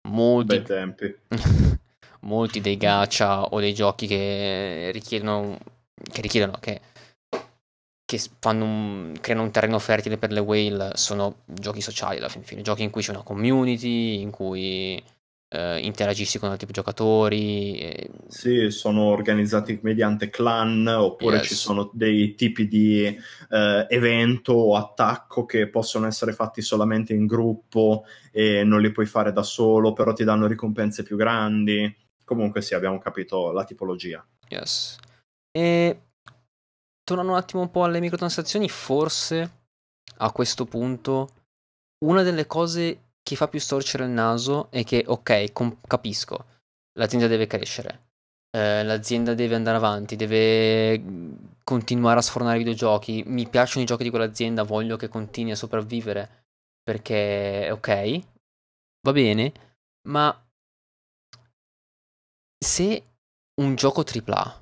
[SPEAKER 1] molti...
[SPEAKER 2] Bei tempi.
[SPEAKER 1] molti dei gacha o dei giochi che richiedono, che, richiedono, che, che un, creano un terreno fertile per le whale sono giochi sociali alla fin fine, giochi in cui c'è una community, in cui eh, interagisci con altri giocatori. E...
[SPEAKER 2] Sì, sono organizzati mediante clan oppure yes. ci sono dei tipi di eh, evento o attacco che possono essere fatti solamente in gruppo e non li puoi fare da solo, però ti danno ricompense più grandi. Comunque sì, abbiamo capito la tipologia.
[SPEAKER 1] Yes. E tornando un attimo un po' alle microtransazioni, forse a questo punto una delle cose che fa più storcere il naso è che, ok, com- capisco, l'azienda deve crescere, eh, l'azienda deve andare avanti, deve continuare a sfornare videogiochi, mi piacciono i giochi di quell'azienda, voglio che continui a sopravvivere perché, ok, va bene, ma se un gioco AAA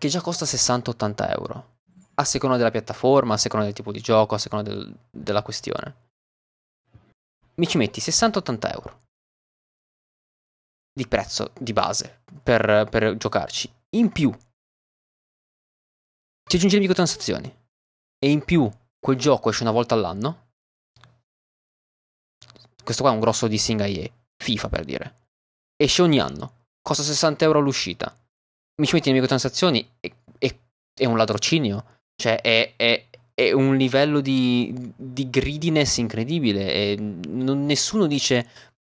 [SPEAKER 1] che già costa 60-80 euro, a seconda della piattaforma, a seconda del tipo di gioco, a seconda del, della questione, mi ci metti 60-80 euro di prezzo di base per, per giocarci. In più, ti aggiungi le microtransazioni e in più quel gioco esce una volta all'anno. Questo qua è un grosso dissing a FIFA per dire. Esce ogni anno costa 60 euro all'uscita. Mi ci metti le microtransazioni e, e, è un ladrocinio. Cioè, è, è, è un livello di, di greediness incredibile. E non, nessuno dice,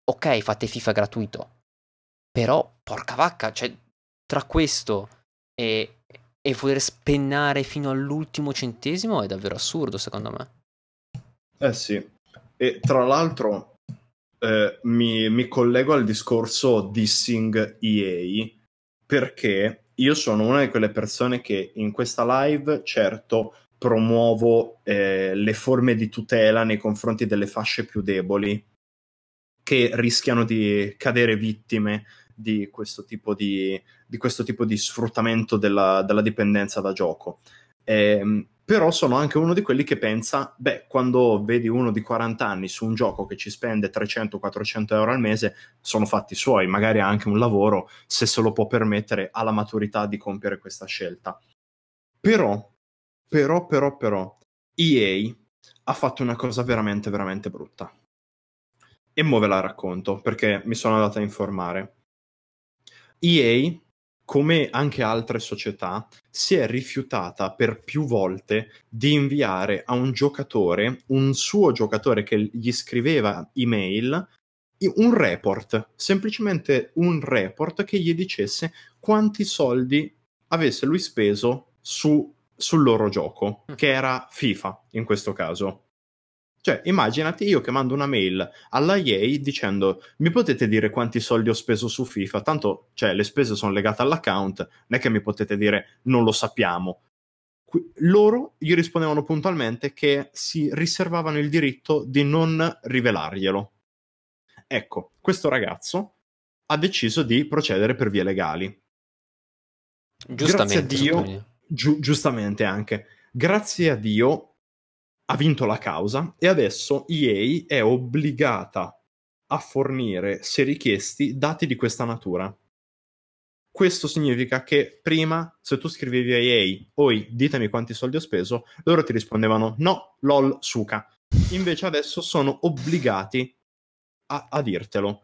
[SPEAKER 1] ok, fate FIFA gratuito. Però, porca vacca, cioè, tra questo e, e voler spennare fino all'ultimo centesimo è davvero assurdo, secondo me.
[SPEAKER 2] Eh sì. E tra l'altro, eh, mi, mi, collego al discorso dissing EA perché io sono una di quelle persone che in questa live, certo, promuovo eh, le forme di tutela nei confronti delle fasce più deboli che rischiano di cadere vittime di questo tipo di, di, questo tipo di sfruttamento della, della dipendenza da gioco. Eh, però sono anche uno di quelli che pensa, beh, quando vedi uno di 40 anni su un gioco che ci spende 300-400 euro al mese, sono fatti suoi, magari ha anche un lavoro, se se lo può permettere, ha la maturità di compiere questa scelta. Però, però, però, però, EA ha fatto una cosa veramente, veramente brutta. E mo ve la racconto, perché mi sono andato a informare. EA come anche altre società, si è rifiutata per più volte di inviare a un giocatore, un suo giocatore che gli scriveva email, un report, semplicemente un report che gli dicesse quanti soldi avesse lui speso su, sul loro gioco, mm. che era FIFA in questo caso. Cioè, immaginati io che mando una mail alla EA dicendo mi potete dire quanti soldi ho speso su FIFA, tanto cioè, le spese sono legate all'account, non è che mi potete dire non lo sappiamo. Qu- loro gli rispondevano puntualmente che si riservavano il diritto di non rivelarglielo. Ecco, questo ragazzo ha deciso di procedere per vie legali.
[SPEAKER 1] Giustamente.
[SPEAKER 2] Grazie a Dio, giu- giustamente anche. Grazie a Dio ha vinto la causa e adesso EA è obbligata a fornire, se richiesti, dati di questa natura. Questo significa che prima, se tu scrivevi a EA, oi, ditemi quanti soldi ho speso, loro ti rispondevano no, lol, suca. Invece adesso sono obbligati a, a dirtelo.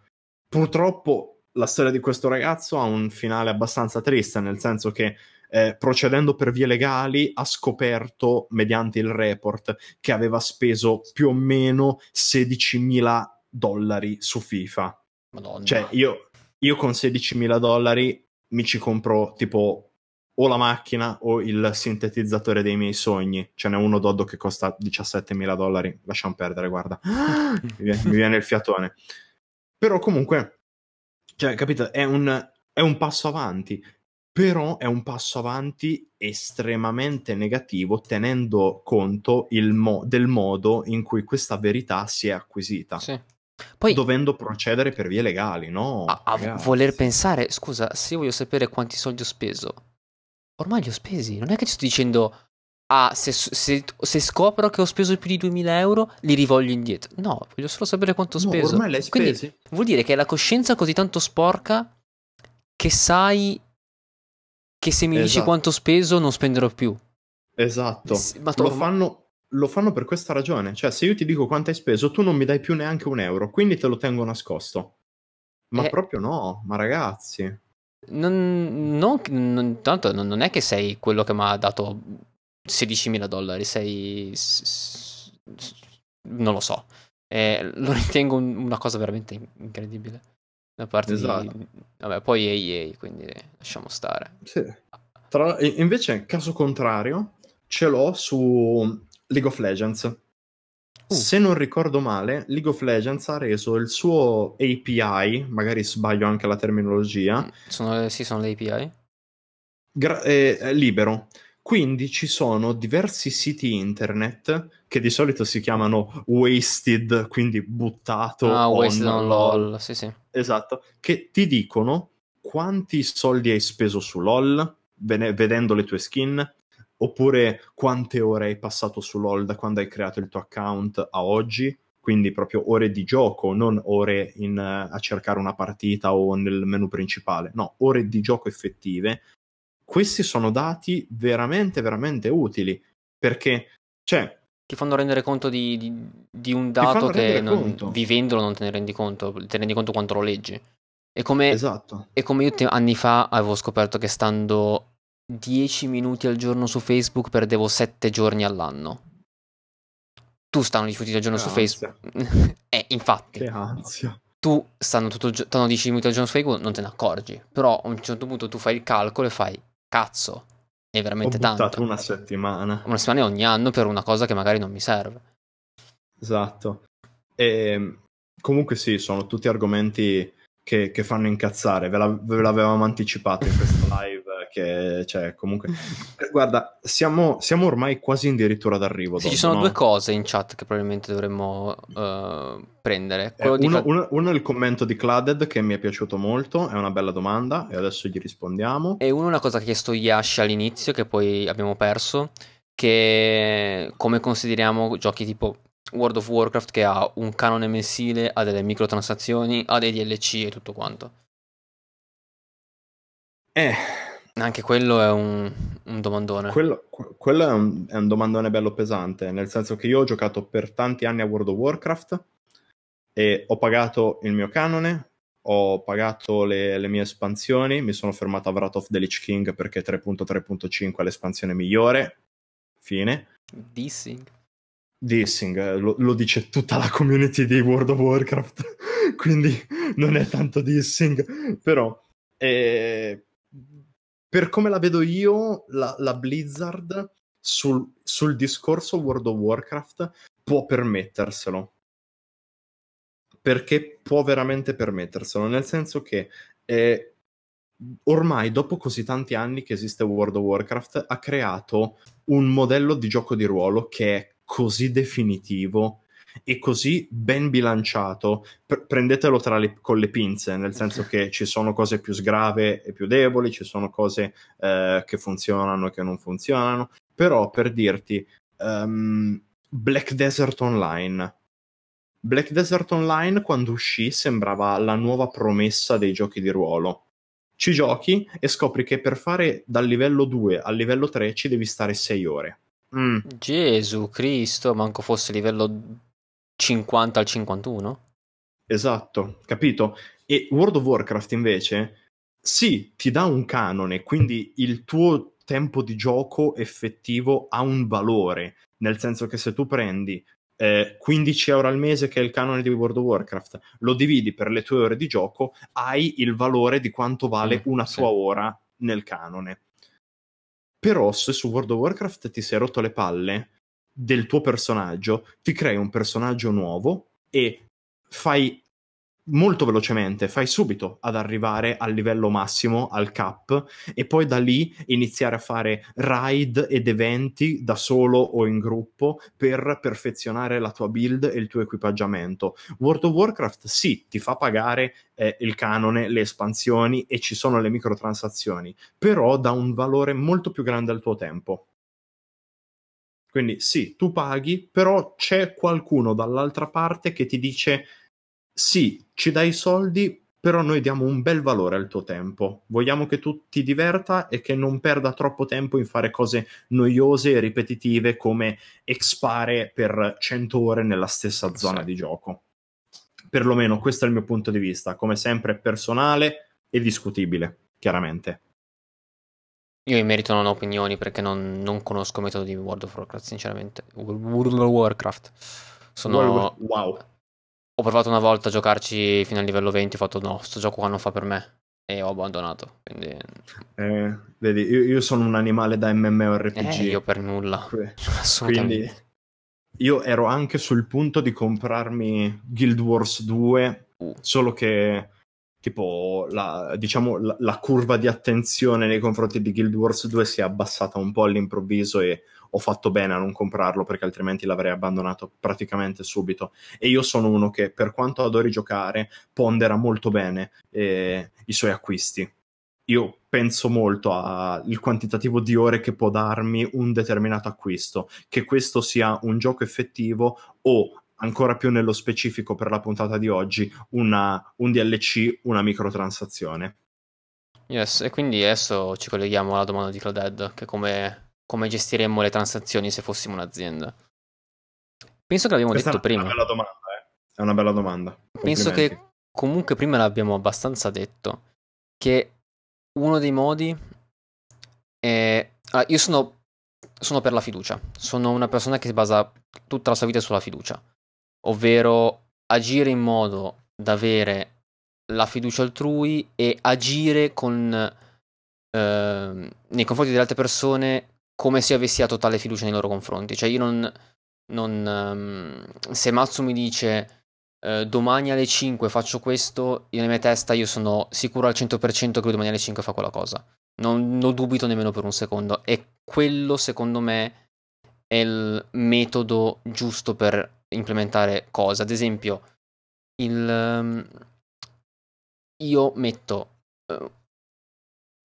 [SPEAKER 2] Purtroppo la storia di questo ragazzo ha un finale abbastanza triste, nel senso che eh, procedendo per vie legali, ha scoperto mediante il report che aveva speso più o meno 16.000 dollari su FIFA. Madonna. Cioè, io, io con 16.000 dollari mi ci compro tipo o la macchina o il sintetizzatore dei miei sogni. Ce n'è uno Doddo che costa 17.000 dollari. Lasciamo perdere, guarda. mi, viene, mi viene il fiatone. Però comunque, cioè, capito, è un, è un passo avanti però è un passo avanti estremamente negativo tenendo conto mo- del modo in cui questa verità si è acquisita.
[SPEAKER 1] Sì. Poi,
[SPEAKER 2] dovendo procedere per vie legali, no?
[SPEAKER 1] A, a voler pensare, scusa, se io voglio sapere quanti soldi ho speso, ormai li ho spesi. Non è che ti sto dicendo, ah, se, se, se scopro che ho speso più di 2000 euro, li rivoglio indietro. No, voglio solo sapere quanto ho no, speso.
[SPEAKER 2] Ormai li hai spesi.
[SPEAKER 1] Quindi vuol dire che la coscienza così tanto sporca che sai che se mi esatto. dici quanto speso non spenderò più.
[SPEAKER 2] Esatto. Ma to- lo, fanno, lo fanno per questa ragione. Cioè, se io ti dico quanto hai speso, tu non mi dai più neanche un euro, quindi te lo tengo nascosto. Ma eh, proprio no, ma ragazzi.
[SPEAKER 1] Non, non, non, tanto non è che sei quello che mi ha dato 16.000 dollari, sei... non lo so. Eh, lo ritengo un, una cosa veramente incredibile da parte esatto. di... Vabbè, poi è EA, quindi lasciamo stare.
[SPEAKER 2] Sì. Tra... Invece, caso contrario, ce l'ho su League of Legends. Uh. Se non ricordo male, League of Legends ha reso il suo API, magari sbaglio anche la terminologia. Mm,
[SPEAKER 1] sono, sì, sono le API.
[SPEAKER 2] Gra- eh, libero. Quindi ci sono diversi siti internet che di solito si chiamano wasted, quindi buttato.
[SPEAKER 1] Ah, wasted on LOL, sì sì.
[SPEAKER 2] Esatto, che ti dicono quanti soldi hai speso su LOL vedendo le tue skin, oppure quante ore hai passato su LOL da quando hai creato il tuo account a oggi, quindi proprio ore di gioco, non ore in, a cercare una partita o nel menu principale, no, ore di gioco effettive. Questi sono dati veramente, veramente utili. Perché, cioè,
[SPEAKER 1] ti fanno rendere conto di, di, di un dato che non, vivendolo non te ne rendi conto, te ne rendi conto quando lo leggi. E come,
[SPEAKER 2] esatto.
[SPEAKER 1] e come io te, anni fa avevo scoperto che stando 10 minuti al giorno su Facebook perdevo 7 giorni all'anno. Tu stando 10 minuti al giorno che su. Facebook. eh, infatti.
[SPEAKER 2] Che ansia.
[SPEAKER 1] Tu stando, tutto, stando 10 minuti al giorno su Facebook non te ne accorgi. Però a un certo punto tu fai il calcolo e fai Cazzo, è veramente
[SPEAKER 2] Ho
[SPEAKER 1] tanto.
[SPEAKER 2] una settimana.
[SPEAKER 1] Una settimana ogni anno per una cosa che magari non mi serve.
[SPEAKER 2] Esatto. E comunque sì, sono tutti argomenti che, che fanno incazzare. Ve, la, ve l'avevamo anticipato in questa live che cioè, comunque guarda siamo, siamo, ormai quasi addirittura d'arrivo
[SPEAKER 1] sì,
[SPEAKER 2] dopo,
[SPEAKER 1] ci sono
[SPEAKER 2] no?
[SPEAKER 1] due cose in chat che probabilmente dovremmo uh, prendere
[SPEAKER 2] eh, uno, Cla- uno, uno, è il commento di Cladded che mi è piaciuto molto è una bella domanda e adesso gli rispondiamo
[SPEAKER 1] e uno è una cosa che ha chiesto Yash all'inizio che poi abbiamo perso che come consideriamo giochi tipo World of Warcraft che ha un canone mensile, ha delle microtransazioni, ha dei DLC e tutto quanto.
[SPEAKER 2] Eh,
[SPEAKER 1] anche quello è un, un domandone.
[SPEAKER 2] Quello, quello è, un, è, un, domandone bello pesante, nel senso che io ho giocato per tanti anni a World of Warcraft e ho pagato il mio canone, ho pagato le, le mie espansioni, mi sono fermato a Wrath of the Lich King perché 3.3.5 è l'espansione migliore, fine.
[SPEAKER 1] Dissing.
[SPEAKER 2] Dissing, lo, lo, dice tutta la community di World of Warcraft, quindi non è tanto dissing, però... Eh, per come la vedo io, la, la Blizzard sul, sul, discorso World of Warcraft può permetterselo. Perché può veramente permetterselo, nel senso che eh, ormai dopo così tanti anni che esiste World of Warcraft ha creato un modello di gioco di ruolo che è così definitivo e così ben bilanciato, P- prendetelo le, con le pinze, nel senso che ci sono cose più sgrave e più deboli, ci sono cose eh, che funzionano e che non funzionano, però per dirti, um, Black Desert Online. Black Desert Online quando uscì sembrava la nuova promessa dei giochi di ruolo. Ci giochi e scopri che per fare dal livello 2 al livello 3 ci devi stare 6 ore.
[SPEAKER 1] Mm. Gesù Cristo, manco fosse livello 50 al 51?
[SPEAKER 2] Esatto, capito? E World of Warcraft invece, sì, ti dà un canone, quindi il tuo tempo di gioco effettivo ha un valore, nel senso che se tu prendi eh, 15 euro al mese, che è il canone di World of Warcraft, lo dividi per le tue ore di gioco, hai il valore di quanto vale mm, una sì. tua ora nel canone. Però se su World of Warcraft ti sei rotto le palle, del tuo personaggio, ti crei un personaggio nuovo e fai molto velocemente, fai subito ad arrivare al livello massimo, al cap, e poi da lì iniziare a fare raid ed eventi da solo o in gruppo per perfezionare la tua build e il tuo equipaggiamento. World of Warcraft sì, ti fa pagare eh, il canone, le espansioni e ci sono le microtransazioni, però dà un valore molto più grande al tuo tempo. Quindi sì, tu paghi, però c'è qualcuno dall'altra parte che ti dice sì, ci dai i soldi, però noi diamo un bel valore al tuo tempo. Vogliamo che tu ti diverta e che non perda troppo tempo in fare cose noiose e ripetitive come expare per 100 ore nella stessa zona sì. di gioco. Perlomeno questo è il mio punto di vista, come sempre personale e discutibile, chiaramente.
[SPEAKER 1] Io in merito non ho opinioni perché non, non conosco il metodo di World of Warcraft, sinceramente. World of Warcraft. Sono...
[SPEAKER 2] Wow.
[SPEAKER 1] Ho provato una volta a giocarci fino al livello 20, ho fatto no, sto gioco qua non fa per me. E ho abbandonato, quindi...
[SPEAKER 2] Eh, vedi, io, io, sono un animale da MMORPG.
[SPEAKER 1] Eh, io per nulla.
[SPEAKER 2] Quindi io ero anche sul punto di comprarmi Guild Wars 2, uh. solo che tipo la, diciamo, la, la, curva di attenzione nei confronti di Guild Wars 2 si è abbassata un po' all'improvviso e ho fatto bene a non comprarlo perché altrimenti l'avrei abbandonato praticamente subito. E io sono uno che per quanto adori giocare pondera molto bene eh, i suoi acquisti. Io penso molto al quantitativo di ore che può darmi un determinato acquisto, che questo sia un gioco effettivo o ancora più nello specifico per la puntata di oggi, una, un DLC, una microtransazione.
[SPEAKER 1] Yes, e quindi adesso ci colleghiamo alla domanda di Claudette, che come, come gestiremmo le transazioni se fossimo un'azienda. Penso che l'abbiamo Questa detto prima.
[SPEAKER 2] È una bella domanda, eh? È una bella domanda.
[SPEAKER 1] Penso che comunque prima l'abbiamo abbastanza detto, che uno dei modi è... Allora, io sono, sono per la fiducia, sono una persona che si basa tutta la sua vita sulla fiducia ovvero agire in modo da avere la fiducia altrui e agire con, eh, nei confronti delle altre persone come se avessi a totale fiducia nei loro confronti. Cioè io non... non um, se Mazzo mi dice eh, domani alle 5 faccio questo, io nella mia testa io sono sicuro al 100% che lui domani alle 5 fa quella cosa. Non, non dubito nemmeno per un secondo. E quello secondo me è il metodo giusto per implementare cose. Ad esempio, il, um, io metto uh,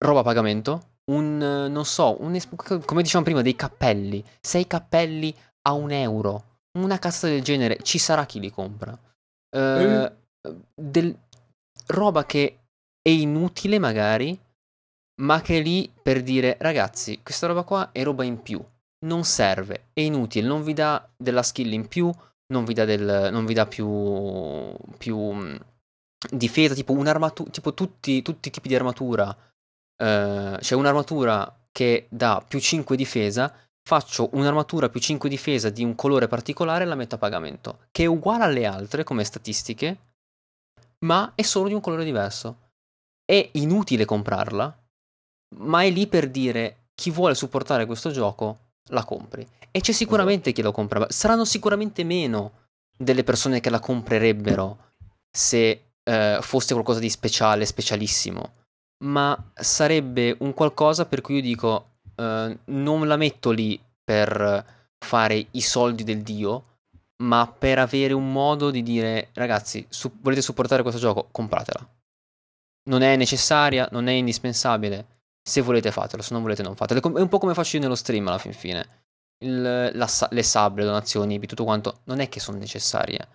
[SPEAKER 1] roba a pagamento, un, non so, un, come dicevamo prima, dei cappelli. Sei cappelli a un euro. Una cassa del genere, ci sarà chi li compra. Uh, eh. del, roba che è inutile magari, ma che è lì per dire ragazzi, questa roba qua è roba in più, non serve, è inutile, non vi dà della skill in più, non vi dà, del, non vi dà più, più mm, difesa, tipo tipo tutti, tutti i tipi di armatura, uh, c'è un'armatura che dà più 5 difesa, faccio un'armatura più 5 difesa di un colore particolare e la metto a pagamento, che è uguale alle altre come statistiche, ma è solo di un colore diverso. È inutile comprarla, ma è lì per dire chi vuole supportare questo gioco la compri. E c'è sicuramente esatto. chi lo compra. Saranno sicuramente meno delle persone che la comprerebbero se eh, fosse qualcosa di speciale, specialissimo. Ma sarebbe un qualcosa per cui io dico eh, non la metto lì per fare i soldi del dio, ma per avere un modo di dire ragazzi, su- volete supportare questo gioco? Compratela. Non è necessaria, non è indispensabile. Se volete fatelo, se non volete non fatelo. È un po' come faccio io nello stream alla fin fine. Il, la, le sub, le donazioni, tutto quanto, non è che sono necessarie.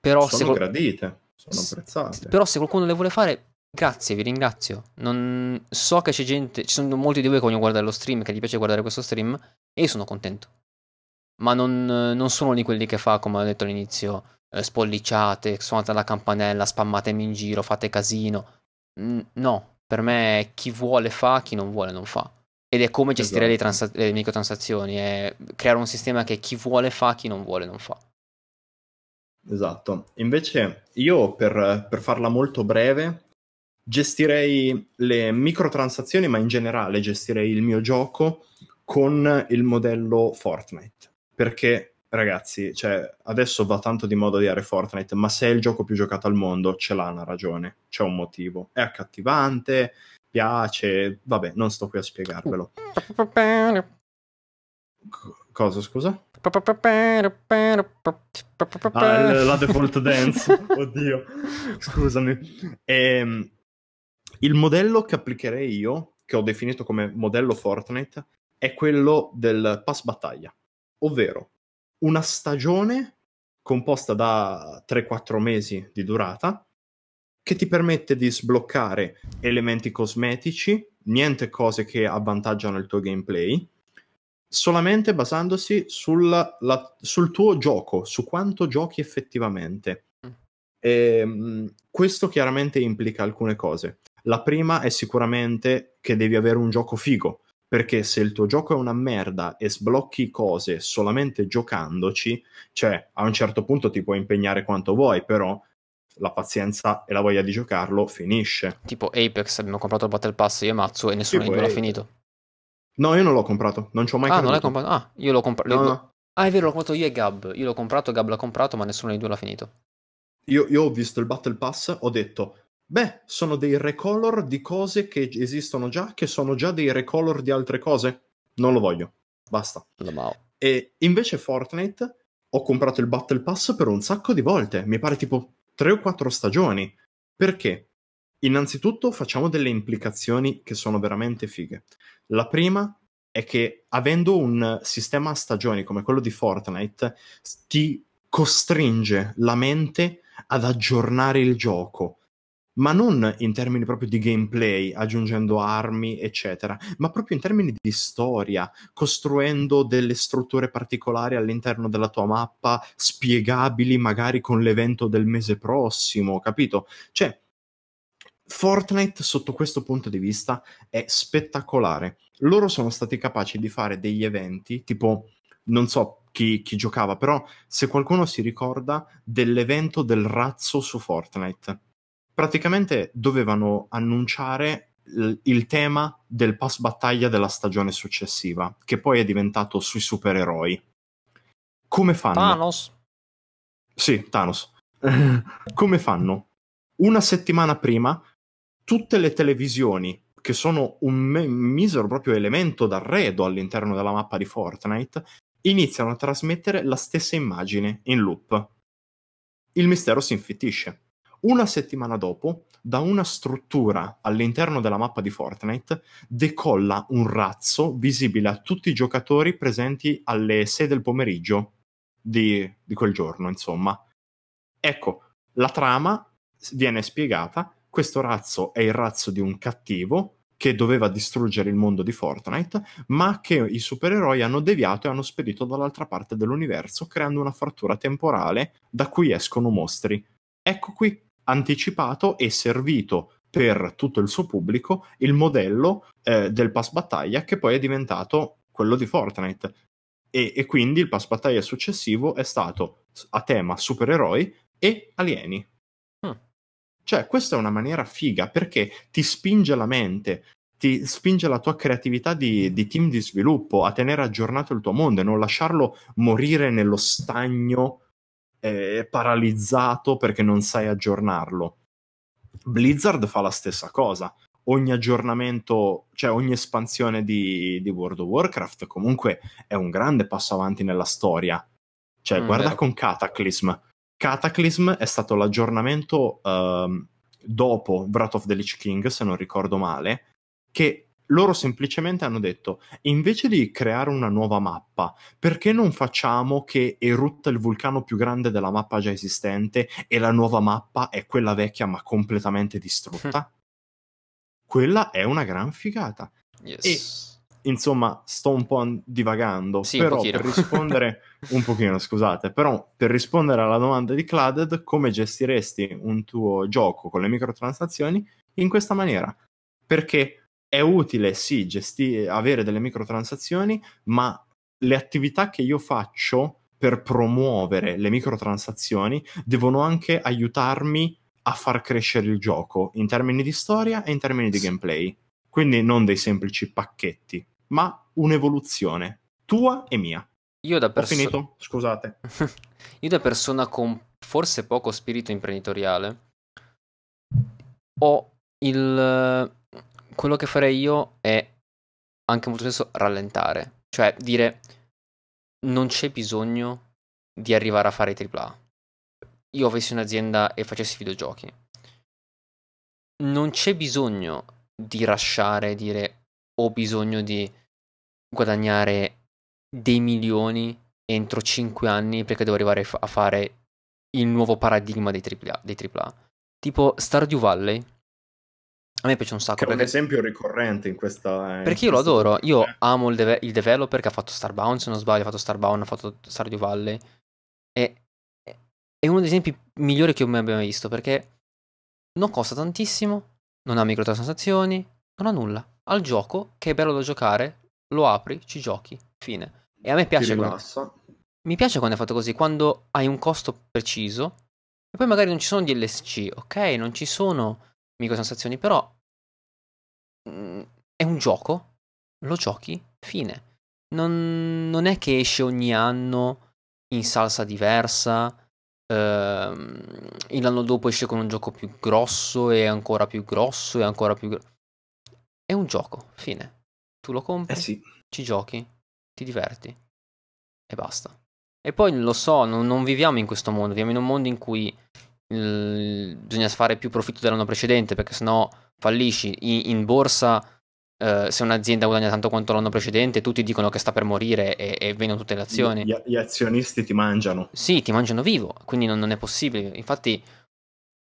[SPEAKER 1] Però
[SPEAKER 2] sono
[SPEAKER 1] se
[SPEAKER 2] gradite, sono apprezzate.
[SPEAKER 1] Però se qualcuno le vuole fare, grazie, vi ringrazio. Non... So che c'è gente, ci sono molti di voi che vogliono guardare lo stream, che gli piace guardare questo stream, e io sono contento ma non, non sono di quelli che fa, come ho detto all'inizio, eh, spolliciate, suonate la campanella, spammatemi in giro, fate casino. No, per me chi vuole fa, chi non vuole non fa. Ed è come gestire esatto. le, trans- le microtransazioni, è creare un sistema che chi vuole fa, chi non vuole non fa.
[SPEAKER 2] Esatto. Invece io, per, per farla molto breve, gestirei le microtransazioni, ma in generale gestirei il mio gioco con il modello Fortnite perché ragazzi, cioè, adesso va tanto di moda odiare Fortnite, ma se è il gioco più giocato al mondo, ce l'ha una ragione, c'è un motivo. È accattivante, piace, vabbè, non sto qui a spiegarvelo. cosa, scusa? Ah, la default dance, oddio, scusami. Ehm, il modello che applicherei io, che ho definito come modello Fortnite, è quello del pass battaglia ovvero una stagione composta da 3-4 mesi di durata che ti permette di sbloccare elementi cosmetici, niente cose che avvantaggiano il tuo gameplay, solamente basandosi sul, la, sul tuo gioco, su quanto giochi effettivamente. Mm. E, ehm, questo chiaramente implica alcune cose. La prima è sicuramente che devi avere un gioco figo, perché se il tuo gioco è una merda e sblocchi cose solamente giocandoci, cioè a un certo punto ti puoi impegnare quanto vuoi, però la pazienza e la voglia di giocarlo finisce.
[SPEAKER 1] Tipo Apex, abbiamo comprato il Battle Pass io e Mazzo e nessuno di due l'ha finito.
[SPEAKER 2] No, io non l'ho comprato, non ci ho mai
[SPEAKER 1] Ah,
[SPEAKER 2] creduto.
[SPEAKER 1] non l'hai comprato? Ah, io l'ho comprato. No, no. Ah, è vero, l'ho comprato io e Gab. Io l'ho comprato, Gab l'ha comprato, ma nessuno dei due l'ha finito.
[SPEAKER 2] Io, io ho visto il Battle Pass, ho detto Beh, sono dei recolor di cose che esistono già, che sono già dei recolor di altre cose. Non lo voglio. Basta. E invece Fortnite ho comprato il Battle Pass per un sacco di volte. Mi pare tipo 3 o 4 stagioni. Perché? Innanzitutto facciamo delle implicazioni che sono veramente fighe. La prima è che avendo un sistema a stagioni come quello di Fortnite ti costringe la mente ad aggiornare il gioco ma non in termini proprio di gameplay, aggiungendo armi, eccetera, ma proprio in termini di storia, costruendo delle strutture particolari all'interno della tua mappa, spiegabili magari con l'evento del mese prossimo, capito? Cioè, Fortnite sotto questo punto di vista è spettacolare. Loro sono stati capaci di fare degli eventi, tipo, non so chi, chi giocava, però se qualcuno si ricorda dell'evento del razzo su Fortnite praticamente dovevano annunciare il, il tema del pass battaglia della stagione successiva, che poi è diventato sui supereroi. Come fanno?
[SPEAKER 1] Thanos.
[SPEAKER 2] Sì, Thanos. Come fanno? Una settimana prima, tutte le televisioni, che sono un me- misero proprio elemento d'arredo all'interno della mappa di Fortnite, iniziano a trasmettere la stessa immagine in loop. Il mistero si infittisce una settimana dopo da una struttura all'interno della mappa di Fortnite decolla un razzo visibile a tutti i giocatori presenti alle 6 del pomeriggio di, di quel giorno, insomma. Ecco, la trama viene spiegata, questo razzo è il razzo di un cattivo che doveva distruggere il mondo di Fortnite, ma che i supereroi hanno deviato e hanno spedito dall'altra parte dell'universo, creando una frattura temporale da cui escono mostri. Ecco qui, anticipato e servito per tutto il suo pubblico il modello eh, del pass battaglia che poi è diventato quello di Fortnite. E, e quindi il pass battaglia successivo è stato a tema supereroi e alieni. Cioè, questa è una maniera figa perché ti spinge la mente, ti spinge la tua creatività di, di, team di sviluppo a tenere aggiornato il tuo mondo e non lasciarlo morire nello stagno eh, paralizzato perché non sai aggiornarlo. Blizzard fa la stessa cosa. Ogni aggiornamento, cioè ogni espansione di, di World of Warcraft comunque è un grande passo avanti nella storia. Cioè, mm, guarda vero. con Cataclysm. Cataclysm è stato l'aggiornamento uh, dopo Wrath of the Lich King, se non ricordo male, che loro semplicemente hanno detto invece di creare una nuova mappa, perché non facciamo che erutta il vulcano più grande della mappa già esistente e la nuova mappa è quella vecchia ma completamente distrutta? quella è una gran figata.
[SPEAKER 1] Yes.
[SPEAKER 2] E insomma, sto un po' divagando, sì, però per rispondere un pochino, scusate, però per rispondere alla domanda di Cladded, come gestiresti un tuo gioco con le microtransazioni? In questa maniera, perché è utile sì gesti- avere delle microtransazioni, ma le attività che io faccio per promuovere le microtransazioni devono anche aiutarmi a far crescere il gioco in termini di storia e in termini di gameplay. Quindi non dei semplici pacchetti ma un'evoluzione tua e mia.
[SPEAKER 1] Io da
[SPEAKER 2] persona... Ho finito? Scusate.
[SPEAKER 1] Io da persona con forse poco spirito imprenditoriale ho il... quello che farei io è anche molto spesso rallentare, cioè dire non c'è bisogno di arrivare a fare i AAA. Io avessi un'azienda e facessi videogiochi. Non c'è bisogno di rasciare, dire ho bisogno di guadagnare dei milioni entro 5 anni perché devo arrivare a fare il nuovo paradigma dei AAA. Dei AAA. Tipo Stardew Valley. A me piace un sacco.
[SPEAKER 2] Che
[SPEAKER 1] è
[SPEAKER 2] perché... un esempio ricorrente in questa.
[SPEAKER 1] Perché io lo adoro. Io amo il, deve- il, developer che ha fatto Starbound. Se non sbaglio, ha fatto Starbound, ha fatto Stardew Valley. E è uno degli esempi migliori che io mai abbia visto perché non costa tantissimo, non ha microtransazioni, non ha nulla al gioco che è bello da giocare, lo apri, ci giochi, fine. E a me piace quando... Mi piace quando è fatto così, quando hai un costo preciso e poi magari non ci sono DLSC, ok? Non ci sono microtransazioni, però mh, mm, è un gioco, lo giochi, fine. Non, non, è che esce ogni anno in salsa diversa, ehm, l'anno dopo esce con un gioco più grosso e ancora più grosso e ancora più grosso è un gioco, fine. Tu lo compri,
[SPEAKER 2] eh sì.
[SPEAKER 1] ci giochi, ti diverti e basta. E poi lo so, non, non viviamo in questo mondo, viviamo in un mondo in cui il, bisogna fare più profitto dell'anno precedente perché sennò fallisci. In, in borsa, eh, se un'azienda guadagna tanto quanto l'anno precedente, tutti dicono che sta per morire e, e vengono tutte le azioni.
[SPEAKER 2] Gli, gli, azionisti ti mangiano.
[SPEAKER 1] Sì, ti mangiano vivo, quindi non, non è possibile. Infatti,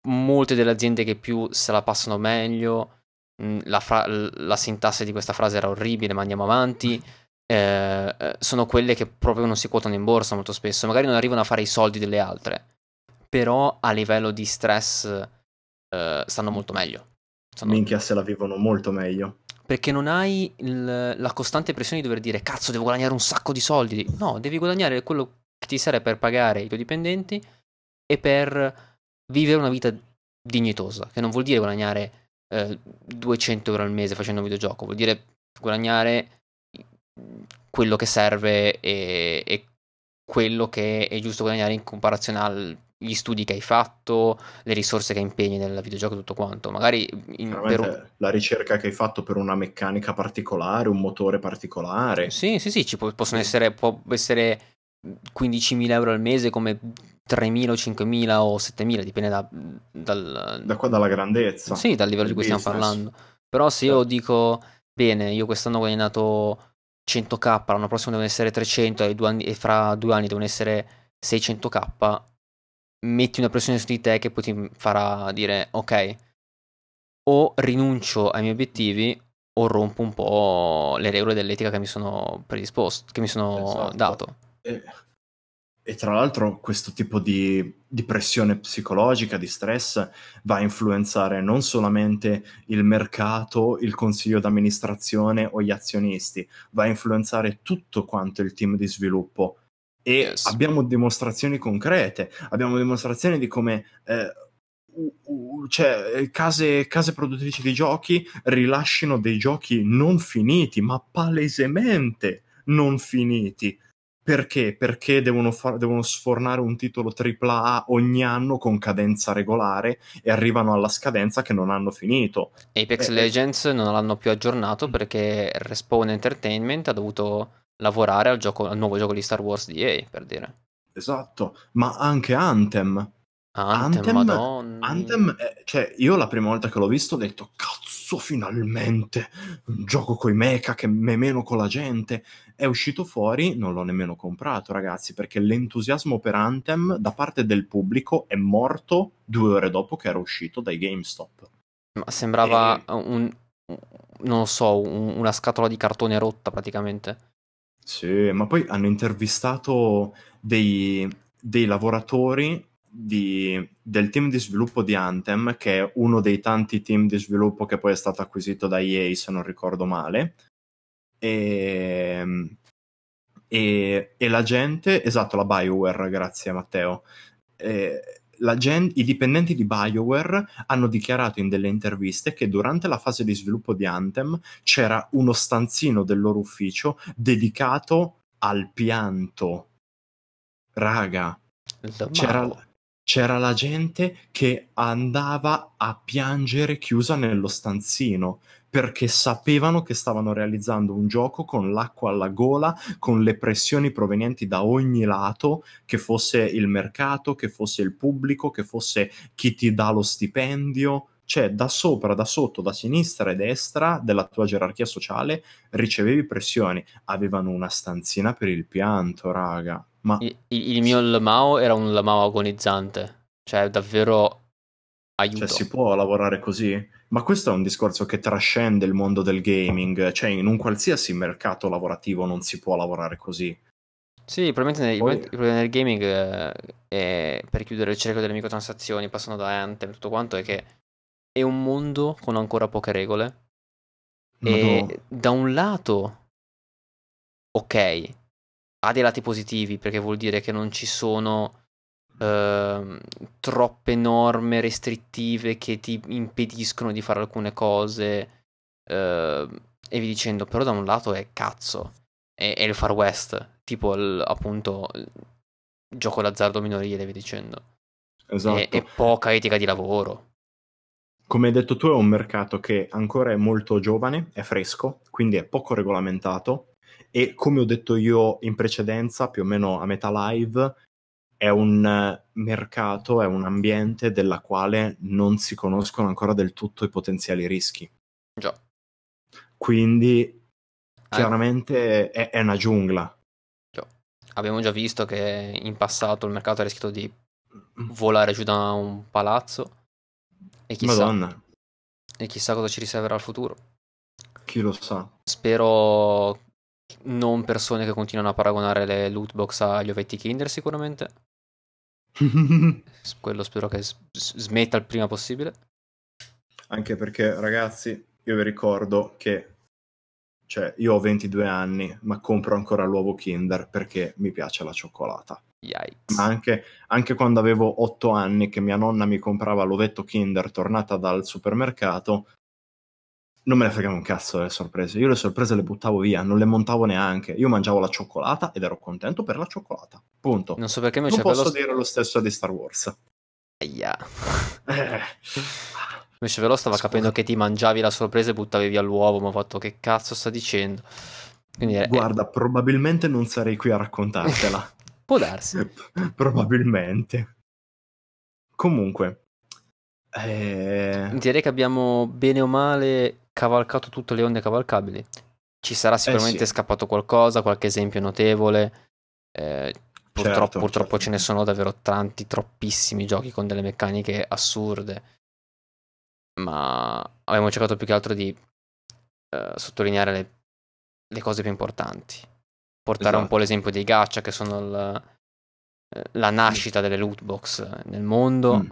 [SPEAKER 1] molte delle aziende che più se la passano meglio Mm, la, fra- la, sintassi di questa frase era orribile, ma andiamo avanti. Eh, eh, sono quelle che proprio non si quotano in borsa molto spesso, magari non arrivano a fare i soldi delle altre, però a livello di stress eh, stanno molto meglio.
[SPEAKER 2] Stanno... Minchia se la vivono molto meglio.
[SPEAKER 1] Perché non hai il, la costante pressione di dover dire cazzo devo guadagnare un sacco di soldi. No, devi guadagnare quello che ti serve per pagare i tuoi dipendenti e per vivere una vita dignitosa, che non vuol dire guadagnare 200 eh, euro al mese facendo un videogioco, vuol dire guadagnare quello che serve e, e, quello che è giusto guadagnare in comparazione agli studi che hai fatto, le risorse che impegni nel videogioco tutto quanto. Magari
[SPEAKER 2] in, per... la ricerca che hai fatto per una meccanica particolare, un motore particolare.
[SPEAKER 1] Sì, sì, sì, ci po- possono essere, può essere 15.000 euro al mese come 3.000 o 5.000 o 7.000, dipende da, dal,
[SPEAKER 2] da qua dalla grandezza.
[SPEAKER 1] Sì, dal livello di cui stiamo parlando. Però se io certo. dico, bene, io quest'anno ho guadagnato 100k, l'anno prossimo devono essere 300 e, anni, e fra due anni devono essere 600k, metti una pressione su di te che poi ti farà dire, ok, o rinuncio ai miei obiettivi o rompo un po' le regole dell'etica che mi sono predisposto, che mi sono esatto. dato.
[SPEAKER 2] E, e, tra l'altro questo tipo di, di, pressione psicologica, di stress, va a influenzare non solamente il mercato, il consiglio d'amministrazione o gli azionisti, va a influenzare tutto quanto il team di sviluppo. E yes. abbiamo dimostrazioni concrete, abbiamo dimostrazioni di come... Eh, cioè, eh, case, case produttrici di giochi rilasciano dei giochi non finiti, ma palesemente non finiti. Perché? Perché devono, far, devono, sfornare un titolo AAA ogni anno con cadenza regolare e arrivano alla scadenza che non hanno finito.
[SPEAKER 1] Apex eh, eh, Legends non l'hanno più aggiornato perché Respawn Entertainment ha dovuto lavorare al, gioco, al nuovo gioco di Star Wars di EA, per dire.
[SPEAKER 2] Esatto, ma anche Anthem
[SPEAKER 1] Anthem,
[SPEAKER 2] Anthem, Anthem è, cioè, io la prima volta che l'ho visto ho detto, cazzo, finalmente, un gioco coi mecha che me meno con la gente. È uscito fuori, non l'ho nemmeno comprato, ragazzi, perché l'entusiasmo per Anthem da parte del pubblico è morto due ore dopo che era uscito dai GameStop.
[SPEAKER 1] Ma sembrava e... un, non lo so, un, una scatola di cartone rotta praticamente.
[SPEAKER 2] Sì, ma poi hanno intervistato dei, dei lavoratori di, del team di sviluppo di Anthem, che è uno dei tanti team di sviluppo che poi è stato acquisito da EA, se non ricordo male. E, e, e la gente, esatto, la Bioware, grazie Matteo. E, Gen- I dipendenti di BioWare hanno dichiarato in delle interviste che durante la fase di sviluppo di Anthem c'era uno stanzino del loro ufficio dedicato al pianto. Raga, c'era, c'era la gente che andava a piangere chiusa nello stanzino perché sapevano che stavano realizzando un gioco con l'acqua alla gola, con le pressioni provenienti da ogni lato, che fosse il mercato, che fosse il pubblico, che fosse chi ti dà lo stipendio, cioè da sopra, da sotto, da sinistra e destra della tua gerarchia sociale ricevevi pressioni. Avevano una stanzina per il pianto, raga. Ma...
[SPEAKER 1] Il, il mio Lamao era un Lamao agonizzante, cioè davvero aiuto.
[SPEAKER 2] Cioè si può lavorare così? Ma questo è un discorso che trascende il mondo del gaming, cioè in un qualsiasi mercato lavorativo non si può lavorare così.
[SPEAKER 1] Sì, probabilmente nel, Poi... il problema del gaming eh, è, per chiudere il cerchio delle microtransazioni, passando da Anthem e tutto quanto, è che è un mondo con ancora poche regole. Madonna. E da un lato, ok, ha dei lati positivi perché vuol dire che non ci sono uh, troppe norme restrittive che ti impediscono di fare alcune cose uh, e vi dicendo però da un lato è cazzo è, è il far west tipo il, appunto il gioco d'azzardo minorile vi dicendo esatto. e, e poca etica di lavoro
[SPEAKER 2] come hai detto tu è un mercato che ancora è molto giovane, è fresco, quindi è poco regolamentato e come ho detto io in precedenza, più o meno a metà live, è un mercato, è un ambiente della quale non si conoscono ancora del tutto i potenziali rischi.
[SPEAKER 1] Già.
[SPEAKER 2] Quindi ah. chiaramente è, è, una giungla.
[SPEAKER 1] Già. Abbiamo già visto che in passato il mercato ha rischiato di volare giù da un palazzo. E chissà, Madonna. E chissà cosa ci riserverà il futuro.
[SPEAKER 2] Chi lo sa.
[SPEAKER 1] Spero non persone che continuano a paragonare le loot box agli ovetti Kinder sicuramente. Quello spero che s- smetta il prima possibile.
[SPEAKER 2] Anche perché ragazzi, io vi ricordo che cioè, io ho 22 anni, ma compro ancora l'uovo Kinder perché mi piace la cioccolata.
[SPEAKER 1] Yikes.
[SPEAKER 2] Ma anche, anche, quando avevo 8 anni che mia nonna mi comprava l'ovetto Kinder tornata dal supermercato, non me ne fregava un cazzo delle sorprese. Io le sorprese le buttavo via, non le montavo neanche. Io mangiavo la cioccolata ed ero contento per la cioccolata. Punto.
[SPEAKER 1] Non so perché mi
[SPEAKER 2] Non posso st- dire lo stesso di Star Wars.
[SPEAKER 1] Aia. Eh. Il mio cervello stava Scusa. capendo che ti mangiavi la sorpresa e buttavi via l'uovo, ma ho fatto che cazzo sta dicendo?
[SPEAKER 2] Quindi, Guarda, eh... probabilmente non sarei qui a raccontartela.
[SPEAKER 1] Può darsi.
[SPEAKER 2] Probabilmente. Comunque, eh...
[SPEAKER 1] direi che abbiamo bene o male cavalcato tutte le onde cavalcabili. Ci sarà sicuramente
[SPEAKER 2] eh sì.
[SPEAKER 1] scappato qualcosa, qualche esempio notevole. Eh, purtroppo,
[SPEAKER 2] Certo,
[SPEAKER 1] purtroppo
[SPEAKER 2] certo.
[SPEAKER 1] ce ne sono davvero tanti, troppissimi giochi con delle meccaniche assurde. Ma abbiamo cercato più che altro di eh, sottolineare le, le cose più importanti. Portare un po'
[SPEAKER 2] Esatto.
[SPEAKER 1] l'esempio dei gacha, che sono il- eh, la nascita delle loot box nel mondo.
[SPEAKER 2] Mm.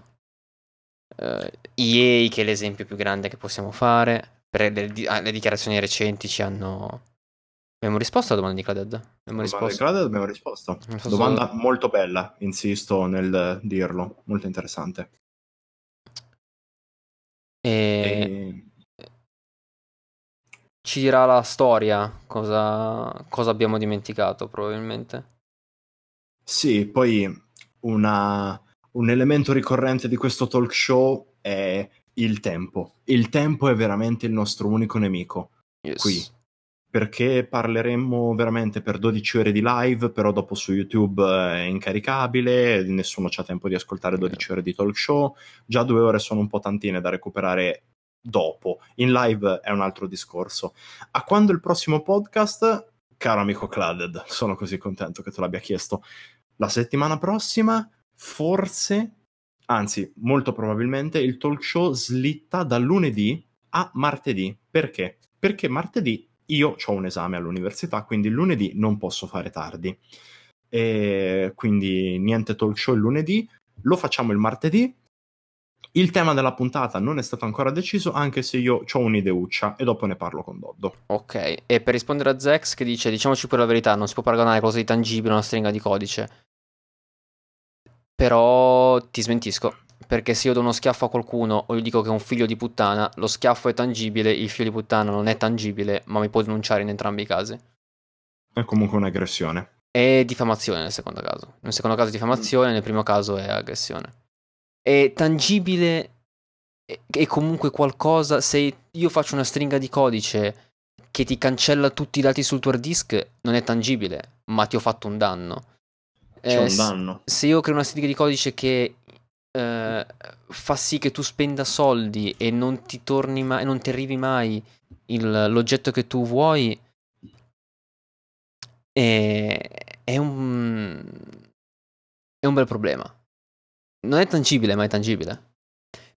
[SPEAKER 1] Eh, EA, che è l'esempio più grande che possiamo fare. Per le, ah, le dichiarazioni recenti ci hanno. Abbiamo risposto alla domanda di Claded? Abbiamo risposto.
[SPEAKER 2] Claudia abbiamo risposto.
[SPEAKER 1] So
[SPEAKER 2] Domanda molto bella, insisto nel dirlo, molto interessante.
[SPEAKER 1] E
[SPEAKER 2] E-
[SPEAKER 1] ci dirà la storia cosa, cosa abbiamo dimenticato, probabilmente.
[SPEAKER 2] Sì, poi una- un elemento ricorrente di questo talk show è il tempo. Il tempo è veramente il nostro unico nemico.
[SPEAKER 1] Yes.
[SPEAKER 2] Qui. perché parleremmo veramente per 12 ore di live, però dopo su YouTube eh, è incaricabile, nessuno ha tempo di ascoltare 12 ore di talk show, già due ore sono un po' tantine da recuperare dopo, in live è un altro discorso. A quando il prossimo podcast, caro amico Claded, sono così contento che tu l'abbia chiesto, la settimana prossima forse, anzi molto probabilmente, il talk show slitta da lunedì a martedì. Perché? Perché martedì io ho un esame all'università, quindi lunedì non posso fare tardi. E quindi niente talk show il lunedì, lo facciamo il martedì. Il tema della puntata non è stato ancora deciso, anche se io ho un'ideuccia e dopo ne parlo con Doddo.
[SPEAKER 1] Ok, e per rispondere a Zex che dice, diciamoci pure la verità, non si può paragonare cosa di tangibile a una stringa di codice. Però ti smentisco, perché se io do uno schiaffo a qualcuno o gli dico che è un figlio di puttana, lo schiaffo è tangibile, il figlio di puttana non è tangibile, ma mi può denunciare in entrambi i casi.
[SPEAKER 2] È comunque un'aggressione.
[SPEAKER 1] È diffamazione nel secondo caso. Nel secondo caso è diffamazione, nel primo caso è aggressione. È tangibile è- è comunque qualcosa, se io faccio una stringa di codice che ti cancella tutti i dati sul tuo hard disk, non è tangibile, ma ti ho fatto un danno.
[SPEAKER 2] C'è
[SPEAKER 1] Eh,
[SPEAKER 2] un danno.
[SPEAKER 1] se io creo una stringa di codice che eh, fa sì che tu spenda soldi e non ti torni mai, non ti arrivi mai il- l'oggetto che tu vuoi, è, è un è un bel problema. Non è tangibile, ma è tangibile.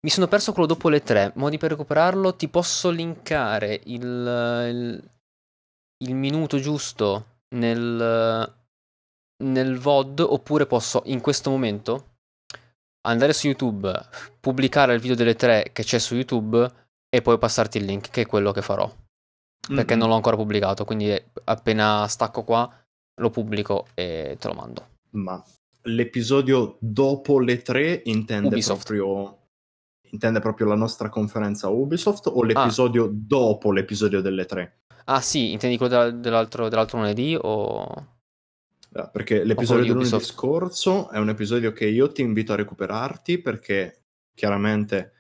[SPEAKER 1] Mi sono perso quello dopo le tre. Modi per recuperarlo? Ti posso linkare il, il, il minuto giusto nel, nel VOD oppure posso in questo momento andare su YouTube, pubblicare il video delle tre che c'è su YouTube e poi passarti il link, che è quello che farò. Perché
[SPEAKER 2] Mm-mm.
[SPEAKER 1] non l'ho ancora pubblicato, quindi appena stacco qua lo pubblico e te lo mando.
[SPEAKER 2] Ma l'episodio dopo le tre intende
[SPEAKER 1] Ubisoft.
[SPEAKER 2] proprio intende proprio la nostra conferenza Ubisoft
[SPEAKER 1] Ah.
[SPEAKER 2] o l'episodio dopo l'episodio delle tre?
[SPEAKER 1] Ah sì, intendi quello della- dell'altro, dell'altro lunedì o...
[SPEAKER 2] Perché l'episodio
[SPEAKER 1] di
[SPEAKER 2] del lunedì scorso è un episodio che io ti invito a recuperarti perché chiaramente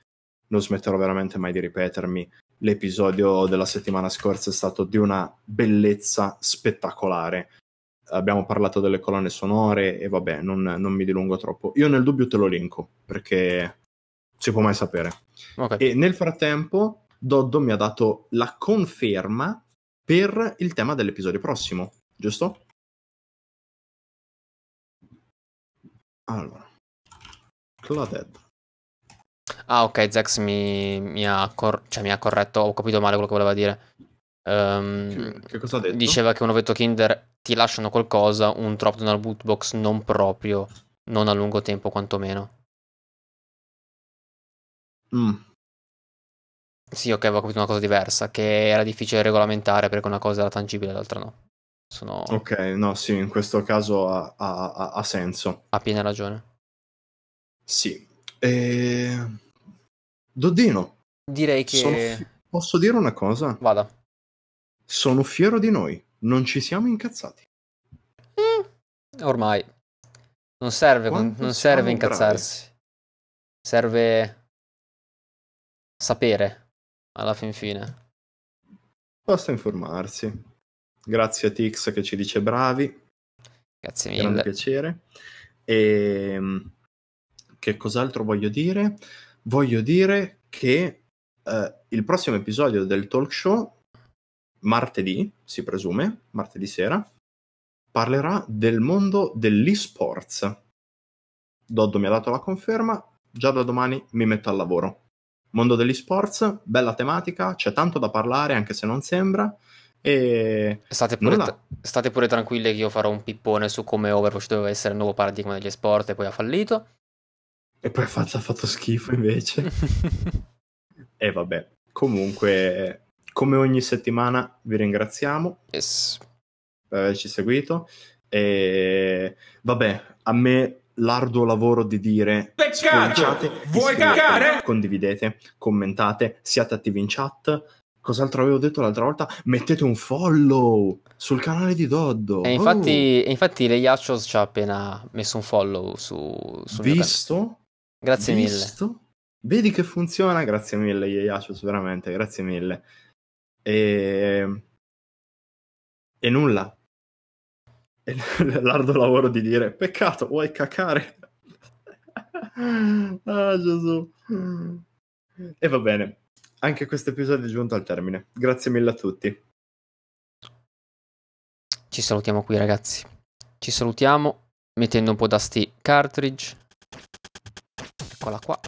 [SPEAKER 2] non smetterò veramente mai di ripetermi. L'episodio della settimana scorsa è stato di una bellezza spettacolare. Abbiamo parlato delle colonne sonore e vabbè, non, non mi dilungo troppo. Io nel dubbio te lo linko perché si può mai sapere.
[SPEAKER 1] Ok.
[SPEAKER 2] E nel frattempo, Doddo mi ha dato la conferma per il tema dell'episodio prossimo, giusto? Allora, Claudette.
[SPEAKER 1] Ah ok, Zex mi, mi ha cor- cioè, mi ha corretto, ho capito male quello che voleva dire. Ehm,
[SPEAKER 2] Che, che cosa ha detto?
[SPEAKER 1] diceva che un ovetto Kinder ti lasciano qualcosa, un drop da una boot box non proprio, non a lungo tempo quantomeno.
[SPEAKER 2] Mm,
[SPEAKER 1] Sì, ok, avevo capito una cosa diversa, che era difficile regolamentare perché una cosa era tangibile e l'altra no. Sono
[SPEAKER 2] ok, no, sì, in questo caso ha, ha- ha- ha senso.
[SPEAKER 1] a piena ragione.
[SPEAKER 2] Sì. E... Doddino,
[SPEAKER 1] Direi che...
[SPEAKER 2] fi- posso dire una cosa?
[SPEAKER 1] Vada.
[SPEAKER 2] Sono fiero di noi, non ci siamo incazzati.
[SPEAKER 1] Mm, ormai. Non serve, non serve incazzarsi. Serve sapere alla fin fine.
[SPEAKER 2] Basta informarsi. Grazie a Tix che ci dice bravi.
[SPEAKER 1] Grazie
[SPEAKER 2] Grande
[SPEAKER 1] mille.
[SPEAKER 2] piacere. E che cos'altro voglio dire? Voglio dire che eh, il prossimo episodio del talk show, martedì, si presume, martedì sera, parlerà del mondo dell'esports. Doddo mi ha dato la conferma, già da domani mi metto al lavoro. Mondo degli sports, bella tematica, c'è tanto da parlare anche se non sembra. E
[SPEAKER 1] State pure, tra- state pure tranquilli che io farò un pippone su come Overwatch doveva essere il nuovo paradigma degli sport e poi ha fallito.
[SPEAKER 2] E poi ha fatto, ha fatto schifo invece. E vabbè, comunque, come ogni settimana, vi ringraziamo
[SPEAKER 1] Yes.
[SPEAKER 2] per averci seguito. E vabbè, a me l'arduo lavoro di dire
[SPEAKER 5] Peccato! Vuoi cagare?
[SPEAKER 2] condividete, commentate, siate attivi in chat. Cos'altro avevo detto l'altra volta? Mettete un follow sul canale di Doddo.
[SPEAKER 1] E
[SPEAKER 2] Oh,
[SPEAKER 1] infatti, e infatti le Yachos ci ha appena messo un follow su, sul
[SPEAKER 2] visto?
[SPEAKER 1] Grazie mille.
[SPEAKER 2] Visto? Vedi che funziona? Grazie mille, Yeyachos, veramente, grazie mille. E... e nulla. E l'arduo lavoro di dire, peccato, vuoi cacare? ah, Gesù. E va bene, anche questo episodio è giunto al termine. Grazie mille a tutti.
[SPEAKER 1] Ci salutiamo qui, ragazzi. Ci salutiamo mettendo un po' da sti cartridge. Eccola qua.